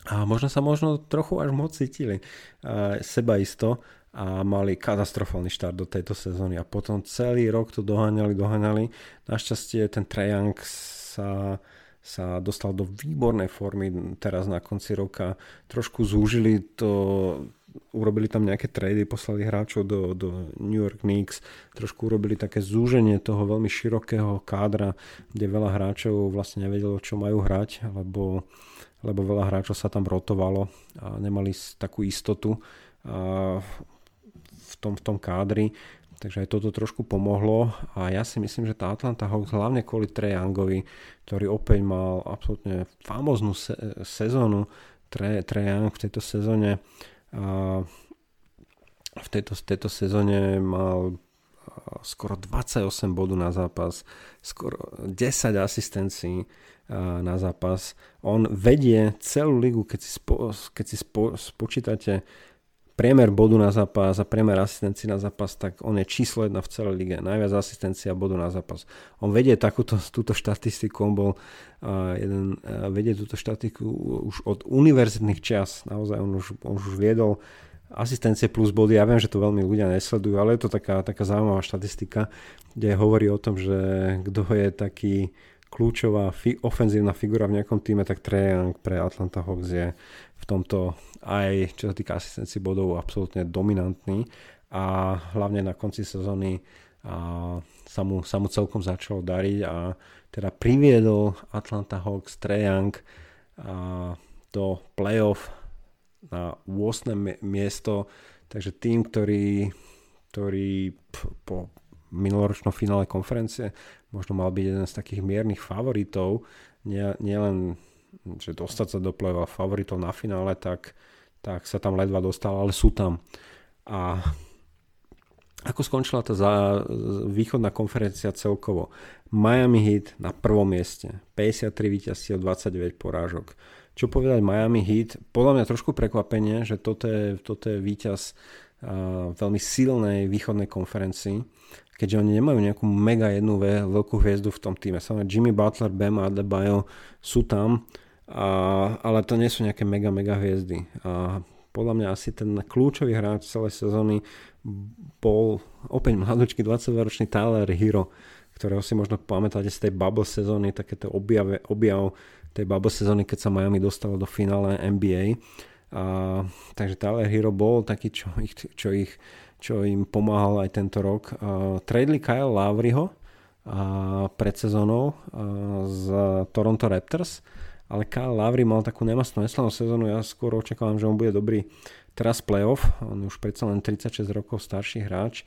a možno sa možno trochu až moc cítili uh, seba isto a mali katastrofálny štart do tejto sezóny a potom celý rok to doháňali, doháňali. Našťastie ten Trajang sa, sa dostal do výbornej formy teraz na konci roka. Trošku zúžili to, urobili tam nejaké trady, poslali hráčov do, do New York Knicks, trošku urobili také zúženie toho veľmi širokého kádra, kde veľa hráčov vlastne nevedelo, čo majú hrať, lebo lebo veľa hráčov sa tam rotovalo a nemali takú istotu v tom, v tom kádri, takže aj toto trošku pomohlo a ja si myslím, že tá Atlanta Hawks hlavne kvôli Trae Youngovi, ktorý opäť mal absolútne famoznú se- sezónu, Young v tejto sezóne a v tejto, tejto sezóne mal skoro 28 bodov na zápas, skoro 10 asistencií na zápas. On vedie celú ligu, keď si, spo, keď si spo, spočítate priemer bodu na zápas a priemer asistencií na zápas, tak on je číslo jedna v celej lige. Najviac asistencia bodu na zápas. On vedie takúto, *laughs* túto štatistiku, on bol uh, jeden, uh, vedie túto štatistiku už od univerzitných čas. Naozaj on už, on už viedol asistencie plus body, ja viem, že to veľmi ľudia nesledujú, ale je to taká, taká zaujímavá štatistika, kde hovorí o tom, že kto je taký kľúčová fi- ofenzívna figura v nejakom týme, tak Trae pre Atlanta Hawks je v tomto aj čo sa týka asistencií bodov absolútne dominantný a hlavne na konci sezóny a sa, mu, sa mu celkom začalo dariť a teda priviedol Atlanta Hawks Trae do playoff na 8. miesto, takže tým, ktorý, ktorý po minuloročnom finále konferencie možno mal byť jeden z takých miernych favoritov, nielen nie že dostať sa do play favoritov na finále, tak, tak sa tam ledva dostal, ale sú tam. A ako skončila tá východná konferencia celkovo? Miami Heat na prvom mieste, 53 víťazstiev, 29 porážok. Čo povedať Miami Heat? Podľa mňa trošku prekvapenie, že toto je, toto je víťaz veľmi silnej východnej konferencii, keďže oni nemajú nejakú mega jednu veľkú hviezdu v tom týme. Samozrejme Jimmy Butler, Bam Adebayo sú tam, a, ale to nie sú nejaké mega mega hviezdy. A podľa mňa asi ten kľúčový hráč celej sezóny bol opäť mladočký 20-ročný Tyler Hero, ktorého si možno pamätáte z tej bubble sezóny, takéto objave, objav tej bubble sezóny, keď sa Miami dostalo do finále NBA. A, takže Tyler Hero bol taký, čo ich, čo ich čo im pomáhal aj tento rok. Uh, tradeli Kyle Lowryho pred sezónou z Toronto Raptors, ale Kyle Lowry mal takú nemastnú neslavnú sezónu, ja skôr očakávam, že on bude dobrý teraz playoff, on je už predsa len 36 rokov starší hráč,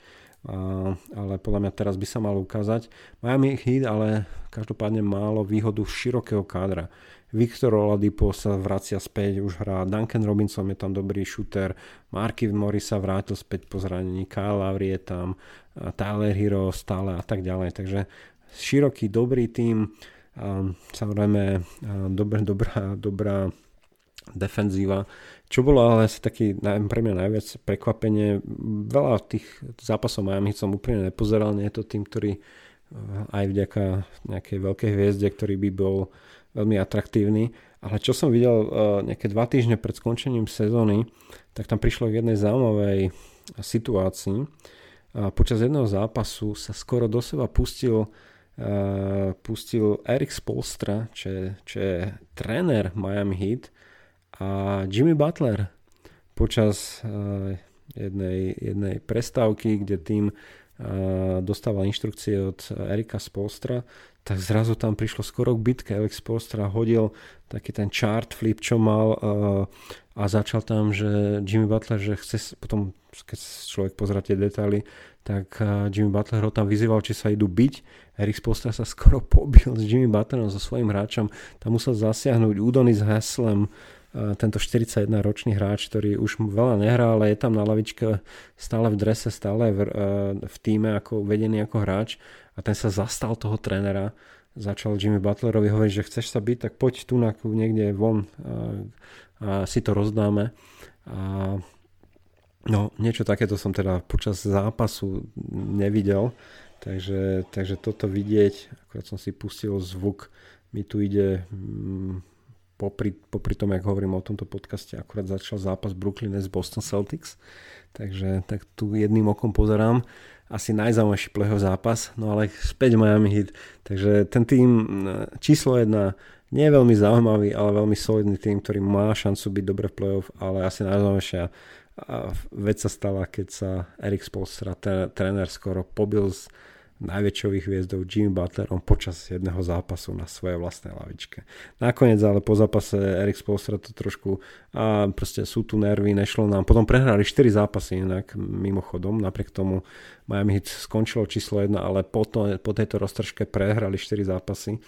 ale podľa mňa teraz by sa mal ukázať. Miami Heat ale každopádne málo výhodu širokého kádra. Viktor Oladipo sa vracia späť, už hrá. Duncan Robinson je tam dobrý shooter, Marky Morris sa vrátil späť po zranení, Kyle Lowry je tam, Tyler Hero stále a tak ďalej. Takže široký, dobrý tým, samozrejme dobrá, dobrá, dobrá defenzíva. Čo bolo ale asi taký pre mňa najviac prekvapenie, veľa tých zápasov Miami som úplne nepozeral, nie je to tým, ktorý eh, aj vďaka nejakej veľkej hviezde, ktorý by bol veľmi atraktívny. Ale čo som videl uh, nejaké dva týždne pred skončením sezóny, tak tam prišlo k jednej zaujímavej situácii. Počas jedného zápasu sa skoro do seba pustil, pustil Eric Spolstra, čo je, čo je tréner Miami Heat a Jimmy Butler počas uh, jednej, jednej prestávky, kde tým dostával inštrukcie od Erika Spolstra, tak zrazu tam prišlo skoro k bitke. Alex Spolstra hodil taký ten chart flip, čo mal a začal tam, že Jimmy Butler, že chce, potom keď človek pozera tie detaily, tak Jimmy Butler ho tam vyzýval, či sa idú byť. Erik Spolstra sa skoro *laughs* pobil s Jimmy Butlerom, so svojím hráčom. Tam musel zasiahnuť Udony s Heslem, tento 41 ročný hráč, ktorý už veľa nehrá, ale je tam na lavičke stále v drese, stále v, v týme ako vedený ako hráč a ten sa zastal toho trénera začal Jimmy Butlerovi hovoriť, že chceš sa byť, tak poď tu na niekde von a, a si to rozdáme. A, no, niečo takéto som teda počas zápasu nevidel, takže, takže toto vidieť, akorát som si pustil zvuk, mi tu ide mm, popri, popri tom, jak hovorím o tomto podcaste, akurát začal zápas Brooklyn s Boston Celtics, takže tak tu jedným okom pozerám. Asi najzaujímavejší plehov zápas, no ale späť Miami Heat, takže ten tým číslo jedna nie je veľmi zaujímavý, ale veľmi solidný tým, ktorý má šancu byť dobre v play-off, ale asi najzaujímavejšia vec sa stala, keď sa Erik Spolstra, tréner, skoro pobil s najväčšou ich hviezdou Jimmy Butlerom počas jedného zápasu na svojej vlastnej lavičke. Nakoniec ale po zápase Erik Spolstra to trošku a proste sú tu nervy, nešlo nám. Potom prehrali 4 zápasy inak mimochodom, napriek tomu Miami Heat skončilo číslo 1, ale po, to, po tejto roztržke prehrali 4 zápasy.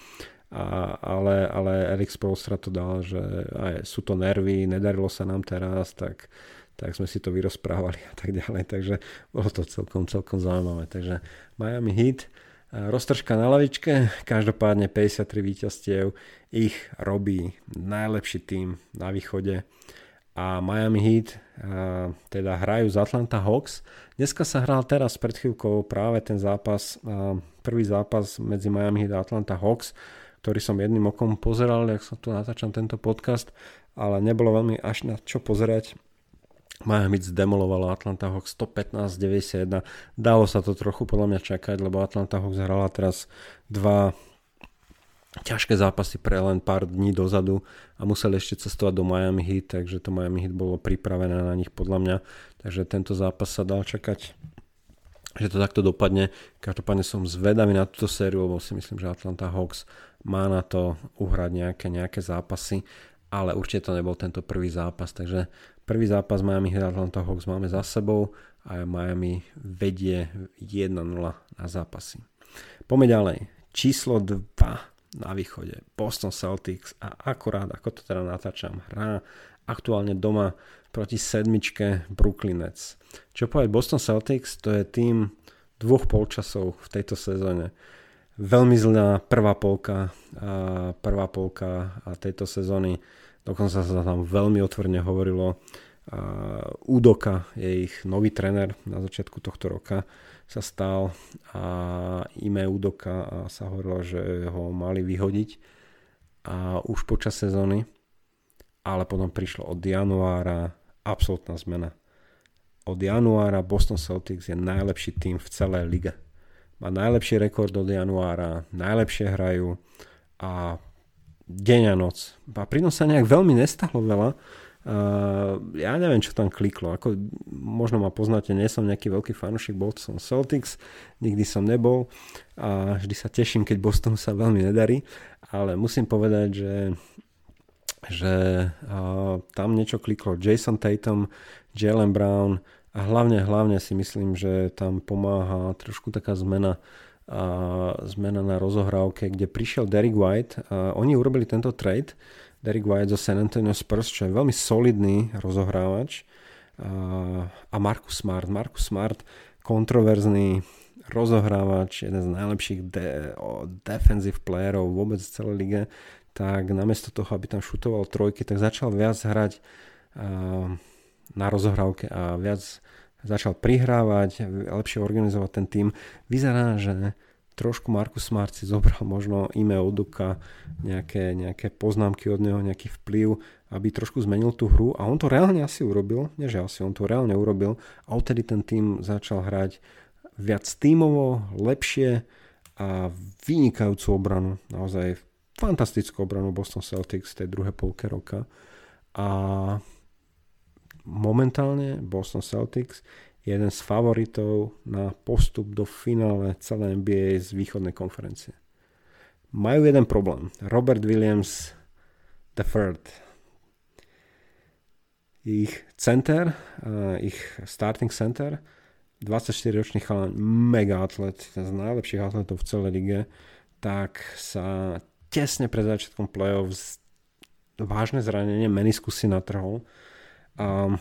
A, ale, ale Erik Spolstra to dal, že aj, sú to nervy, nedarilo sa nám teraz, tak tak sme si to vyrozprávali a tak ďalej, takže bolo to celkom, celkom zaujímavé. Takže Miami Heat, roztržka na lavičke, každopádne 53 víťazstiev, ich robí najlepší tým na východe a Miami Heat a, teda hrajú z Atlanta Hawks. Dneska sa hral teraz pred chvíľkou práve ten zápas, a, prvý zápas medzi Miami Heat a Atlanta Hawks, ktorý som jedným okom pozeral, ak sa tu natáčam tento podcast, ale nebolo veľmi až na čo pozerať, Miami zdemolovalo Atlanta Hawks 115-91. Dalo sa to trochu podľa mňa čakať, lebo Atlanta Hawks hrala teraz dva ťažké zápasy pre len pár dní dozadu a museli ešte cestovať do Miami Heat, takže to Miami Heat bolo pripravené na nich podľa mňa, takže tento zápas sa dal čakať že to takto dopadne. Každopádne som zvedavý na túto sériu, lebo si myslím, že Atlanta Hawks má na to uhrať nejaké, nejaké zápasy, ale určite to nebol tento prvý zápas, takže Prvý zápas Miami Atlanta Hawks máme za sebou a Miami vedie 1-0 na zápasy. Poďme ďalej. Číslo 2 na východe. Boston Celtics a akorát, ako to teda natáčam, hrá aktuálne doma proti sedmičke Brooklyn Nets. Čo povedať Boston Celtics, to je tým dvoch polčasov v tejto sezóne. Veľmi zlá prvá polka, prvá polka tejto sezóny Dokonca sa tam veľmi otvorene hovorilo. Udoka je ich nový trener na začiatku tohto roka sa stal a ime Udoka a sa hovorilo, že ho mali vyhodiť a už počas sezóny, ale potom prišlo od januára absolútna zmena. Od januára Boston Celtics je najlepší tým v celej lige. Má najlepší rekord od januára, najlepšie hrajú a deň a noc. A pritom sa nejak veľmi nestalo veľa. Uh, ja neviem, čo tam kliklo. Ako, možno ma poznáte, nie som nejaký veľký fanúšik Boston Celtics, nikdy som nebol a vždy sa teším, keď Boston sa veľmi nedarí, ale musím povedať, že, že uh, tam niečo kliklo. Jason Tatum, Jalen Brown a hlavne, hlavne si myslím, že tam pomáha trošku taká zmena a zmena na rozohrávke, kde prišiel Derek White. Oni urobili tento trade, Derek White zo San Antonio Spurs, čo je veľmi solidný rozohrávač. A Marcus Smart. Marcus Smart, kontroverzný rozohrávač, jeden z najlepších de- defensive playerov vôbec v celej lige, tak namiesto toho, aby tam šutoval trojky, tak začal viac hrať na rozohrávke a viac začal prihrávať, lepšie organizovať ten tým. Vyzerá, že trošku Markus Smart si zobral možno ime Oduka, nejaké, nejaké poznámky od neho, nejaký vplyv, aby trošku zmenil tú hru. A on to reálne asi urobil, že asi, on to reálne urobil. A odtedy ten tým začal hrať viac tímovo, lepšie a vynikajúcu obranu, naozaj fantastickú obranu Boston Celtics v tej druhej polke roka. A momentálne Boston Celtics je jeden z favoritov na postup do finále celé NBA z východnej konferencie. Majú jeden problém. Robert Williams III. Ich center, ich starting center, 24-ročný chalan, mega atlet, jeden z najlepších atletov v celej lige, tak sa tesne pred začiatkom play-off vážne zranenie meniskusy natrhol a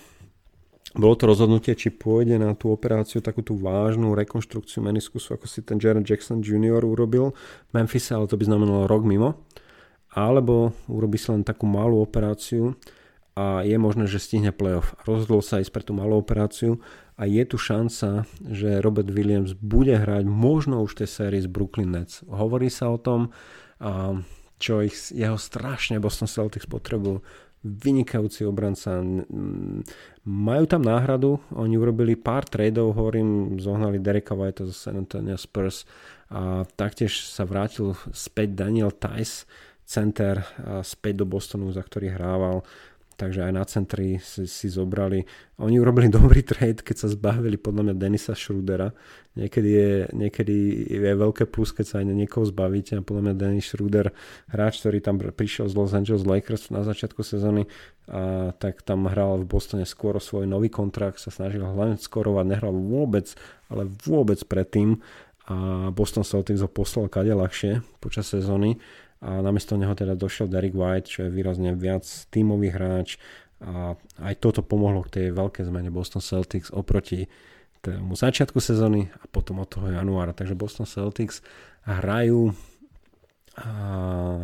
bolo to rozhodnutie, či pôjde na tú operáciu, takú tú vážnu rekonštrukciu meniskusu, ako si ten Jared Jackson Jr. urobil v Memphis, ale to by znamenalo rok mimo. Alebo urobí si len takú malú operáciu a je možné, že stihne playoff. Rozhodol sa ísť pre tú malú operáciu a je tu šanca, že Robert Williams bude hrať možno už tej sérii z Brooklyn Nets. Hovorí sa o tom, čo ich, jeho strašne Boston Celtics potrebujú vynikajúci obranca. Majú tam náhradu, oni urobili pár tradeov, hovorím, zohnali Dereka White zo San Antonio Spurs a taktiež sa vrátil späť Daniel Tice, center späť do Bostonu, za ktorý hrával. Takže aj na centri si, si zobrali. Oni urobili *laughs* dobrý trade, keď sa zbavili podľa mňa Denisa Schrudera. Niekedy je, niekedy je veľké plus, keď sa aj niekoho zbavíte a podľa mňa Denis Schruder, hráč, ktorý tam prišiel z Los Angeles Lakers na začiatku sezóny, a tak tam hral v Bostone skôr svoj nový kontrakt, sa snažil hlavne skorovať, nehral vôbec, ale vôbec predtým a Boston Celtics ho poslal kade ľahšie počas sezóny a namiesto neho teda došiel Derek White, čo je výrazne viac tímový hráč a aj toto pomohlo k tej veľkej zmene Boston Celtics oproti tomu začiatku sezóny a potom od toho januára. Takže Boston Celtics hrajú, a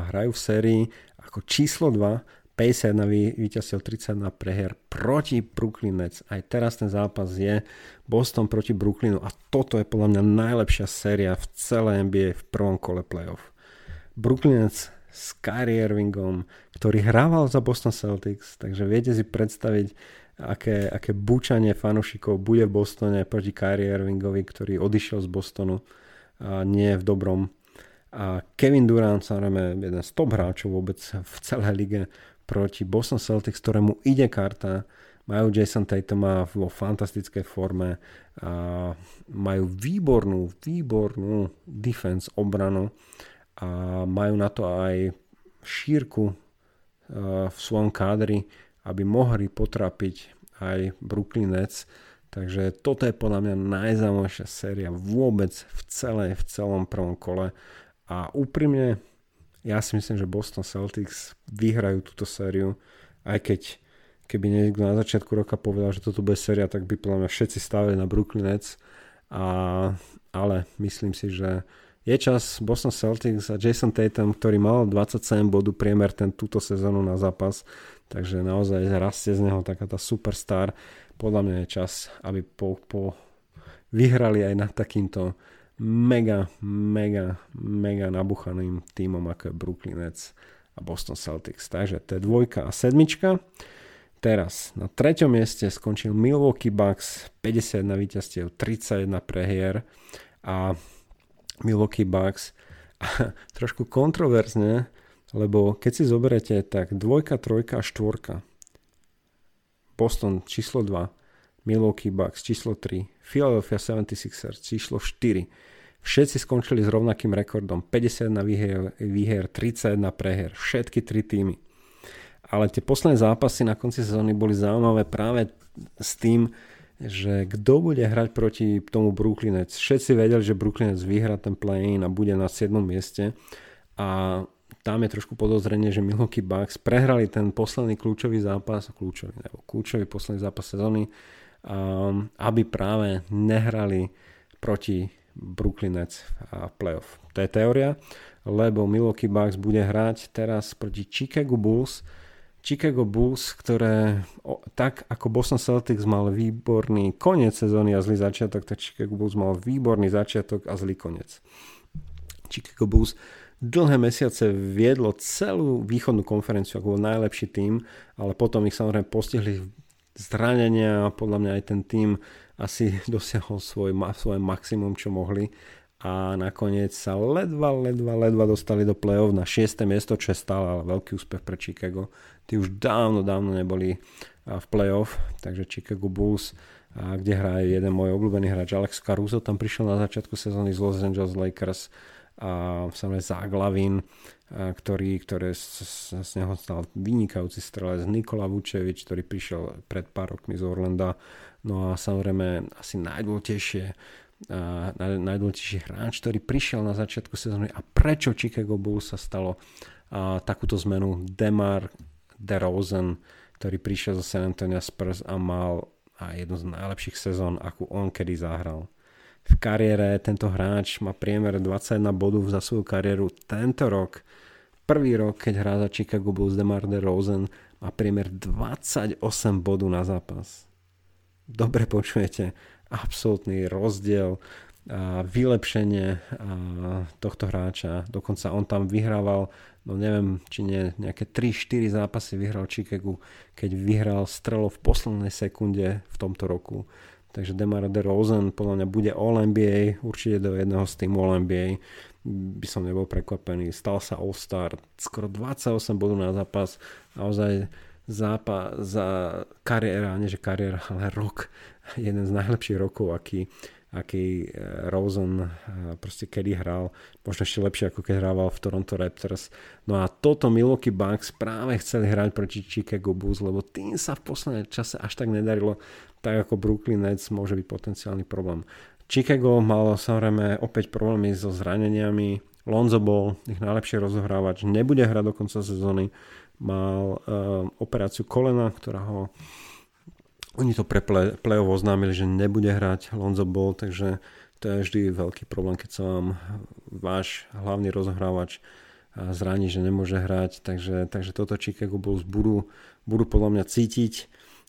hrajú v sérii ako číslo 2 51 víťazstiev 31 preher proti Brooklyn Nets. Aj teraz ten zápas je Boston proti Brooklynu a toto je podľa mňa najlepšia séria v celej NBA v prvom kole playoff. Brooklynec s Kyrie Irvingom, ktorý hrával za Boston Celtics, takže viete si predstaviť, aké, aké búčanie fanúšikov bude v Bostone proti Kyrie Irvingovi, ktorý odišiel z Bostonu a nie v dobrom. A Kevin Durant, samozrejme jeden z top hráčov vôbec v celej lige proti Boston Celtics, ktorému ide karta, majú Jason Tatuma vo fantastickej forme a majú výbornú, výbornú defense, obranu a majú na to aj šírku v svojom kádri, aby mohli potrapiť aj Brooklyn Nets. Takže toto je podľa mňa najzaujímavejšia séria vôbec v, celej, v celom prvom kole. A úprimne, ja si myslím, že Boston Celtics vyhrajú túto sériu, aj keď keby niekto na začiatku roka povedal, že toto bude séria, tak by podľa mňa všetci stavili na Brooklyn Nets. A, ale myslím si, že je čas Boston Celtics a Jason Tatum, ktorý mal 27 bodu priemer ten túto sezónu na zápas, takže naozaj rastie z neho taká tá superstar. Podľa mňa je čas, aby po, po vyhrali aj nad takýmto mega, mega, mega nabuchaným týmom ako je Brooklyn Nets a Boston Celtics. Takže to je dvojka a sedmička. Teraz na treťom mieste skončil Milwaukee Bucks 51 víťazstiev, 31 prehier a Milwaukee Bucks. A *laughs* trošku kontroverzne, lebo keď si zoberete, tak dvojka, trojka a štvorka. Boston číslo 2, Milwaukee Bucks číslo 3, Philadelphia 76ers číslo 4. Všetci skončili s rovnakým rekordom. 51 výher, výher 31 preher. Všetky tri týmy. Ale tie posledné zápasy na konci sezóny boli zaujímavé práve s tým, že kto bude hrať proti tomu Brooklynec. Všetci vedeli, že Brooklynec vyhrá ten play-in a bude na 7. mieste a tam je trošku podozrenie, že Milwaukee Bucks prehrali ten posledný kľúčový zápas, kľúčový, nebo kľúčový posledný zápas sezóny, um, aby práve nehrali proti Brooklynec a playoff. To je teória, lebo Milwaukee Bucks bude hrať teraz proti Chicago Bulls, Chicago Bulls, ktoré o, tak ako Boston Celtics mal výborný koniec sezóny a zlý začiatok, tak Chicago Bulls mal výborný začiatok a zlý koniec. Chicago Bulls dlhé mesiace viedlo celú východnú konferenciu ako bol najlepší tým, ale potom ich samozrejme postihli zranenia a podľa mňa aj ten tým asi *laughs* dosiahol svoj, svoje maximum, čo mohli a nakoniec sa ledva, ledva, ledva dostali do play-off na 6. miesto, čo je stále veľký úspech pre Chicago. Tí už dávno, dávno neboli v play-off, takže Chicago Bulls, kde hraje jeden môj obľúbený hráč Alex Caruso, tam prišiel na začiatku sezóny z Los Angeles Lakers a samozrejme Zaglavin, ktorý, ktoré z, z neho stal vynikajúci strelec Nikola Vučevič, ktorý prišiel pred pár rokmi z Orlanda. No a samozrejme asi najdôležitejšie najdôležitejší hráč, ktorý prišiel na začiatku sezóny a prečo Chicago Bulls sa stalo a, takúto zmenu Demar DeRozan, ktorý prišiel zo San Antonio Spurs a mal a jednu z najlepších sezón, akú on kedy zahral. V kariére tento hráč má priemer 21 bodov za svoju kariéru. Tento rok, prvý rok, keď hrá za Chicago Bulls DeMar DeRozan, má priemer 28 bodov na zápas. Dobre počujete, absolútny rozdiel a vylepšenie tohto hráča. Dokonca on tam vyhrával, no neviem, či nie, nejaké 3-4 zápasy vyhral Chicago, keď vyhral strelo v poslednej sekunde v tomto roku. Takže Demar DeRozan podľa mňa bude All-NBA, určite do jedného z týmu All-NBA. By som nebol prekvapený. Stal sa All-Star, skoro 28 bodov na zápas. Naozaj zápas, za kariéra, nie že kariéra, ale rok, jeden z najlepších rokov, aký, aký eh, Rosen eh, proste kedy hral, možno ešte lepšie ako keď hrával v Toronto Raptors. No a toto Milwaukee Bucks práve chceli hrať proti Chicago Bulls, lebo tým sa v poslednej čase až tak nedarilo, tak ako Brooklyn Nets môže byť potenciálny problém. Chicago mal samozrejme opäť problémy so zraneniami, Lonzo bol ich najlepšie rozohrávač, nebude hrať do konca sezóny, mal uh, operáciu kolena, ktorá ho oni to pre play, play-off oznámili, že nebude hrať Lonzo Ball, takže to je vždy veľký problém, keď sa vám váš hlavný rozohrávač zraní, že nemôže hrať, takže, takže toto Chicago Bulls budú, budú podľa mňa cítiť.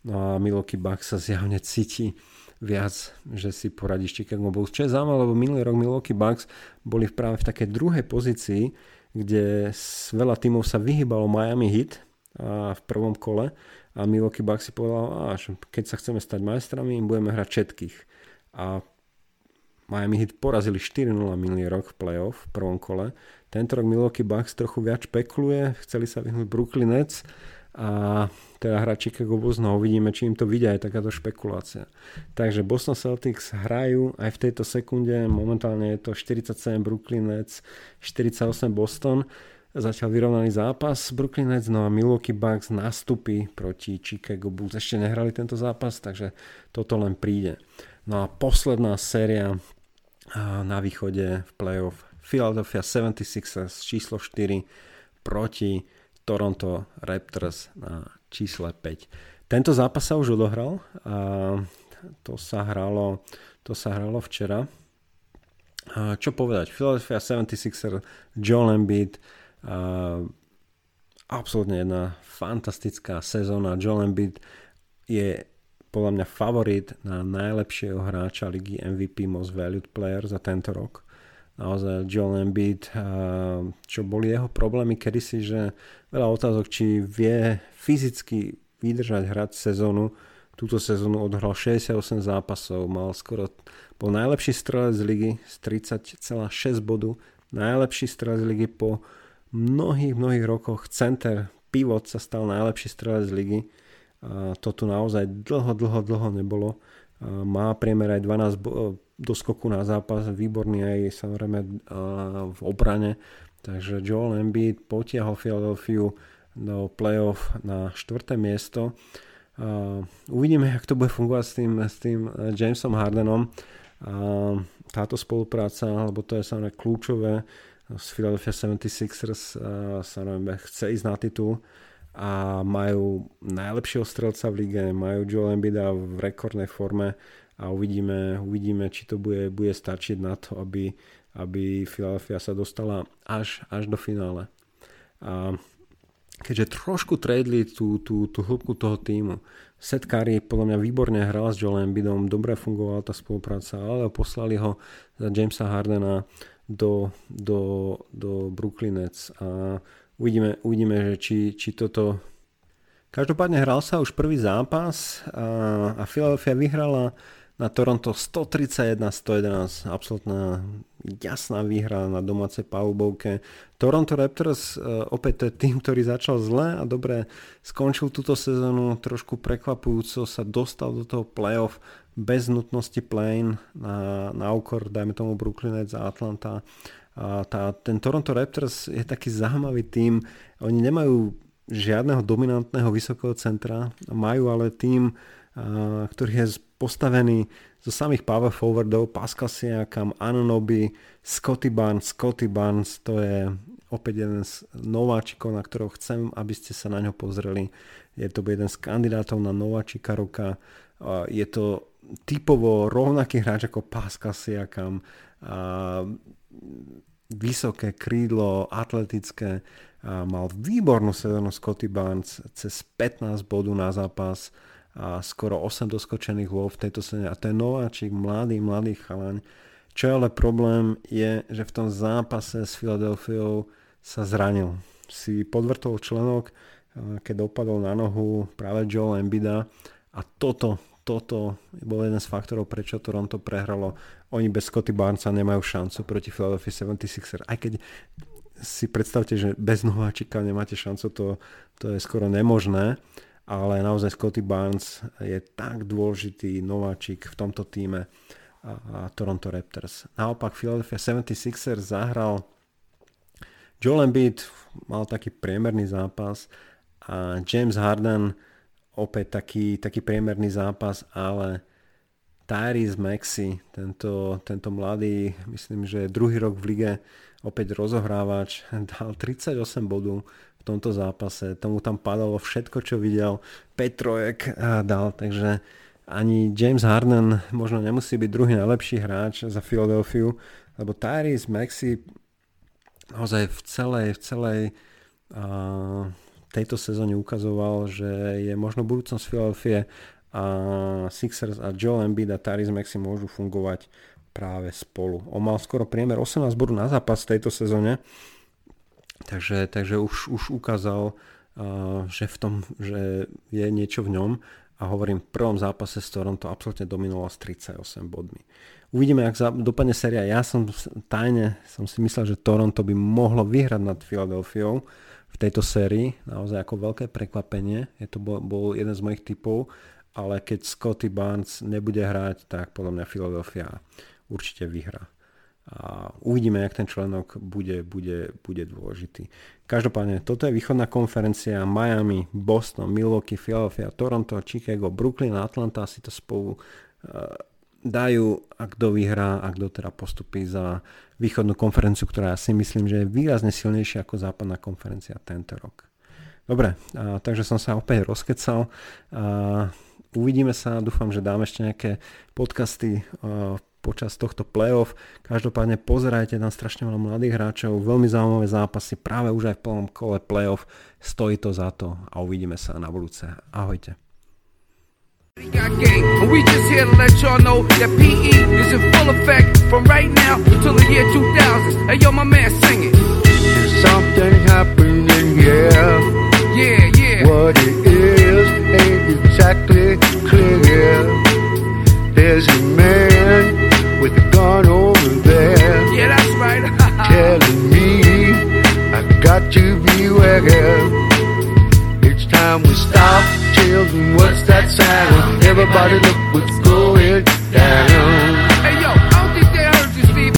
No a Milwaukee Bucks sa zjavne cíti viac, že si poradí Chicago Bulls. Čo je zaujímavé, lebo minulý rok Milwaukee Bucks boli práve v takej druhej pozícii, kde veľa tímov sa vyhýbalo Miami Heat v prvom kole a Milwaukee Bucks si povedal, až keď sa chceme stať majstrami, budeme hrať všetkých. A Miami Heat porazili 4-0 minulý rok v playoff v prvom kole. Tento rok Milwaukee Bucks trochu viac špekuluje, chceli sa vyhnúť Brooklyn Nets a teda hrať Chicago Bulls, no uvidíme, či im to vidia aj takáto špekulácia. Takže Boston Celtics hrajú aj v tejto sekunde, momentálne je to 47 Brooklyn Nets, 48 Boston zatiaľ vyrovnaný zápas. Brooklyn Nets no a Milwaukee Bucks nastupí proti Chicago Bulls. Ešte nehrali tento zápas, takže toto len príde. No a posledná séria na východe v playoff Philadelphia 76ers číslo 4 proti Toronto Raptors na čísle 5. Tento zápas sa už odohral a to sa hralo, to sa hralo včera. A čo povedať? Philadelphia 76ers, Joel Embiid, absolútne jedna fantastická sezóna. Joel Embiid je podľa mňa favorit na najlepšieho hráča ligy MVP Most Valued Player za tento rok. Naozaj Joel Embiid, čo boli jeho problémy kedysi, že veľa otázok, či vie fyzicky vydržať hrať sezónu. Túto sezónu odhral 68 zápasov, mal skoro, bol najlepší strelec z ligy z 30,6 bodu, najlepší strelec z ligy po mnohých, mnohých rokoch center, pivot sa stal najlepší strelec ligy. A to tu naozaj dlho, dlho, dlho nebolo. A má priemer aj 12 doskoku na zápas, výborný aj samozrejme v obrane. Takže Joel Embiid potiahol Philadelphia do playoff na štvrté miesto. A uvidíme, jak to bude fungovať s tým, s tým Jamesom Hardenom. Táto spolupráca, lebo to je samozrejme kľúčové, z Philadelphia 76ers sa neviem, chce ísť na titul a majú najlepšieho strelca v lige, majú Joel Embida v rekordnej forme a uvidíme, uvidíme či to bude, bude stačiť na to, aby, aby Philadelphia sa dostala až, až do finále. A keďže trošku tradeli tú, tú, tú hĺbku toho týmu. Seth Curry podľa mňa výborne hral s Joel Embidom, dobre fungovala tá spolupráca, ale poslali ho za Jamesa Hardena do, do, do Brooklyn Nets a uvidíme, uvidíme že či, či toto... Každopádne hral sa už prvý zápas a, a Philadelphia vyhrala na Toronto 131-111, absolútna jasná výhra na domácej palubovke. Toronto Raptors uh, opäť to je tým, ktorý začal zle a dobre skončil túto sezónu, trošku prekvapujúco sa dostal do toho playoff bez nutnosti play na, na úkor, dajme tomu Brooklyn Nets a Atlanta. A tá, ten Toronto Raptors je taký zaujímavý tým. Oni nemajú žiadneho dominantného vysokého centra, majú ale tým, a, ktorý je postavený zo samých power forwardov, Pascal Siakam, Anunobi, Scotty Barnes. Scotty Barnes to je opäť jeden z nováčikov, na ktorého chcem, aby ste sa na ňo pozreli. Je to jeden z kandidátov na nováčika roka. Je to typovo rovnaký hráč ako Pascal Siakam, vysoké krídlo, atletické, a mal výbornú sezónu Scotty Barnes, cez 15 bodu na zápas a skoro 8 doskočených lov v tejto sezóne a to je nováčik, mladý, mladý chalaň. Čo je ale problém je, že v tom zápase s Filadelfiou sa zranil. Si podvrtol členok, keď dopadol na nohu práve Joel Embida a toto toto bol jeden z faktorov, prečo Toronto prehralo. Oni bez Scotty Barnesa nemajú šancu proti Philadelphia 76 Aj keď si predstavte, že bez nováčika nemáte šancu, to, to je skoro nemožné, ale naozaj Scotty Barnes je tak dôležitý nováčik v tomto týme a Toronto Raptors. Naopak Philadelphia 76ers zahral Joel Embiid mal taký priemerný zápas a James Harden opäť taký, taký priemerný zápas, ale Tyrese Maxi, tento, tento mladý, myslím, že druhý rok v lige, opäť rozohrávač, *laughs* dal 38 bodov v tomto zápase. Tomu tam padalo všetko, čo videl. 5 trojek dal, takže ani James Harden možno nemusí byť druhý najlepší hráč za Philadelphia, lebo Tyrese Maxi naozaj v celej, v celej uh, tejto sezóne ukazoval, že je možno budúcnosť Philadelphia a Sixers a Joel Embiid a Tyrese Maxi môžu fungovať práve spolu. On mal skoro priemer 18 bodov na zápas v tejto sezóne, takže, takže už, už ukázal, uh, že v tom, že je niečo v ňom a hovorím, v prvom zápase s Toronto absolútne dominoval s 38 bodmi. Uvidíme, ak dopadne séria. Ja som tajne som si myslel, že Toronto by mohlo vyhrať nad Philadelphia v tejto sérii. Naozaj ako veľké prekvapenie. Je to bol, bol jeden z mojich typov, ale keď Scotty Barnes nebude hrať, tak podľa mňa Philadelphia určite vyhrá a uvidíme, jak ten členok bude, bude, bude dôležitý. Každopádne, toto je východná konferencia Miami, Boston, Milwaukee, Philadelphia, Toronto, Chicago, Brooklyn Atlanta si to spolu uh, dajú a kto vyhrá a kto teda postupí za východnú konferenciu, ktorá si myslím, že je výrazne silnejšia ako západná konferencia tento rok. Dobre, a, takže som sa opäť rozkecal. A, uvidíme sa, dúfam, že dáme ešte nejaké podcasty a, počas tohto playoff. Každopádne pozerajte tam strašne veľa mladých hráčov, veľmi zaujímavé zápasy práve už aj v plnom kole playoff. Stojí to za to a uvidíme sa na budúce. Ahojte. We just here to let y'all know that PE is in full effect from right now until the year 2000. Hey, yo, my man, sing it. There's something happening here. Yeah, yeah. What it is ain't exactly clear. There's a man with a gun over there. Yeah, that's right. *laughs* telling me I got to be beware. It's time we stop. What's that sound? Everybody look what's going down.